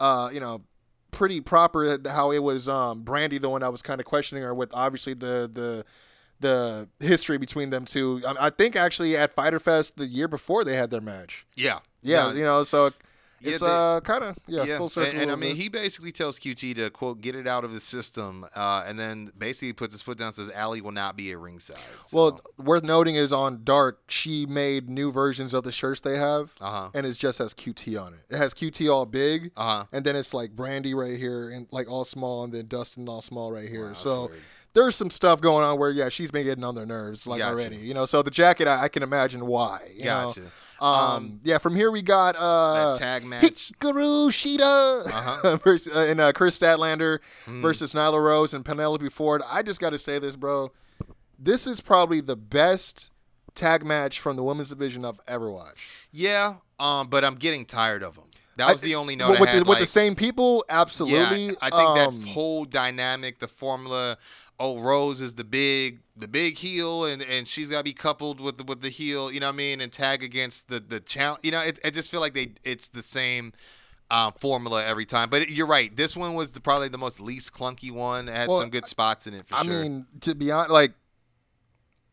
uh, you know, pretty proper how it was um Brandi the one that was kind of questioning her with obviously the the the history between them two. I, I think actually at Fyter Fest the year before they had their match. Yeah, Yeah, you know, so Yeah, it's they- uh kind of yeah, yeah, full circle. And, and I mean, bit. he basically tells QT to quote get it out of his system, uh, and then basically puts his foot down and says Allie will not be at ringside. So, Well, worth noting is on Dark, she made new versions of the shirts they have, uh-huh. and it just has QT on it. It has QT all big, Uh-huh. and then it's like Brandi right here, and like all small, and then Dustin all small right here. Wow, so weird. There's some stuff going on where yeah, she's been getting on their nerves like Gotcha. already. You know, so the jacket, I, I can imagine why. You Gotcha. Know? Um, yeah, from here we got uh, tag match. Hikaru Shida Uh-huh. versus, uh, and uh, Kris Statlander Hmm. versus Nyla Rose and Penelope Ford. I just got to say this, bro. This is probably the best tag match from the women's division I've ever watched. Yeah, um, but I'm getting tired of them. That was I- the only note with, I had. the, with the same people, absolutely. Yeah, I think Um, that whole dynamic, the formula. Oh, Rose is the big, the big heel, and, and she's got to be coupled with the, with the heel. You know what I mean? And tag against the the challenge. You know, it, I just feel like they it's the same uh, formula every time. But you're right. This one was the, probably the most least clunky one. It had Well, some good spots in it for I sure. mean, to be honest, like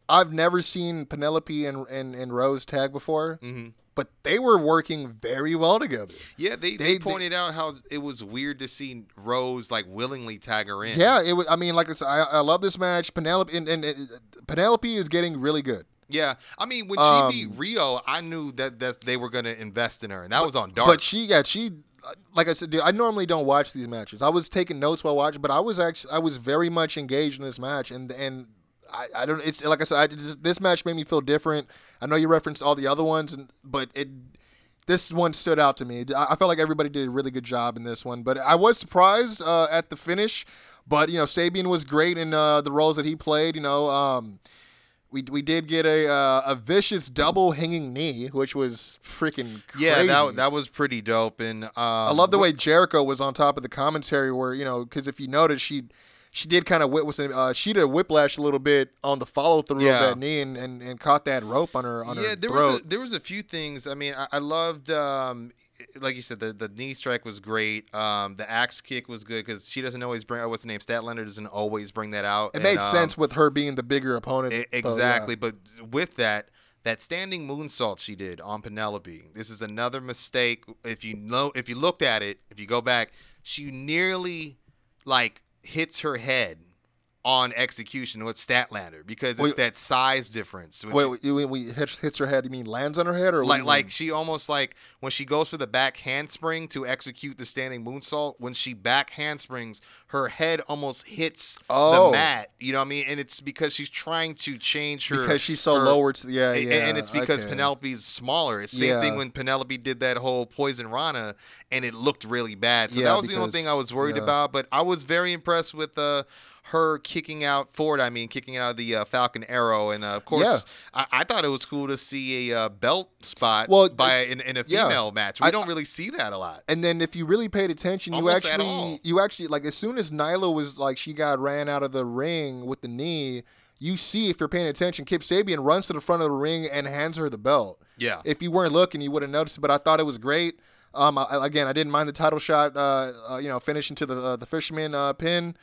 I've never seen Penelope and and, and Rose tag before, Mhm. But they were working very well together. yeah, they, they- they, they- pointed out how it was weird to see Rose like willingly tag her in. Yeah, it was. I mean, like I said, I, I love this match. Penelope and, and, and Penelope is getting really good. Yeah, I mean, when Um, she beat Rio, I knew that that they were going to invest in her, and that was on dark. But she, yeah, she, like I said, dude, I normally don't watch these matches. I was taking notes while watching, but I was actually, I was very much engaged in this match, and and I, I don't. It's like I said, I, this match made me feel different. I know you referenced all the other ones, and but it. This one stood out to me. I I felt like everybody did a really good job in this one, but I was surprised uh, at the finish. But you know, Sabian was great in uh, the roles that he played. You know, um, we we did get a uh, a vicious double hanging knee, which was freaking crazy. yeah, that that was pretty dope, and um, I love the way Jericho was on top of the commentary, where you know, because if you notice, she she did kind of whip was uh, she did a whiplash a little bit on the follow through Yeah. of that knee and, and, and caught that rope on her on yeah, her there throat. was a, there was a few things. I mean, I, I loved, um, like you said, the, the knee strike was great. Um, the axe kick was good because she doesn't always bring. What's the name? Statlander doesn't always bring that out. it and, made um, sense with her being the bigger opponent. E- so, yeah. exactly, but with that, that standing moonsault she did on Penelope, this is another mistake. If you know, if you looked at it, if you go back, she nearly like hits her head on execution with Statlander because it's Wait. that size difference. When Wait, she- you we hits, hits her head? You mean lands on her head, or like like she almost like when she goes for the back handspring to execute the standing moonsault when she back handsprings her head almost hits Oh. the mat you know what i mean and it's because she's trying to change her because she's so her- lower. To, yeah, yeah, and it's because okay. Penelope's smaller. It's same Yeah. thing when Penelope did that whole poison Rana, and it looked really bad. So Yeah, that was the only thing I was worried yeah. about. But I was very impressed with uh, her kicking out Ford. I mean, kicking out the uh, Falcon Arrow, and uh, of course, Yeah. I-, I thought it was cool to see a uh, belt spot Well, by in, in a yeah. female match. We I- don't really see that a lot. And then if you really paid attention, you Almost at actually you actually like as soon as Nyla was like she got ran out of the ring with the knee, you see if you're paying attention, Kip Sabian runs to the front of the ring and hands her the belt. Yeah. If you weren't looking, you would have noticed. it, But I thought it was great. Um, I, again, I didn't mind the title shot. Uh, uh you know, finishing to the uh, the fisherman uh, pin.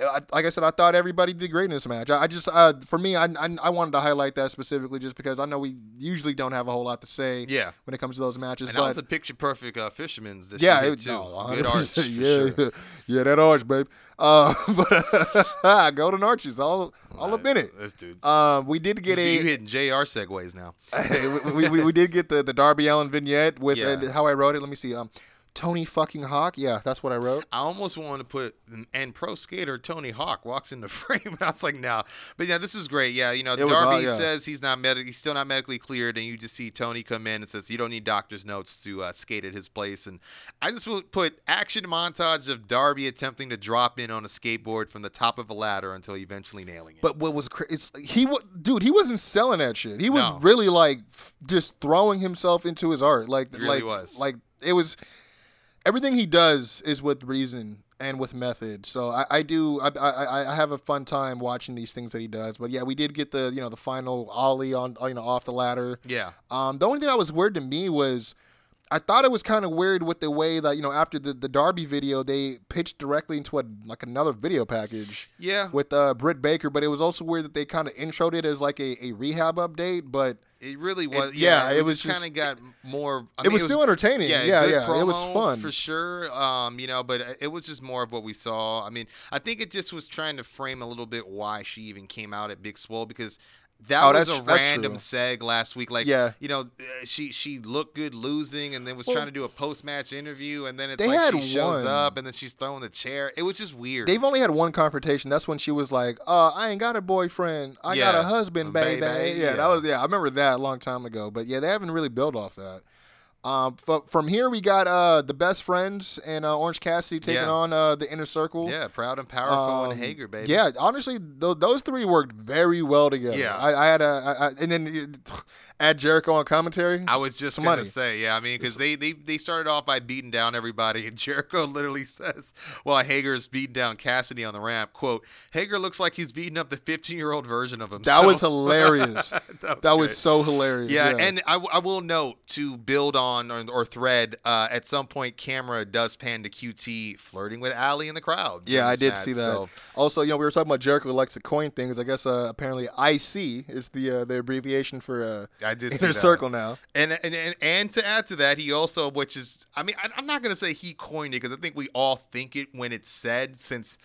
I, like I said, I thought everybody did great in this match. I, I just, uh, for me, I, I I wanted to highlight that specifically just because I know we usually don't have a whole lot to say. Yeah. When it comes to those matches, And but that was a picture perfect uh, fisherman's. That yeah, it, too. no, Good arch. yeah, sure. yeah, that arch, babe. Uh, but golden arches, all all up in it. This dude. Um, we did get you, a you hitting JR segues now. we, we, we did get the the Darby Allin vignette with Yeah. how I wrote it. Let me see. Um, Tony fucking Hawk. Yeah, that's what I wrote. I almost wanted to put and pro skater Tony Hawk walks in the frame, and I was like, no. But yeah, this is great. Yeah, you know, It Darby all- yeah. says he's not med- he's still not medically cleared, and you just see Tony come in and says you don't need doctor's notes to uh, skate at his place. And I just put, put action montage of Darby attempting to drop in on a skateboard from the top of a ladder until eventually nailing it. But what was cra- it's he wa- dude he wasn't selling that shit. He was No. really like f- just throwing himself into his art. Like Really like was. like it was everything he does is with reason and with method. So I, I do I, I I have a fun time watching these things that he does. But yeah, we did get the you know the final ollie on you know off the ladder. yeah, Um, the only thing that was weird to me was I thought it was kind of weird with the way that you know after the the Darby video they pitched directly into a like another video package yeah. with uh Britt Baker, but it was also weird that they kind of introed it as like a, a rehab update, but It really was. yeah, yeah, it was just kind of got more. I it mean, was still entertaining. Yeah, Yeah, yeah, it was fun. for sure. Um, you know, but it was just more of what we saw. I mean, I think it just was trying to frame a little bit why she even came out at Big Swole because. That Oh, was a random seg last week. Like, Yeah. you know, uh, she she looked good losing, and then was Well, trying to do a post match interview, and then it's they like had she shows one. up, and then she's throwing the chair. It was just weird. They've only had one confrontation. That's when she was like, "Uh, I ain't got a boyfriend. I got a husband, Baby, baby." Yeah, yeah. that was yeah. I remember that a long time ago. But yeah, they haven't really built off that. Um, f- from here we got uh the best friends and uh, Orange Cassidy taking Yeah. on uh the inner circle. yeah, proud and powerful Um, and Hager, baby. Yeah, honestly, th- those three worked very well together. Yeah. I, I had a, I, and then add Jericho on commentary. I was just gonna money. say, yeah, I mean, because they, they they started off by beating down everybody, and Jericho literally says, "While Hager's beating down Cassidy on the ramp, quote, Hager looks like he's beating up the 15 year old version of himself." that was hilarious. that that was was so hilarious. Yeah, Yeah, and I will note to build on or, or thread. Uh, at some point, camera does pan to QT flirting with Allie in the crowd. Yeah, I did match, see that. so- Also, you know, we were talking about Jericho likes to coin things. I guess uh, apparently IC is the uh, the abbreviation for uh, I did inner circle now. And, and and and to add to that, he also, which is, I mean, I, I'm not gonna say he coined it because I think we all think it when it's said, since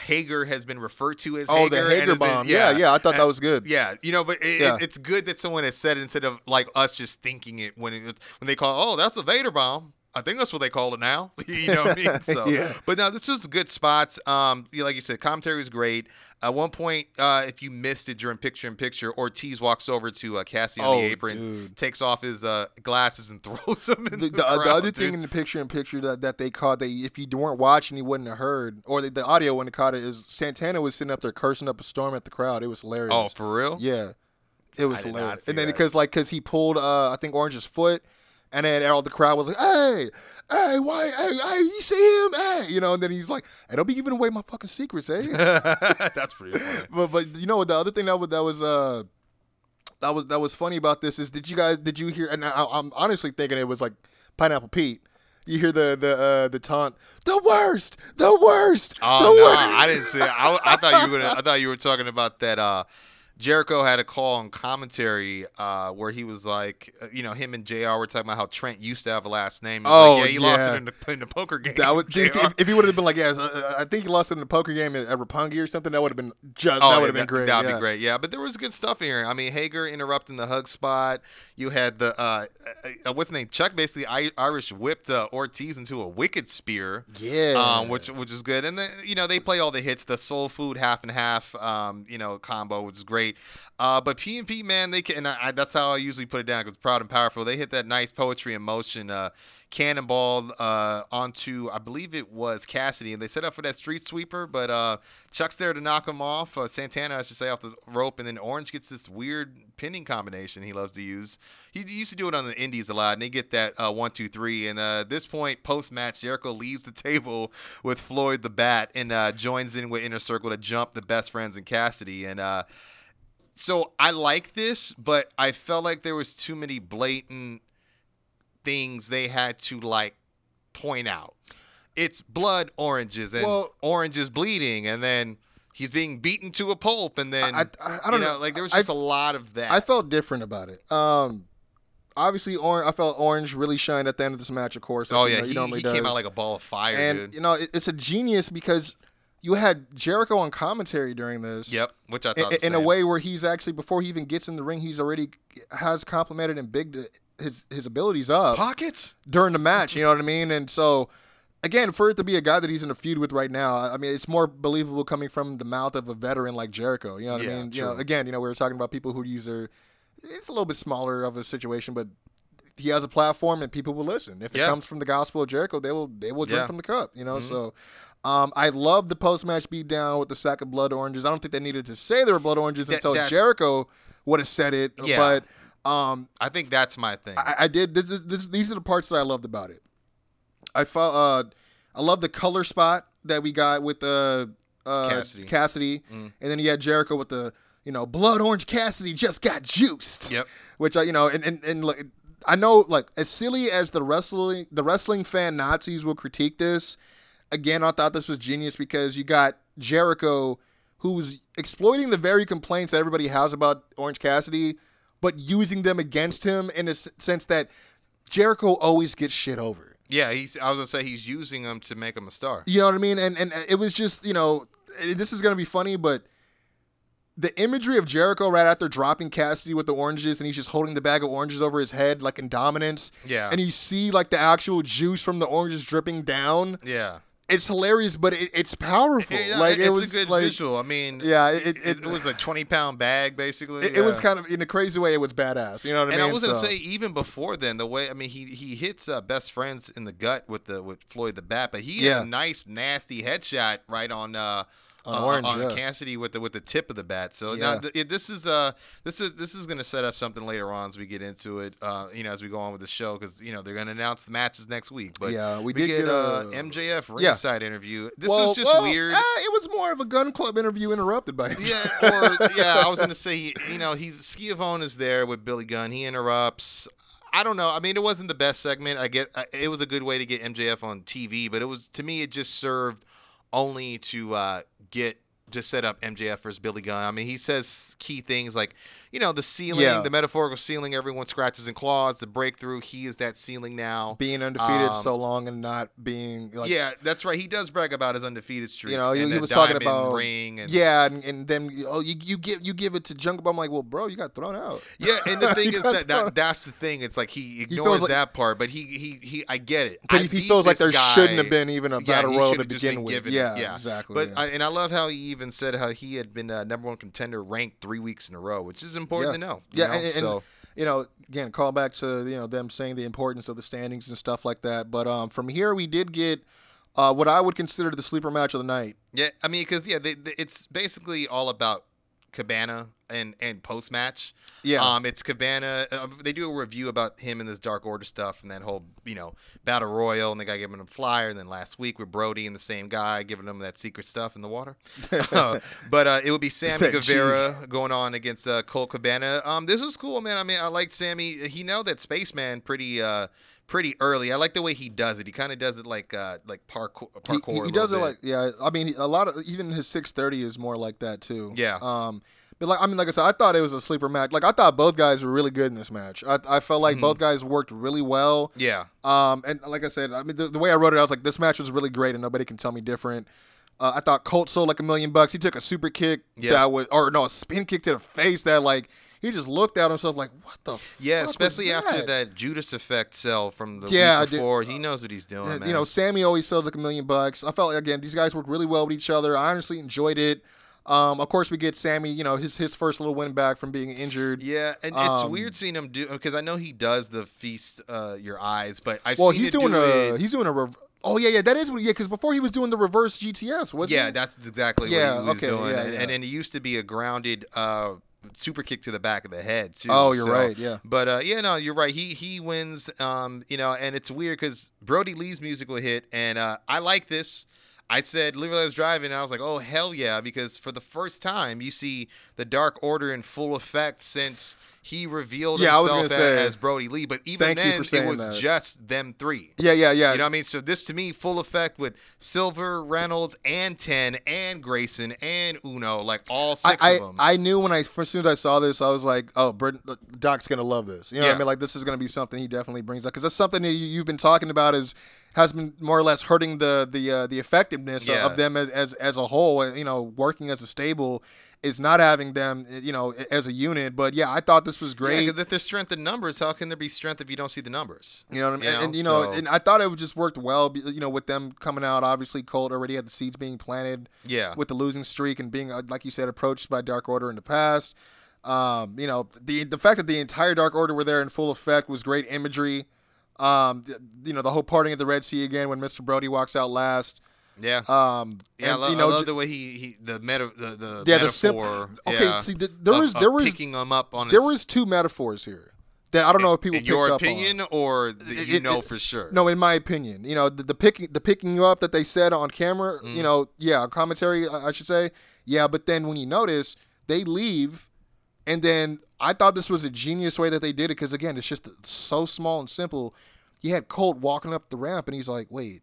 Hager has been referred to as Oh, Hager. the Hager has been- bomb. Yeah, yeah, I thought that was good. Yeah, you know, but it, Yeah. it, it's good that someone has said it instead of like us just thinking it when it, when they call, oh, that's a Vader bomb. I think that's what they call it now. you know what I mean? So, Yeah. but no, this was good spots. Um, like you said, commentary was great. At one point, uh, if you missed it during picture in picture, Ortiz walks over to uh, Cassidy on Oh, the apron, dude. takes off his uh, glasses and throws them in The, the, the, crowd, the other dude. thing in the picture in picture that, that they caught, they if you weren't watching, you wouldn't have heard, or the, the audio wouldn't have caught it. Is Santana was sitting up there cursing up a storm at the crowd. It was hilarious. Oh, for real? Yeah, it was I did not hilarious. And then because like because he pulled uh I think Orange's foot, and then all the crowd was like, "Hey, hey, why, hey, hey, you see him? Hey, you know." And then he's like, "Hey, don't be giving away my fucking secrets, eh?" That's pretty funny. but but you know what? The other thing that was that was uh that was that was funny about this is did you guys did you hear? And I, I'm honestly thinking it was like Pineapple Pete. You hear the the uh, the taunt, the worst, the worst, Oh the no, worst. I didn't see. It. I, I thought you were. I thought you were talking about that. Uh, Jericho had a call on commentary uh, where he was like, uh, you know, him and Jr. were talking about how Trent used to have a last name. Oh, like, yeah, he lost it in the, in the poker game. That would if, if, if he would have been like, yeah, uh, I think he lost it in the poker game at, at Roppongi or something. That would have been just. Oh, that would have been great. That'd yeah. be great. Yeah, but there was good stuff here. I mean, Hager interrupting the hug spot. You had the uh, uh, what's his name? Chuck basically Irish whipped uh, Ortiz into a wicked spear. Yeah. um, which which is good. And then you know they play all the hits, the soul food half and half, um, you know, combo, which is great. Uh, but P man, they can. And I, I, that's how I usually put it down because proud and powerful. They hit that nice poetry in motion. Uh, cannonball uh, onto I believe it was Cassidy, and they set up for that street sweeper, but uh, Chuck's there to knock him off. Uh, Santana, I should say, off the rope, and then Orange gets this weird pinning combination he loves to use. He, he used to do it on the Indies a lot, and they get that uh, one, two, three. And at this point, post match, Jericho leaves the table with Floyd the Bat and joins in with Inner Circle to jump the best friends in Cassidy. And so I like this, but I felt like there was too many blatant things they had to like point out. It's blood oranges and Well- orange is bleeding, and then he's being beaten to a pulp, and then I- I- I don't know. Like there was just a lot of that. I felt different about it. Um, obviously, Orange. I felt Orange really shined at the end of this match. Of course. oh like, you yeah, know, he, normally he came out like a ball of fire, and dude. you know it, it's a genius because you had Jericho on commentary during this. Yep, which I thought i- the in a way where he's actually before he even gets in the ring, he's already has complimented and big his his abilities up pockets. during the match. You know what I mean? And so. Again, for it to be a guy that he's in a feud with right now, I mean, it's more believable coming from the mouth of a veteran like Jericho. You know what Yeah, I mean? You know, true. again, you know, we were talking about people who use their. It's a little bit smaller of a situation, but he has a platform and people will listen. If it Yeah. comes from the gospel of Jericho, they will they will drink Yeah. Mm-hmm. from the cup. You know, so um, I love the post match beatdown with the sack of blood oranges. I don't think they needed to say they were blood oranges That- until that's- Jericho would have said it. Yeah. But um, I think that's my thing. I, I did. This, this, this, these are the parts that I loved about it. I felt. Uh, I love the color spot that we got with the uh, Cassidy. Cassidy, Mm. and then you had Jericho with the you know blood orange Cassidy just got juiced. Yep. Which I you know and and, and like I know like as silly as the wrestling the wrestling fan Nazis will critique this. Again, I thought this was genius because you got Jericho who's exploiting the very complaints that everybody has about Orange Cassidy, but using them against him in a s- sense that Jericho always gets shit over. yeah, he's. I was gonna say he's using them to make him a star. You know what I mean? And and uh, it was just you know eh, this is gonna be funny, but the imagery of Jericho right after dropping Cassidy with the oranges and he's just holding the bag of oranges over his head like in dominance. Yeah. And you see like the actual juice from the oranges dripping down. Yeah. It's hilarious, but it, it's powerful. Yeah, like it's it was a good like, visual. I mean, Yeah, it it, it, was a twenty pound bag basically. it, it was kind of in a crazy way. It was badass. You know what I mean? And? I was gonna So- say even before then, the way I mean he he hits uh, best friends in the gut with the with Floyd the Bat, but he Yeah. had a nice nasty headshot right on uh On uh, Orange, on yeah. Cassidy with the with the tip of the bat. So Yeah. now th- this is uh this is this is gonna set up something later on as we get into it. Uh, you know as we go on with the show because you know they're gonna announce the matches next week. But Yeah, we we, did get, get uh, a- MJF Yeah. ringside interview. This well, was just well, weird. ah, it was more of a gun club interview interrupted by him. Yeah, or yeah, I was gonna say, you know, he's Schiavone is there with Billy Gunn. He interrupts. I don't know. I mean, it wasn't the best segment. I get uh, it was a good way to get MJF on TV, but it was to me it just served only to uh, get to set up MJF versus Billy Gunn. I mean, he says key things like, you know, the ceiling, Yeah. the metaphorical ceiling. Everyone scratches and claws. The breakthrough. He is that ceiling now. being undefeated Um, so long and not being like yeah, that's right. He does brag about his undefeated streak. you know he, he was talking about ring and yeah and, and then oh you, you give you give it to Jungle Boy. I'm like well bro you got thrown out Yeah, and the thing is that, that that's the thing. It's like he ignores like- that part, but he he he. I get it. but I he, he feels like there guy. shouldn't have been even a battle he royal to begin with given yeah, yeah, exactly But yeah. I, and I love how he even said how he had been uh, number one contender ranked three weeks in a row, which is important yeah. to know. yeah know? and, and, so you know again call back to you know them saying the importance of the standings and stuff like that but um from here we did get uh what I would consider the sleeper match of the night yeah, I mean, because yeah, they, they- it's basically all about Cabana and and post match. Yeah. Um, it's Cabana. Uh, they do a review about him and this Dark Order stuff and that whole you know battle royal and the guy giving him a flyer. And then last week with Brodie and the same guy giving him that secret stuff in the water. Uh, but uh, it would be Sammy Guevara going on against uh, Colt Cabana. Um, this was cool, man. I mean, I liked Sammy. He nailed that Spaceman pretty. Pretty early. I like the way he does it. He kind of does it like uh like parkour. He- parkour he, he does it like yeah. I mean, a lot of even his six thirty is more like that too. Yeah. Um, But like I mean, like I said, I thought it was a sleeper match. Like I thought both guys were really good in this match. I, I felt like both guys worked really well. Yeah. Um, and like I said, I mean, the, the way I wrote it, I was like, this match was really great, and nobody can tell me different. Uh, I thought Colt sold like a million bucks. He took a super kick Yeah. that was, or no, a spin kick to the face that like he just looked at himself like, what the? Yeah, fuck was especially after that? that Judas effect sell from the Yeah, week before. he knows what he's doing, Uh, man. You know, Sammy always sells like a million bucks. I felt like again these guys worked really well with each other. I honestly enjoyed it. Um, of course, we get Sammy. You know, his his first little win back from being injured. Yeah, and it's Um, weird seeing him do because I know he does the feast uh, your eyes, but I've Well, seen he's doing do a he's doing a rev- oh yeah yeah that is what yeah because before he was doing the reverse GTS wasn't yeah, he? that's exactly Yeah, what he was okay, doing, yeah, and, yeah. and then it used to be a grounded uh, super kick to the back of the head too. Oh, you're so- right, yeah. But uh, yeah, no, you're right. He he wins. Um, you know, and it's weird because Brodie Lee's musical hit, and uh, I like this. I said Live Let Us Drive, and I was like, oh hell yeah, because for the first time you see the Dark Order in full effect since he revealed Yeah, I himself gonna say, as Brodie Lee. But even then, it was that. just them three. yeah yeah yeah You know what I mean? So this to me, full effect with Silver, Reynolds, and Ten, and Grayson, and Uno, like all I, six I, of them. I knew when I as soon as I saw this, I was like, "Oh, Brit, Doc's gonna love this." You know what I mean? Like this is gonna be something he definitely brings up because that's something that you, you've been talking about is has been more or less hurting the the uh, the effectiveness Yeah. of them as, as as a whole. You know, working as a stable is not having them, you know, as a unit. But yeah, I thought this was great. because if there's strength in numbers, how can there be strength if you don't see the numbers? You know what I mean? You and, know, and, you know, so- and I thought it just worked well. You know, with them coming out, obviously Colt already had the seeds being planted. Yeah. With the losing streak and being, uh, like you said, approached by Dark Order in the past. Um, you know, the the fact that the entire Dark Order were there in full effect was great imagery. Um, you know, the whole parting at the Red Sea again when Mr. Brodie walks out last. Yeah. Um, yeah, I, and, lo- you know, I love j- the way he, he the meta the, the Yeah, the sim- metaphor. okay, yeah, see, th- there of- was- there was- picking him up on there his, was two metaphors here that I don't know if people in picked your opinion or that you It- know it- for sure. No, in my opinion, you know, the, the picking the picking you up that they said on camera, Mm. you know, yeah, commentary, I I should say, yeah. But then when you notice, they leave, and then I thought this was a genius way that they did it because again, it's just so small and simple. You had Colt walking up the ramp, and he's like, "Wait,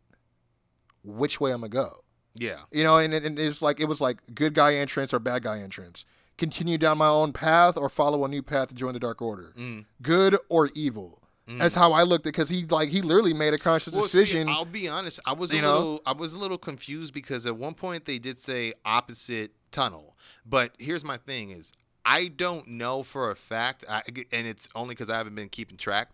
which way I'm gonna go?" Yeah. You know, and, and it's like it was like good guy entrance or bad guy entrance. Continue down my own path or follow a new path to join the Dark Order. Mm. Good or evil. That's how I looked at because he like he literally made a conscious Well, see, decision. I'll be honest. I was a know? little, I was a little confused because at one point they did say opposite tunnel, but here's my thing: is I don't know for a fact, I, and it's only because I haven't been keeping track.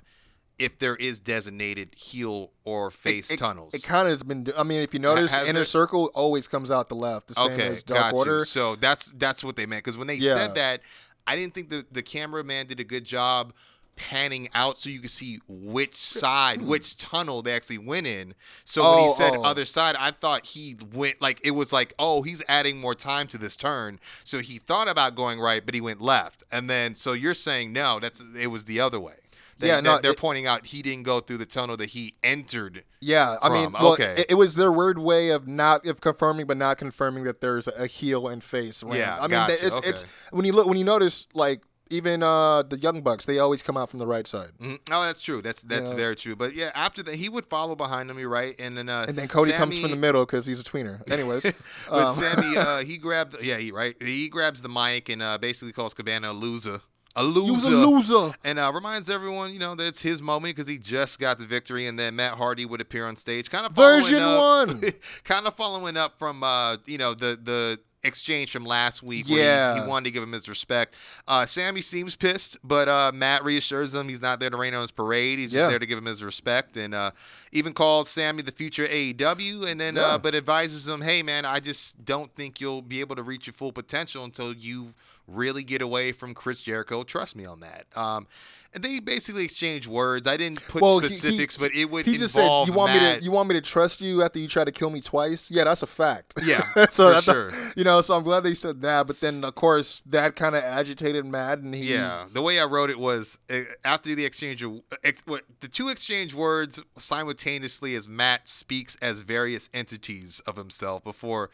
If there is designated heel or face it, tunnels, It kind of has been. I mean, if you notice, has inner it? circle always comes out the left, the same okay, as Dark got Order. you. So that's that's what they meant because when they Yeah. said that, I didn't think the the cameraman did a good job panning out so you could see which side, hmm. which tunnel they actually went in. So when he Oh, said oh. other side, I thought he went like it was like, oh, he's adding more time to this turn. So he thought about going right, but he went left. And then so you're saying no, that's it was the other way. They, Yeah, no, they're, it- pointing out he didn't go through the tunnel that he entered. Yeah, I mean, well, okay. it, it was their weird way of not of confirming, but not confirming that there's a heel and face. Yeah, I mean, gotcha, it's it's okay. when you look when you notice like even uh the Young Bucks, they always come out from the right side, Mhm. Oh, that's true. That's that's know? very true. But yeah, after that, he would follow behind him. You're right, and then uh, and then Cody comes from the middle because he's a tweener. Anyways, But um, Sammy, uh, he grabbed, yeah, he right, he grabs the mic and uh, basically calls Cabana a loser, a loser, he was a loser. and uh, reminds everyone, you know, that it's his moment because he just got the victory, and then Matt Hardy would appear on stage, kind of Version one. kind of following up from, uh, you know, the the exchange from last week. where he- Yeah. he, wanted to give him his respect. Uh, Sammy seems pissed, but uh, Matt reassures him he's not there to rain on his parade. He's just Yeah. there to give him his respect, and uh, even calls Sammy the future AEW, and then Yeah. uh, but advises him, hey man, I just don't think you'll be able to reach your full potential until you really get away from Chris Jericho. Trust me on that. Um, and they basically exchange words. I didn't put Well, he- he- specifics, but it would He just said, "You want me Matt- to? You want me to trust you after you try to kill me twice? Yeah, that's a fact. Yeah, so sure. you know, so I'm glad they said that. But then, of course, that kind of agitated Matt, and he, Yeah, the way I wrote it was uh, after the exchange of ex, what, the two exchange words simultaneously as Matt speaks as various entities of himself before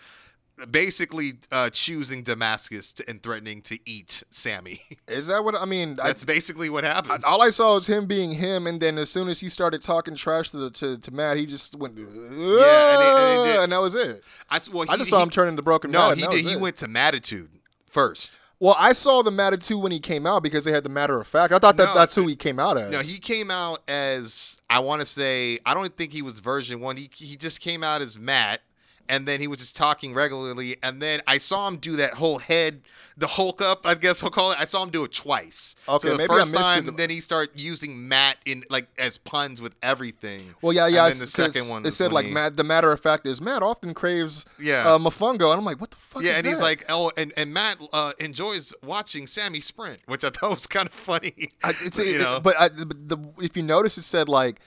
basically uh, choosing Damascus to, and threatening to eat Sammy. is that what I mean? I, That's basically what happened. all I saw was him being him, and then as soon as he started talking trash to the, to, to Matt, he just went, yeah, and he- and did- and that was it. I, well, I he- just saw he- him turn into broken. No, Matt, he did. He it. went to Matitude first. Well, I saw the two when he came out because they had the Matter of Fact. I thought that No, that's who he came out as. No, he came out as I want to say I don't think he was version one. He he just came out as Matt, and then he was just talking regularly. And then I saw him do that whole head, the Hulk up, I guess we'll call it. I saw him do it twice. Okay, so the maybe I first missed it. then he started using Matt in like as puns with everything. Well, yeah, yeah. And then the second one, it said like he- Matt. The matter of fact is Matt often craves Yeah. uh, mofongo, and I'm like, what the fuck? Yeah, and he's like, oh, and, and Matt uh, enjoys watching Sammy sprint, which I thought was kind of funny. I, it's you it- know, but I, but the, if you notice, it said like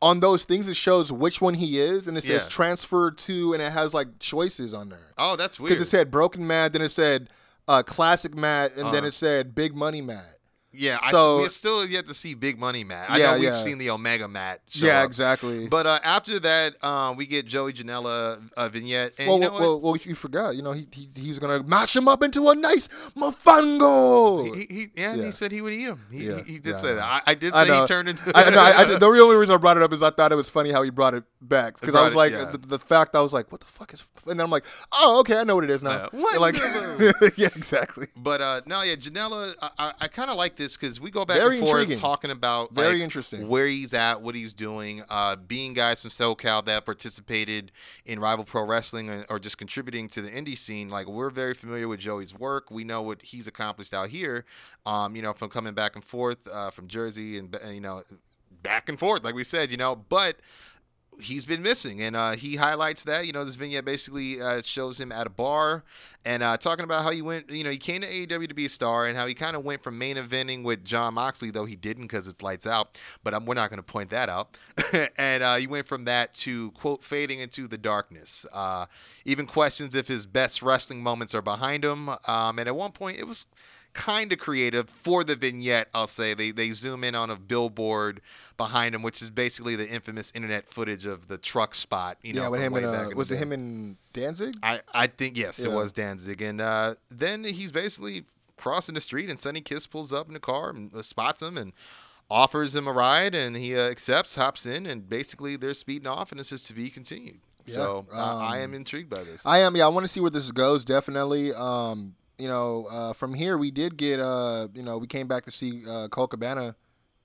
on those things, it shows which one he is, and it says Yeah. transfer to, and it has like choices on there. oh, that's weird. Because it said broken Matt, then it said uh, classic Matt, and then Uh-huh. it said big money Matt. Yeah, I, So- we're still yet to see Big Money Matt. I Yeah, know we've yeah. seen the Omega Matt. Show yeah, up. exactly. But uh, after that, um, we get Joey Janela uh, vignette, and well, you know well, well, well, you forgot. You know, he, he he was gonna mash him up into a nice mofongo. he, he, yeah, and Yeah. he said he would eat him. He, Yeah, he, he did say I that. I, I did I say he turned into. I, no, I, I, the only reason I brought it up is I thought it was funny how he brought it back because I was like the, the fact I was like, what the fuck is? And then I'm like, oh, okay, I know what it is now. Uh, what? Like, yeah, exactly. But uh, no, yeah, Janela, I, I, I kind of like this because we go back Very and forth intriguing. talking about Very like, interesting. where he's at, what he's doing, uh, being guys from SoCal that participated in Rival Pro Wrestling or, or just contributing to the indie scene. Like we're very familiar with Joey's work. We know what he's accomplished out here. Um, you know, from coming back and forth uh, from Jersey and and, you know back and forth, like we said, you know, but he's been missing, and uh, he highlights that. You know, this vignette basically uh, shows him at a bar and uh, talking about how he went. You know, he came to AEW to be a star, and how he kind of went from main eventing with Jon Moxley, though he didn't because it's lights out. But we're not going to point that out. and uh, he went from that to quote fading into the darkness. Uh, even questions if his best wrestling moments are behind him. Um, and at one point, it was kind of creative for the vignette. I'll say they they zoom in on a billboard behind him, which is basically the infamous internet footage of the truck spot. You know, yeah, with him and uh, was it day. him and Danzig? I I think yes, it was Danzig, and uh, then he's basically crossing the street, and Sonny Kiss pulls up in the car and uh, spots him and. Offers him a ride and he uh, accepts, hops in, and basically they're speeding off, and it says to be continued. Yeah, So uh, I um, am intrigued by this. I am. Yeah, I want to see where this goes. Definitely. Um, you know, uh, from here we did get. Uh, you know, we came back to see uh, Colt Cabana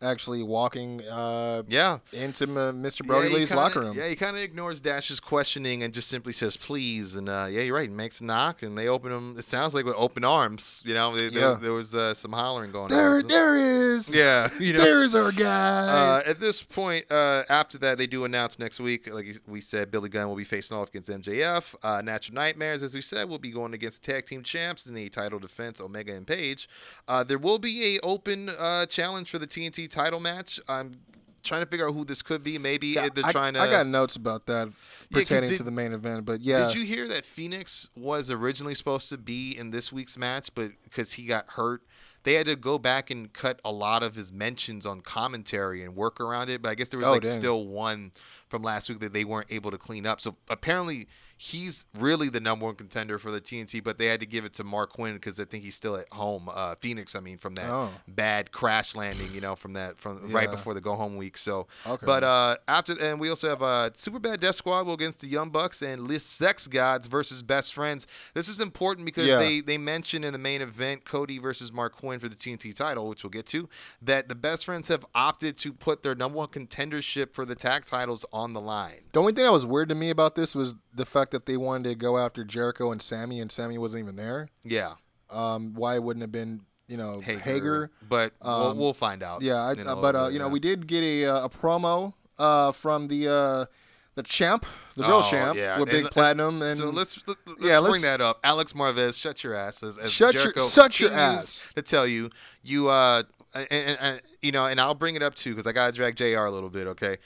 actually walking uh, yeah, into Mr. Brodie kinda- locker room. Yeah, he kind of ignores Dash's questioning and just simply says please. And uh, yeah, you're right. He makes a knock and they open him. It sounds like with open arms. You know, there, there- Yeah. there was uh, some hollering going There, on. So- there is. Yeah, you know. There's our guy. Uh, at this point, uh, after that, they do announce next week, like we said, Billy Gunn will be facing off against MJF. Uh, Natural Nightmares, as we said, will be going against tag team champs in the title defense, Omega and Page. Uh, there will be a open uh, challenge for the TNT title match. I'm trying to figure out who this could be. Maybe Yeah, they're I, trying to. I got notes about that Yeah, pertaining did- to the main event, but yeah. Did you hear that Fenix was originally supposed to be in this week's match, but because he got hurt, they had to go back and cut a lot of his mentions on commentary and work around it. But I guess there was Oh, like dang. still one from last week that they weren't able to clean up. So apparently he's really the number one contender for the TNT, but they had to give it to Marq Quen because I think he's still at home. Uh, Fenix, I mean, from that Oh. bad crash landing, you know, from that from right before the go home week. So, Okay. but uh, after and we also have uh, Super Bad Death Squad will against the Young Bucks and Le Sex Gods versus Best Friends. This is important because Yeah. they they mentioned in the main event Cody versus Marq Quen for the TNT title, which we'll get to, that the Best Friends have opted to put their number one contendership for the tag titles on the line. The only thing that was weird to me about this was the fact that they wanted to go after Jericho and Sammy, and Sammy wasn't even there. Yeah, Um, why it wouldn't have been, you know, Hager, Hager? but we'll, Um, we'll find out. Yeah, I, uh, but uh, you know, we did get a uh, a promo uh, from the uh, the champ, the real Oh, champ, yeah. with And- Big Platinum, and so let's let, us yeah, bring let's- that up. Alex Marvez, shut your ass. As, as Shut your- Jericho shut your ass. To tell you, you uh, and, and, and you know, and I'll bring it up too because I gotta drag Jr. a little bit. Okay,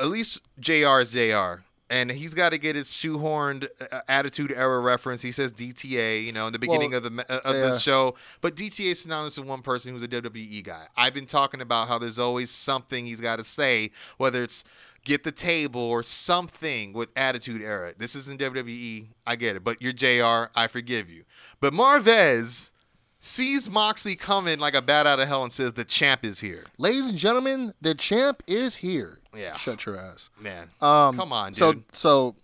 at least Jr. is Jr. And he's got to get his shoehorned uh, attitude error reference. He says DTA, you know, in the beginning Well, of the uh, of yeah. the show. But DTA is synonymous with one person who's a WWE guy. I've been talking about how there's always something he's got to say, whether it's get the table or something with attitude era. This isn't WWE. I get it. But you're JR. I forgive you. But Marvez sees Moxley coming like a bat out of hell and says, the champ is here. ladies and gentlemen, the champ is here. Yeah. shut your ass. Man. Um, Come on, dude. So so,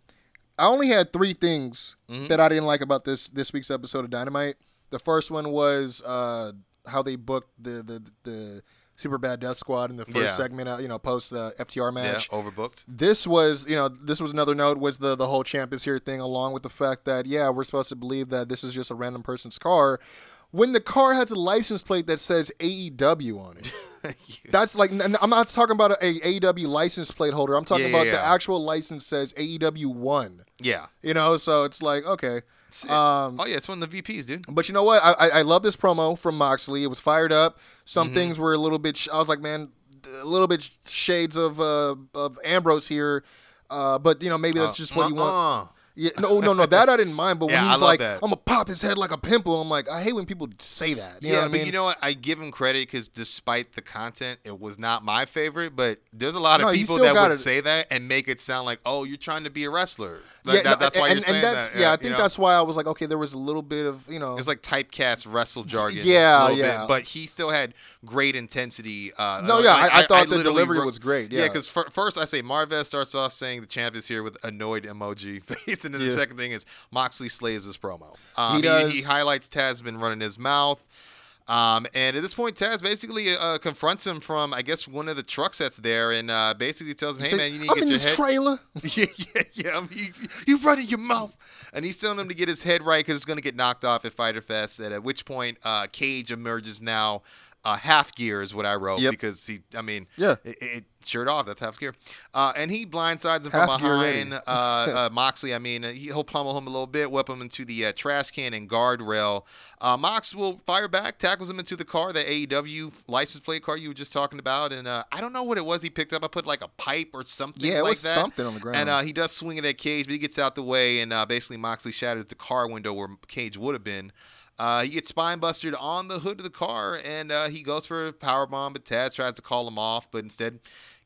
I only had three things Mhm. that I didn't like about this this week's episode of Dynamite. The first one was uh, how they booked the the the Super Bad Death Squad in the first Yeah. segment, uh, you know, post the FTR match. Yeah, match. overbooked. This was, you know, this was another note was the the whole champ is here thing, along with the fact that yeah, we're supposed to believe that this is just a random person's car, when the car has a license plate that says AEW on it. That's like I'm not talking about a, AEW license plate holder. I'm talking Yeah, yeah, about the actual license says AEW one. Yeah. You know, so it's like okay. Um, oh yeah, it's one of the VPs, dude. but you know what? I, I I love this promo from Moxley. It was fired up. Some Mm-hmm. things were a little bit. Sh- I was like, man, a little bit shades of uh, of Ambrose here. Uh, but you know, maybe that's just what you want. Yeah, no, no, no, that I didn't mind. But when Yeah, I he's like, that. "I'm gonna pop his head like a pimple," I'm like, I hate when people say that. You yeah, know what I but mean? you know what? I give him credit because despite the content, it was not my favorite. But there's a lot of No, people that would it. say that and make it sound like, oh, you're trying to be a wrestler. Like, yeah, that- no, that's why and, you're saying and that's that. yeah. I you think know? that's why I was like, okay, there was a little bit of you know. It's like typecast wrestle jargon. Yeah, yeah. Bit, but he still had great intensity. Uh, No, yeah, I- I thought the delivery wrote- was great, Yeah, yeah. because first I say Marvez starts off saying the champ is here with annoyed emoji face, and then the second thing is Moxley slays his promo. Um, He does. He, highlights Taz been running his mouth. Um, and at this point, Taz basically uh, confronts him from, I guess, one of the trucks that's there, and uh, basically tells him, "Hey, man, you need to get your this head." trailer. yeah, yeah, yeah. I mean, you, you running your mouth, and he's telling him to get his head right because it's going to get knocked off at Fyter Fest. And at which point, uh, Cage emerges now. Uh, half gear is what I wrote Yep. because he, I mean, Yeah. it, it shirt off. That's half gear, uh, and he blindsides him Half from behind. uh, uh, Moxley, I mean, he, he'll pummel him a little bit, whip him into the uh, trash can and guardrail. Uh, Mox will fire back, tackles him into the car, the AEW license plate car you were just talking about, and uh, I don't know what it was he picked up. I put like a pipe or something. Yeah, it like was that. something on the ground. And uh, he does swing it at Cage, but he gets out the way, and uh, basically Moxley shatters the car window where Cage would have been. Uh, he gets spine busted on the hood of the car, and uh, he goes for a power bomb, but Taz tries to call him off, but instead,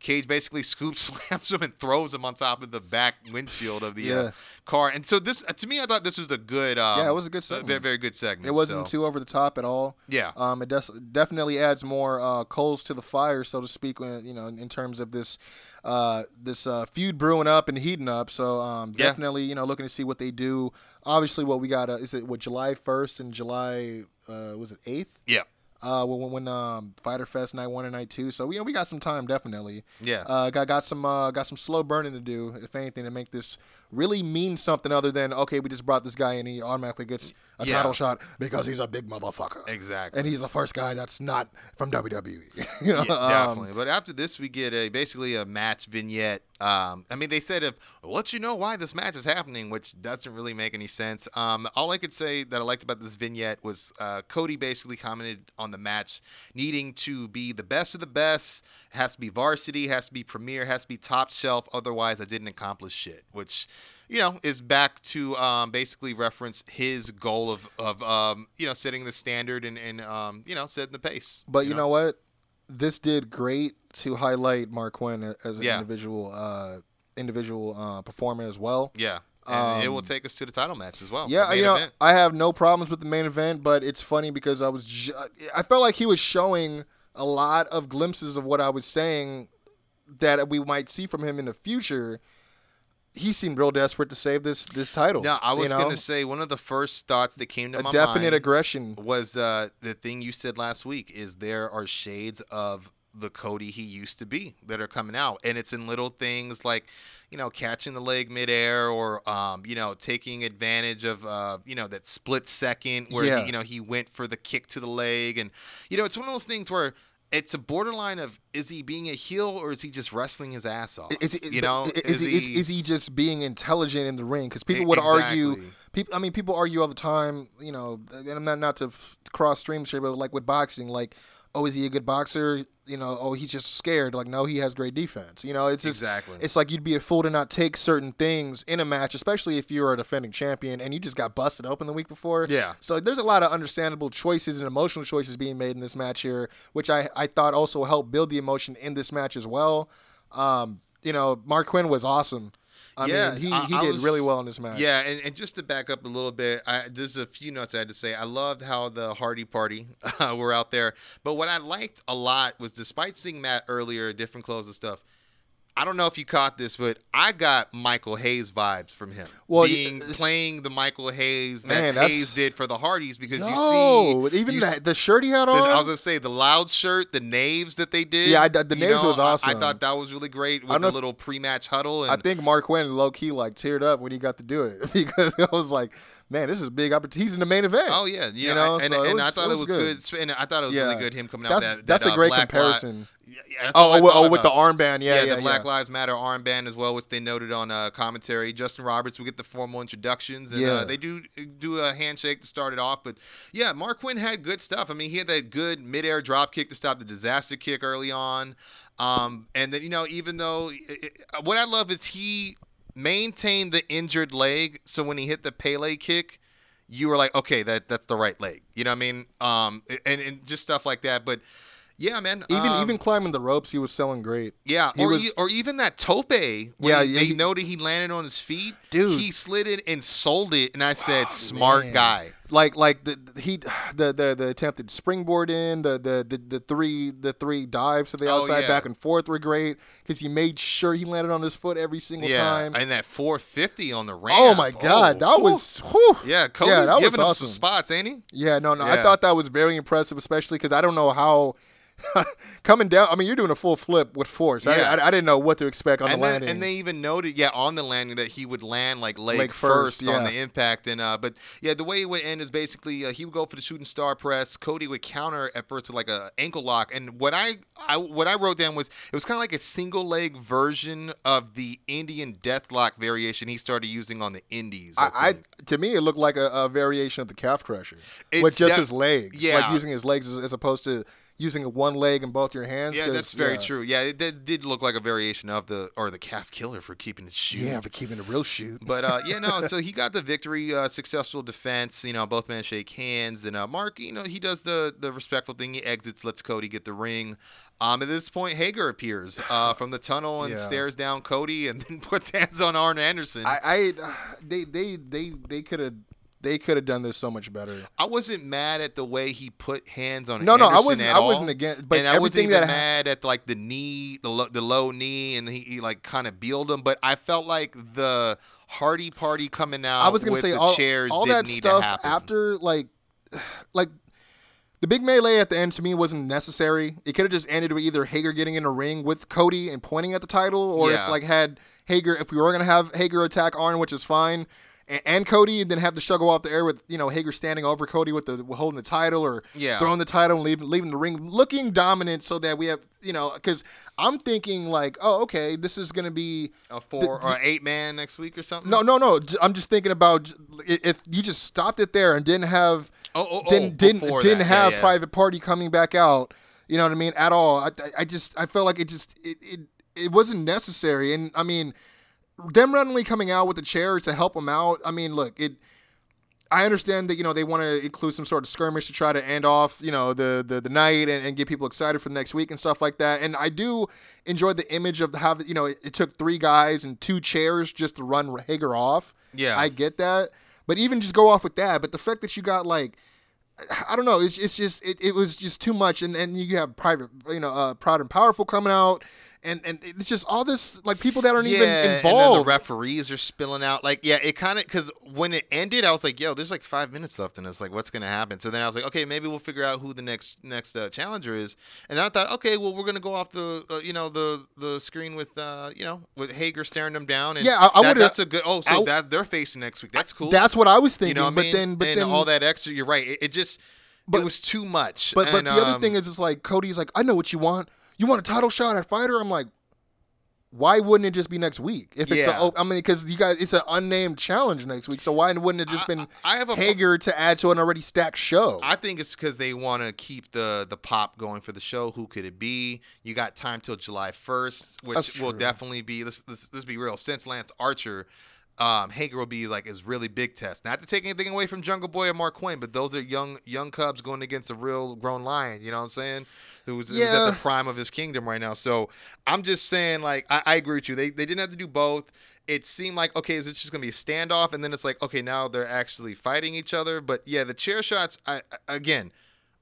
Cage basically scoops, slams him, and throws him on top of the back windshield of the Yeah. uh, car. And so this, uh, to me, I thought this was a good, um, Yeah, it was a good a segment. very, very good segment. It wasn't so. too over the top at all. Yeah. Um, it des- definitely adds more uh, coals to the fire, so to speak. When you know, in terms of this, uh, this uh, feud brewing up and heating up. So um, Yeah. definitely, you know, looking to see what they do. Obviously, what we got uh, is it what July first and July uh, was it eighth? Yeah. Uh, when when um, Fyter Fest night one and night two. So yeah, we got some time definitely. Yeah. Uh, got got some uh, got some slow burning to do, if anything, to make this really mean something other than okay, we just brought this guy in, he automatically gets a Yeah. title shot because he's a big motherfucker. Exactly. And he's the first guy that's not from WWE. Yeah, um, definitely. but after this, we get a basically a match vignette. Um, I mean, they said if let you know why this match is happening, which doesn't really make any sense. Um, all I could say that I liked about this vignette was uh, Cody basically commented on the match needing to be the best of the best. Has to be varsity, has to be premier, has to be top shelf. Otherwise, I didn't accomplish shit. Which you know, is back to um, basically reference his goal of, of um, you know, setting the standard and, and um, you know, setting the pace. But you know what? This did great to highlight Marq Quen as an Yeah. individual uh, individual uh, performer as well. Yeah. And it will Um, take us to the title match as well. Yeah, you know, event. I have no problems with the main event, but it's funny because I was, ju- I felt like he was showing a lot of glimpses of what I was saying that we might see from him in the future. He seemed real desperate to save this this title. Now, I you was know? going to say one of the first thoughts that came to a my definite aggression. was uh, the thing you said last week is there are shades of the Cody he used to be that are coming out, and it's in little things like, you know, catching the leg midair or, um, you know, taking advantage of, uh, you know, that split second where Yeah. he, you know he went for the kick to the leg, and you know, it's one of those things where. It's a borderline of is he being a heel or is he just wrestling his ass off? Is, is, you know, is, is, is, is he just being intelligent in the ring? Because people would Exactly. argue, people. I mean, people argue all the time. You know, and I'm not not to f- cross streams here, but like with boxing, like, oh, is he a good boxer? You know, oh, he's just scared. Like, no, he has great defense. You know, it's just, Exactly. It's like you'd be a fool to not take certain things in a match, especially if you're a defending champion and you just got busted open the week before. Yeah. So there's a lot of understandable choices and emotional choices being made in this match here, which I, I thought also helped build the emotion in this match as well. Um, you know, Marq Quen was awesome. I Yeah, mean, he, I- he I did was- really well in this match. Yeah, and, and just to back up a little bit, I, there's a few notes I had to say. I loved how the Hardy Party uh, were out there, but what I liked a lot was, despite seeing Matt earlier, different clothes and stuff, I don't know if you caught this, but I got Michael Hayes vibes from him. Well, being playing the Michael Hayes that Man, Hayes did for the Hardys because No, you see even you the, the shirt he had the- on. I was gonna say the loud shirt, the knaves that they did. Yeah, I- the knaves know, was I- I, thought that was really great with the little pre-match huddle. And I think Marq Quen low key like teared up when he got to do it because I was like, man, this is a big opportunity. He's in the main event. Oh yeah, you, You know, know, and, so it and I thought it it was was good. good. And I thought it was Yeah. really good him coming out That's, that. that's that, a uh, great Black comparison. Yeah, yeah, Oh, with, thought oh, with the armband, yeah, yeah, the Black yeah. Lives Matter armband as well, which they noted on uh, commentary. Justin Roberts will get the formal introductions, and Yeah. uh, they do do a handshake to start it off. But yeah, Marq Quen had good stuff. I mean, he had that good midair drop kick to stop the disaster kick early on, um, and then you know, even though it, it- what I love is he maintained the injured leg, so when he hit the Pele kick. You were like, okay, that that's the right leg. You know what I mean? Um, and, and just stuff like that. But yeah, man. Even um, even climbing the ropes, he was selling great. yeah, He or, was- e- or even that tope. When Yeah, yeah, they he- noted he landed on his feet. Dude. he slid it and sold it, and I said, "Smart Man. guy." Like like the he the the, the attempted springboard in the, the the the three the three dives to the Oh, outside yeah. back and forth were great because he made sure he landed on his foot every single Yeah, time. and that 450 on the ramp. oh my god, that was whew. yeah. Cody's yeah, that was giving him awesome. some spots, ain't he? Yeah, no, no. I thought that was very impressive, especially because I don't know how coming down. I mean, you're doing a full flip with force. I, Yeah. I, I didn't know what to expect on and, the then, landing. and they even noted, yeah, on the landing that he would land like leg, Leg first, first, on the impact. And uh, but yeah, the way it would end is basically uh, he would go for the shooting star press. Cody would counter at first with like a ankle lock. And what I, I what I wrote down was it was kind of like a single leg version of the Indian deathlock variation he started using on the Indies. I, I, I to me it looked like a, a variation of the calf crusher It's with just def- his legs. yeah. like using his legs as, as opposed to using a one leg and both your hands. Yeah, that's very yeah. true. Yeah, it did, did look like a variation of the or the calf killer for keeping it shoot. Yeah, for keeping a real shoot. But uh, yeah, no. So he got the victory, uh, successful defense. You know, both men shake hands, and uh, Mark, you know, he does the the respectful thing. He exits, lets Cody get the ring. Um, at this point, Hager appears uh, from the tunnel and Yeah. stares down Cody, and then puts hands on Arn Anderson. I, I they they they they could have they could have done this so much better. I wasn't mad at the way he put hands on. No, no, I wasn't- I wasn't against- but and I wasn't everything even that ha- mad at like the knee, the low, the low knee, and he, he like kind of bealed him. But I felt like the Hardy Party coming out. I was gonna say all, chairs all that need stuff after like like the big melee at the end to me wasn't necessary. It could have just ended with either Hager getting in a ring with Cody and pointing at the title, or Yeah. if like had Hager if we were gonna have Hager attack Arn, which is fine. And, and Cody, and then have the show go off the air with you know Hager standing over Cody with the holding the title or Yeah. throwing the title and leaving, leaving the ring looking dominant, so that we have you know because I'm thinking like oh okay this is gonna be a four or eight man next week or something. no, no, no. I'm just thinking about if you just stopped it there and didn't have, Oh, oh, oh, didn't didn't didn't that. Yeah, have yeah. private party coming back out. You know what I mean? At all. I, I- I just I felt like it just it, it it wasn't necessary. And I mean, them randomly coming out with the chairs to help them out. I mean, look it. I understand that you know they want to include some sort of skirmish to try to end off you know the the, the night and, and get people excited for the next week and stuff like that. And I do enjoy the image of how you know it, it took three guys and two chairs just to run Hager off. Yeah. I get that, but even just go off with that. But the fact that you got like I don't know. It's, it's just it, it was just too much, and and you have private, you know, uh, proud and powerful coming out, and and it's just all this like people that aren't even And then the referees are spilling out. Like, yeah, it kind of because when it ended, I was like, "Yo, there's like five minutes left in this. Like, what's gonna happen?" So then I was like, "Okay, maybe we'll figure out who the next next uh, challenger is." And then I thought, "Okay, well, we're gonna go off the uh, you know the the screen with uh you know with Hager staring them down." And Yeah, I- I that- would've- That's a good. Oh, so I- that they're facing next week. That's cool. That's what I was thinking. you know what I but mean? then, but and then all that extra. You're right. It, it just But- it was too much. But but And, the other um, thing is, it's like Cody's like, I know what you want. You want a title shot at Fyter? I'm like, why wouldn't it just be next week? If it's, Yeah. a, I mean, because you guys, it's an unnamed challenge next week. So why wouldn't it just I- been I have a- Hager to add to an already stacked show? I think it's because they want to keep the the pop going for the show. Who could it be? You got time till July first, which will definitely be. Let's, let's let's be real. Since Lance Archer, um, Hager will be like his really big test. Not to take anything away from Jungle Boy or Marq Quen, but those are young young cubs going against a real grown lion. You know what I'm saying? Who's, who's at the prime of his kingdom right now. So I'm just saying, like, I, I agree with you. They they didn't have to do both. It seemed like okay, is it just gonna be a standoff? And then it's like okay, now they're actually fighting each other. But yeah, the chair shots. I- again,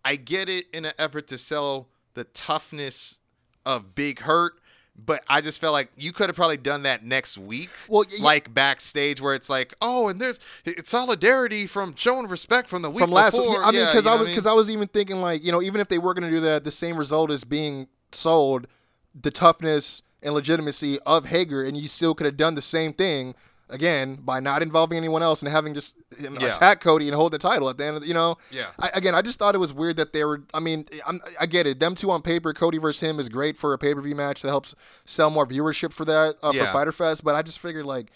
I get it in an effort to sell the toughness of Big Hurt. But I just felt like you could have probably done that next week. Well, y- like backstage where it's like, oh, and there's it's solidarity from showing respect from the week from last before. week. I mean, because you I was because I was even thinking like you know even if they were going to do that, the same result as being sold, the toughness and legitimacy of Hager, and you still could have done the same thing again by not involving anyone else and having just him Yeah. attack Cody and hold the title at the end. of the- You know, Yeah. I, again, I just thought it was weird that they were. I mean, I'm, I get it. Them two on paper, Cody versus him is great for a pay per view match that helps sell more viewership for that uh, for Fyter Fest. But I just figured like.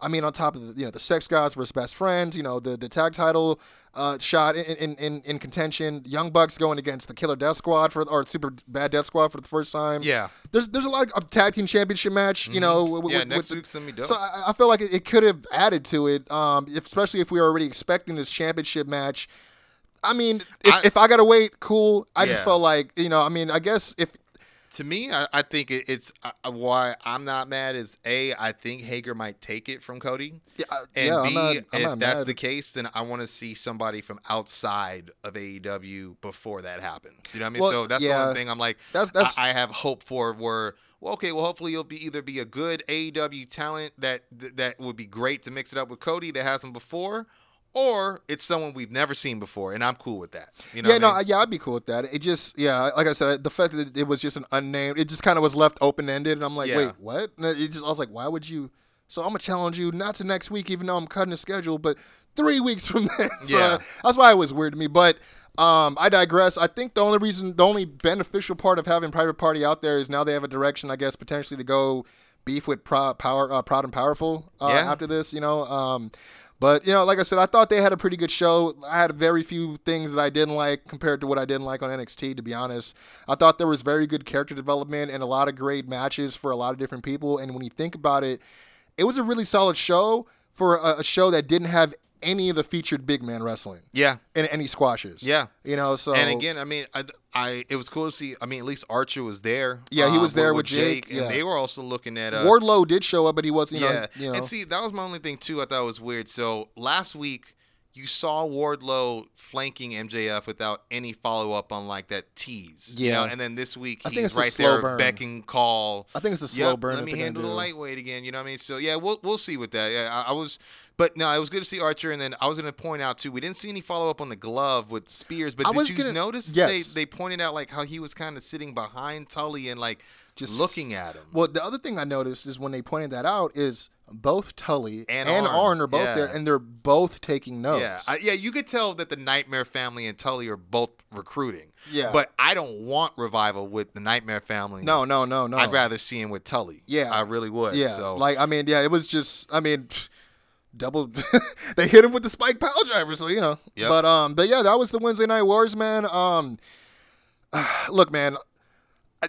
I mean, on top of the, you know the sex gods versus best friends, you know the the tag title uh, shot in, in in in contention. Young Bucks going against the Killer Death Squad for or Super Bad Death Squad for the first time. Yeah. there's there's a lot of a tag team championship match. You know, w- Mm-hmm. Yeah, with, next with week's gonna be dope. So I, I feel like it, it could have added to it, um, if- especially if we were already expecting this championship match. I mean, if I- if I gotta wait, cool. I just felt like you know, I mean, I guess if to me, I, I think it, it's uh, uh, why I'm not mad is a I think Hager might take it from Cody, yeah, I- and yeah, b I'm not, I'm if that's mad. the case, then I want to see somebody from outside of AEW before that happens. You know what I mean? Well, so that's the yeah. one thing I'm like, That's- that's- I, I have hope for where. Well, okay. Well, hopefully you'll be either be a good AEW talent that that would be great to mix it up with Cody that hasn't before, or it's someone we've never seen before, and I'm cool with that. You know? yeah, no, I mean? yeah, I'd be cool with that. It just, yeah, like I said, the fact that it was just an unnamed, it just kind of was left open ended, and I'm like, Yeah. wait, what? And it just, I was like, why would you? So I'm gonna challenge you not to next week, even though I'm cutting the schedule, but three weeks from then. so Yeah. that's why it was weird to me. But um, I digress. I think the only reason, the only beneficial part of having Private Party out there is now they have a direction, I guess, potentially to go beef with Pro, Power, uh, Proud and Powerful uh, Yeah. after this. You know. Um, but you know, like I said, I thought they had a pretty good show. I had very few things that I didn't like compared to what I didn't like on NXT. To be honest, I thought there was very good character development and a lot of great matches for a lot of different people. And when you think about it, it was a really solid show for a, show that didn't have any of the featured big man wrestling yeah. and any squashes. Yeah. you know. So and again, I mean, I, I it was cool to see. I mean, at least Archer was there. Yeah, he um, was there with Jake, and yeah. they were also looking at uh, Wardlow did show up, but he was, you know, yeah, you know. and see, that was my only thing too. I thought was weird. So last week, you saw Wardlow flanking MJF without any follow up on like that tease. you know? Yeah. and then this week I think he's right slow there, burn. beck and call. I think it's a slow Yep, burn. Let me handle the lightweight again. You know what I mean? So yeah, we'll we'll see with that. Yeah, I, I was, but no, it was good to see Archer. And then I was going to point out too, we didn't see any follow up on the glove with Spears. But I did was you gonna- notice yes. they they pointed out like how he was kind of sitting behind Tully and like just looking at him. Well, the other thing I noticed is when they pointed that out is both Tully And and, Arn, Arn are both yeah. there, and they're both taking notes. Yeah, I, yeah, you could tell that the Nightmare family and Tully are both recruiting. Yeah. but I don't want revival with the Nightmare family. no, no, no, no. I'd rather see him with Tully. Yeah. I really would. Yeah, so like I mean, yeah, it was just, I mean, pfft, double. they hit him with the spike power driver, so you know. Yep. But um, but yeah, that was the Wednesday Night Wars, man. Um, look, man.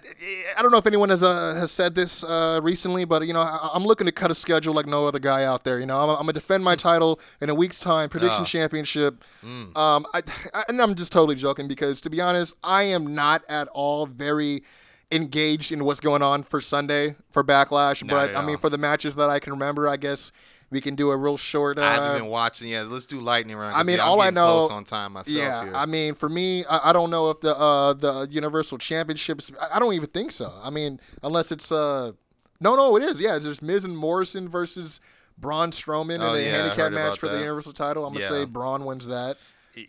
I, I don't know if anyone has uh, has said this uh, recently, but you know I, I'm looking to cut a schedule like no other guy out there. You know I'm, I'm gonna defend my title in a week's time, prediction Ah. championship. Um, I, I, and I'm just totally joking because to be honest, I am not at all very engaged in what's going on for Sunday for Backlash. Not but I mean, for the matches that I can remember, I guess we can do a real short. Uh, I haven't been watching yet. Let's do lightning round. I mean, yeah, all I know- close on time myself. yeah, here. I mean, for me, I, I don't know if the uh, the Universal Championships. I, I don't even think so. I mean, unless it's uh, no, no, it is. Yeah, there's Miz and Morrison versus Braun Strowman Oh, in a yeah, handicap match for the. Universal title. I'm gonna Yeah. say Braun wins that.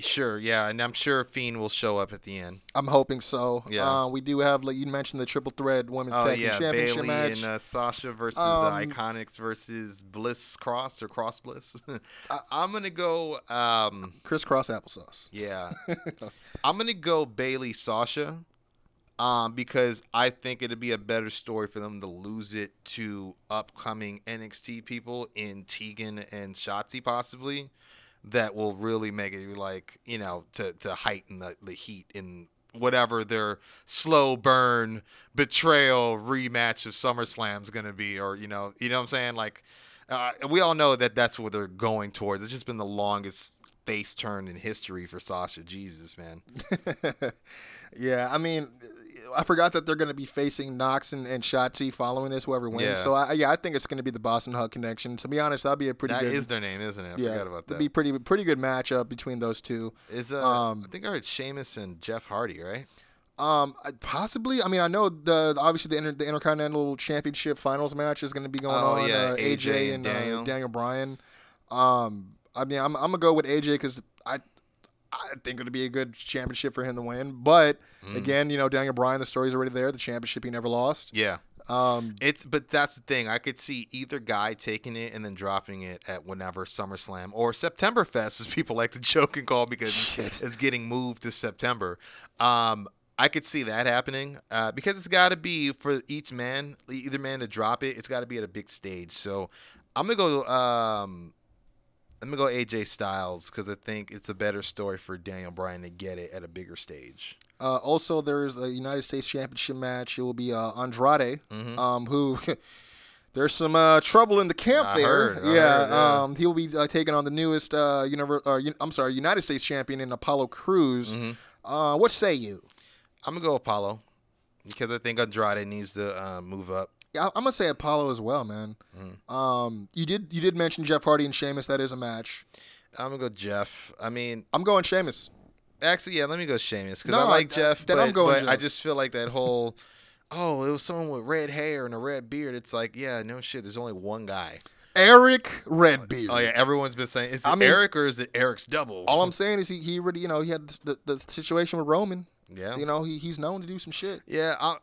Sure. Yeah, and I'm sure Fiend will show up at the end. I'm hoping so. Yeah. Uh, we do have, like you mentioned, the triple threat women's Oh tag yeah, championship Bayley match. and uh, Sasha versus Um, uh, Iconics versus Bliss Cross or Cross Bliss. I'm gonna go. Um, Crisscross applesauce. Yeah. I'm gonna go Bayley Sasha. Um, because I think it'd be a better story for them to lose it to upcoming NXT people in Tegan and Shotzi possibly. That will really make it like, you know, to, to heighten the, the heat in whatever their slow burn betrayal rematch of SummerSlam's gonna be, or you know, you know what I'm saying? Like uh, we all know that that's what they're going towards. It's just been the longest face turn in history for Sasha. Jesus, man. Yeah, I mean, I forgot that they're going to be facing Nox and, and Shotzi following this, whoever wins. Yeah. So I, yeah, I think it's going to be the Boss 'n' Hug connection. To be honest, that'd be a pretty That good. is their name, isn't it? I yeah, forgot about it'd be pretty pretty good matchup between those two. Is uh, um, I think I heard Sheamus and Jeff Hardy, right? Um, possibly. I mean, I know the obviously the, inter, the Intercontinental Championship Finals match is going to be going Oh, on. yeah, uh, AJ AJ and and uh, Daniel. Daniel Bryan. Um, I mean, I'm, I'm gonna go with AJ because I I think it'll be a good championship for him to win. But Mm. again, you know, Daniel Bryan, the story's already there. The championship he never lost. Yeah. Um, It's but that's the thing. I could see either guy taking it and then dropping it at whenever SummerSlam or September Fest, as people like to joke and call because Shit. it's getting moved to September. Um, I could see that happening uh, because it's got to be for each man, either man to drop it. It's got to be at a big stage. So I'm gonna go. Um, I'm gonna go AJ Styles because I think it's a better story for Daniel Bryan to get it at a bigger stage. Uh, also, there's a United States Championship match. It will be uh, Andrade, um, who there's some uh, trouble in the camp Mm-hmm. I there. heard, yeah, heard, yeah. Um, he will be uh, taking on the newest, uh, univer- uh, I'm sorry, United States champion in Apollo Crews. Mm-hmm. Uh, what say you? I'm gonna go Apollo because I think Andrade needs to uh, move up. I- I'm gonna say Apollo as well, man. Mm. Um, you did you did mention Jeff Hardy and Sheamus. That is a match. I'm gonna go Jeff. I mean, I'm going Sheamus. actually, yeah. Let me go Sheamus because No, I like I- Jeff. then but, I'm going but I just feel like that whole, oh, it was someone with red hair and a red beard. It's like, yeah, no shit. There's only one guy. Erick Redbeard. Oh yeah, everyone's been saying, is it I mean- Eric or is it Eric's double? All I'm saying is he, he already you know he had the, the, the situation with Roman. yeah, You know he, he's known to do some shit. yeah. I,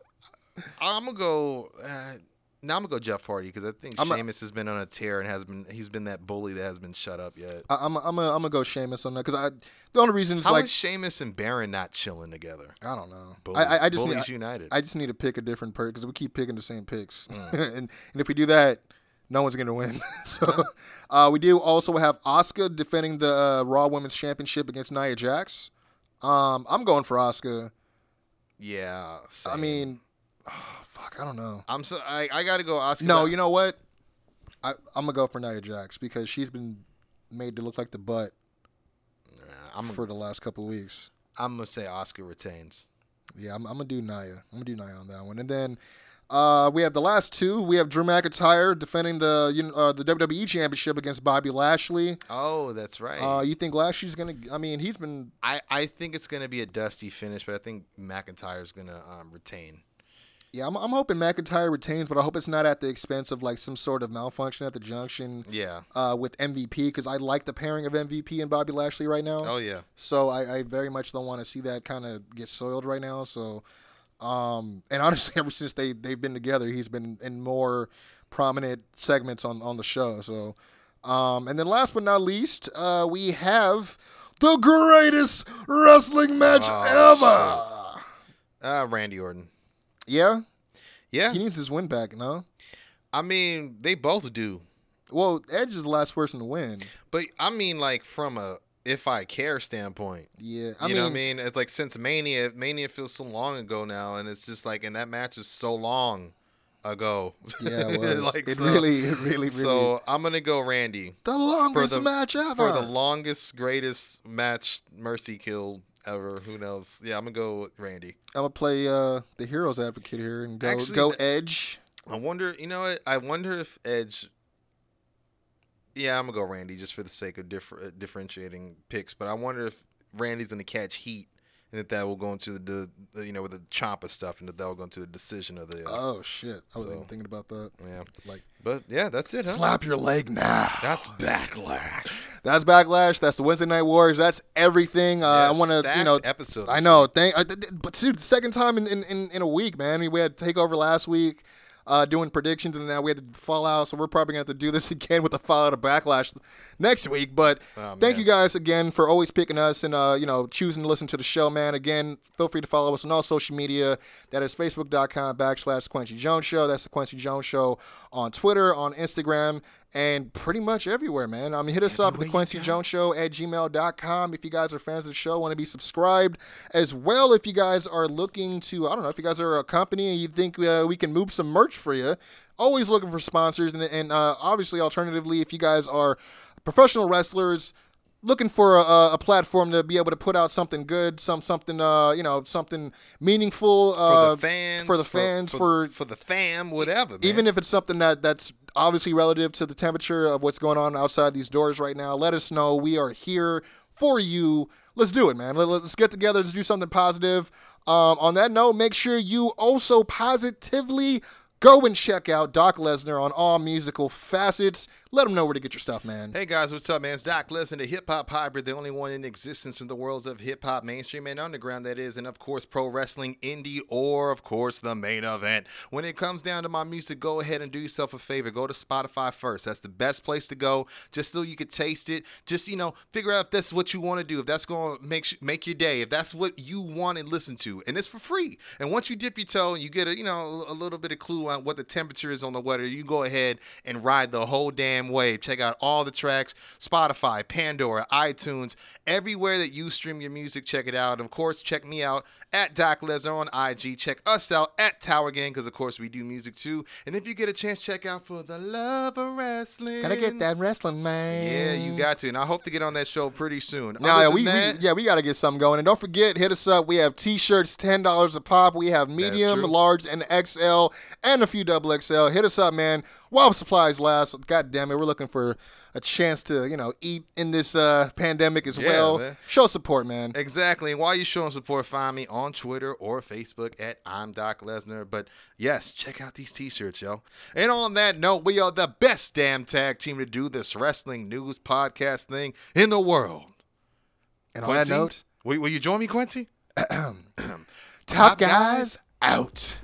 I'm gonna go. Uh, now I'm gonna go Jeff Hardy because I think I'm a- Sheamus has been on a tear and has been he's been that bully that has been shut up yet. I, I'm I'm a, I'm gonna go Sheamus on that because I the only reason is How is like Sheamus and Baron not chilling together? I don't know. Bullies, I, I, I just Bullies need, United. I just need to pick a different person because we keep picking the same picks, Mm. and and if we do that, no one's gonna win. so uh, we do also have Asuka defending the uh, Raw Women's Championship against Nia Jax. Um, I'm going for Asuka. yeah. I same. Mean, fuck, I don't know. I'm so I, I got to go Asuka. No, you know what? I, I'm gonna go for Nia Jax because she's been made to look like the butt I'm for the last couple of weeks. I'm gonna say Asuka retains. Yeah, I'm, I'm gonna do Nia. I'm gonna do Nia on that one, and then uh, we have the last two. We have Drew McIntyre defending the uh, the WWE Championship against Bobby Lashley. Oh, that's right. Uh, you think Lashley's gonna? I mean, he's been. I, I think it's gonna be a dusty finish, but I think McIntyre's gonna um, retain. Yeah, I'm, I'm hoping McIntyre retains, but I hope it's not at the expense of like some sort of malfunction at the junction Yeah. uh, with MVP because I like the pairing of MVP and Bobby Lashley right now. Oh yeah. So I, I very much don't want to see that kind of get soiled right now. So, um, and honestly, ever since they they've been together, he's been in more prominent segments on on the show. So, um, and then last but not least, uh, we have the greatest wrestling match Oh, ever. Uh, Randy Orton. Yeah, Yeah. he needs his win back. No, I mean, they both do, well, Edge is the last person to win. but I mean, like from a if I care standpoint. Yeah, I you mean, know what I mean? It's like since Mania, Mania feels so long ago now, and it's just like, and that match is so long ago. yeah, it, was. Like, it so- really, it really, really. So I'm gonna go Randy the longest the- match ever. for the longest, greatest match Mercy kill ever. Who knows? Yeah, I'm gonna go Randy. I'm gonna play uh, the hero's advocate here and go Actually, go Edge. I wonder. You know what? I wonder if Edge. Yeah, I'm gonna go Randy just for the sake of differ, uh, differentiating picks. But I wonder if Randy's gonna catch heat, and if that will go into the, the you know with the Champa stuff, and that will go into the decision of the. Uh, Oh shit! I wasn't So- even thinking about that. yeah, Like, but yeah, that's it. Huh? slap your leg now. That's backlash. That's backlash. That's the Wednesday Night Wars. That's everything. Uh, I want to, you know, episode I know. Thank, uh, th- th- but dude, second time in, in, in, in a week, man. We had takeover last week. Uh, doing predictions, and now we had to fall out. So we're probably gonna have to do this again with the fallout of backlash next week. But Oh, thank you guys again for always picking us and uh, you know choosing to listen to the show, man. Again, feel free to follow us on all social media. That is facebook.com backslash Kwency Jones Show. That's the Kwency Jones Show on Twitter, on Instagram, and pretty much everywhere, man. I mean, hit us up at the Kwency Jones Show at gmail.com if you guys are fans of the show, want to be subscribed as well. If you guys are looking to, I don't know, if you guys are a company and you think uh, we can move some merch for you, always looking for sponsors. And, and uh, obviously, alternatively, if you guys are professional wrestlers, looking for a, a platform to be able to put out something good, some something uh, you know something meaningful for uh, the fans, for the fans, for, for, the fam, whatever. Man. even if it's something that that's obviously relative to the temperature of what's going on outside these doors right now. Let us know. We are here for you. Let's do it, man. Let, us get together. Let's do something positive. Um, on that note, make sure you also positively go and check out Doc Lesnar on all musical facets. Let them know where to get your stuff, man. Hey guys, what's up, man? It's Doc Listen to hip hop hybrid, the only one in existence in the worlds of hip hop, mainstream and underground, that is, and of course, pro wrestling, indie, or of course, the main event. When it comes down to my music, go ahead and do yourself a favor. Go to Spotify first. That's the best place to go, just so you can taste it. Just you know, figure out if that's what you want to do. If that's going to make make your day. If that's what you want to listen to, and it's for free. And once you dip your toe and you get a you know a little bit of clue on what the temperature is on the weather, you go ahead and ride the whole damn wave. Check out all the tracks Spotify, Pandora, iTunes, everywhere that you stream your music. Check it out. And of course, check me out at Doc Lesnar on IG. Check us out at Tower Gang because, of course, we do music too. And if you get a chance, check out for the love of wrestling. Gotta get that wrestling, man. Yeah, you got to. And I hope to get on that show pretty soon. Now, yeah, we, that- we yeah we got to get something going, and don't forget, hit us up. We have T-shirts, ten dollars a pop. We have medium, large, and XL, and a few double XL. Hit us up, man. While supplies last. God damn it, we're looking for a chance to you know eat in this uh, pandemic as Yeah, well. man. Show support, man. Exactly. And while you're showing support, find me on Twitter or Facebook at I'm Doc Lesnar. But yes, check out these t-shirts, yo. And on that note, we are the best damn tag team to do this wrestling news podcast thing in the world. And on that note, will, will you join me, Kwency? top guys out.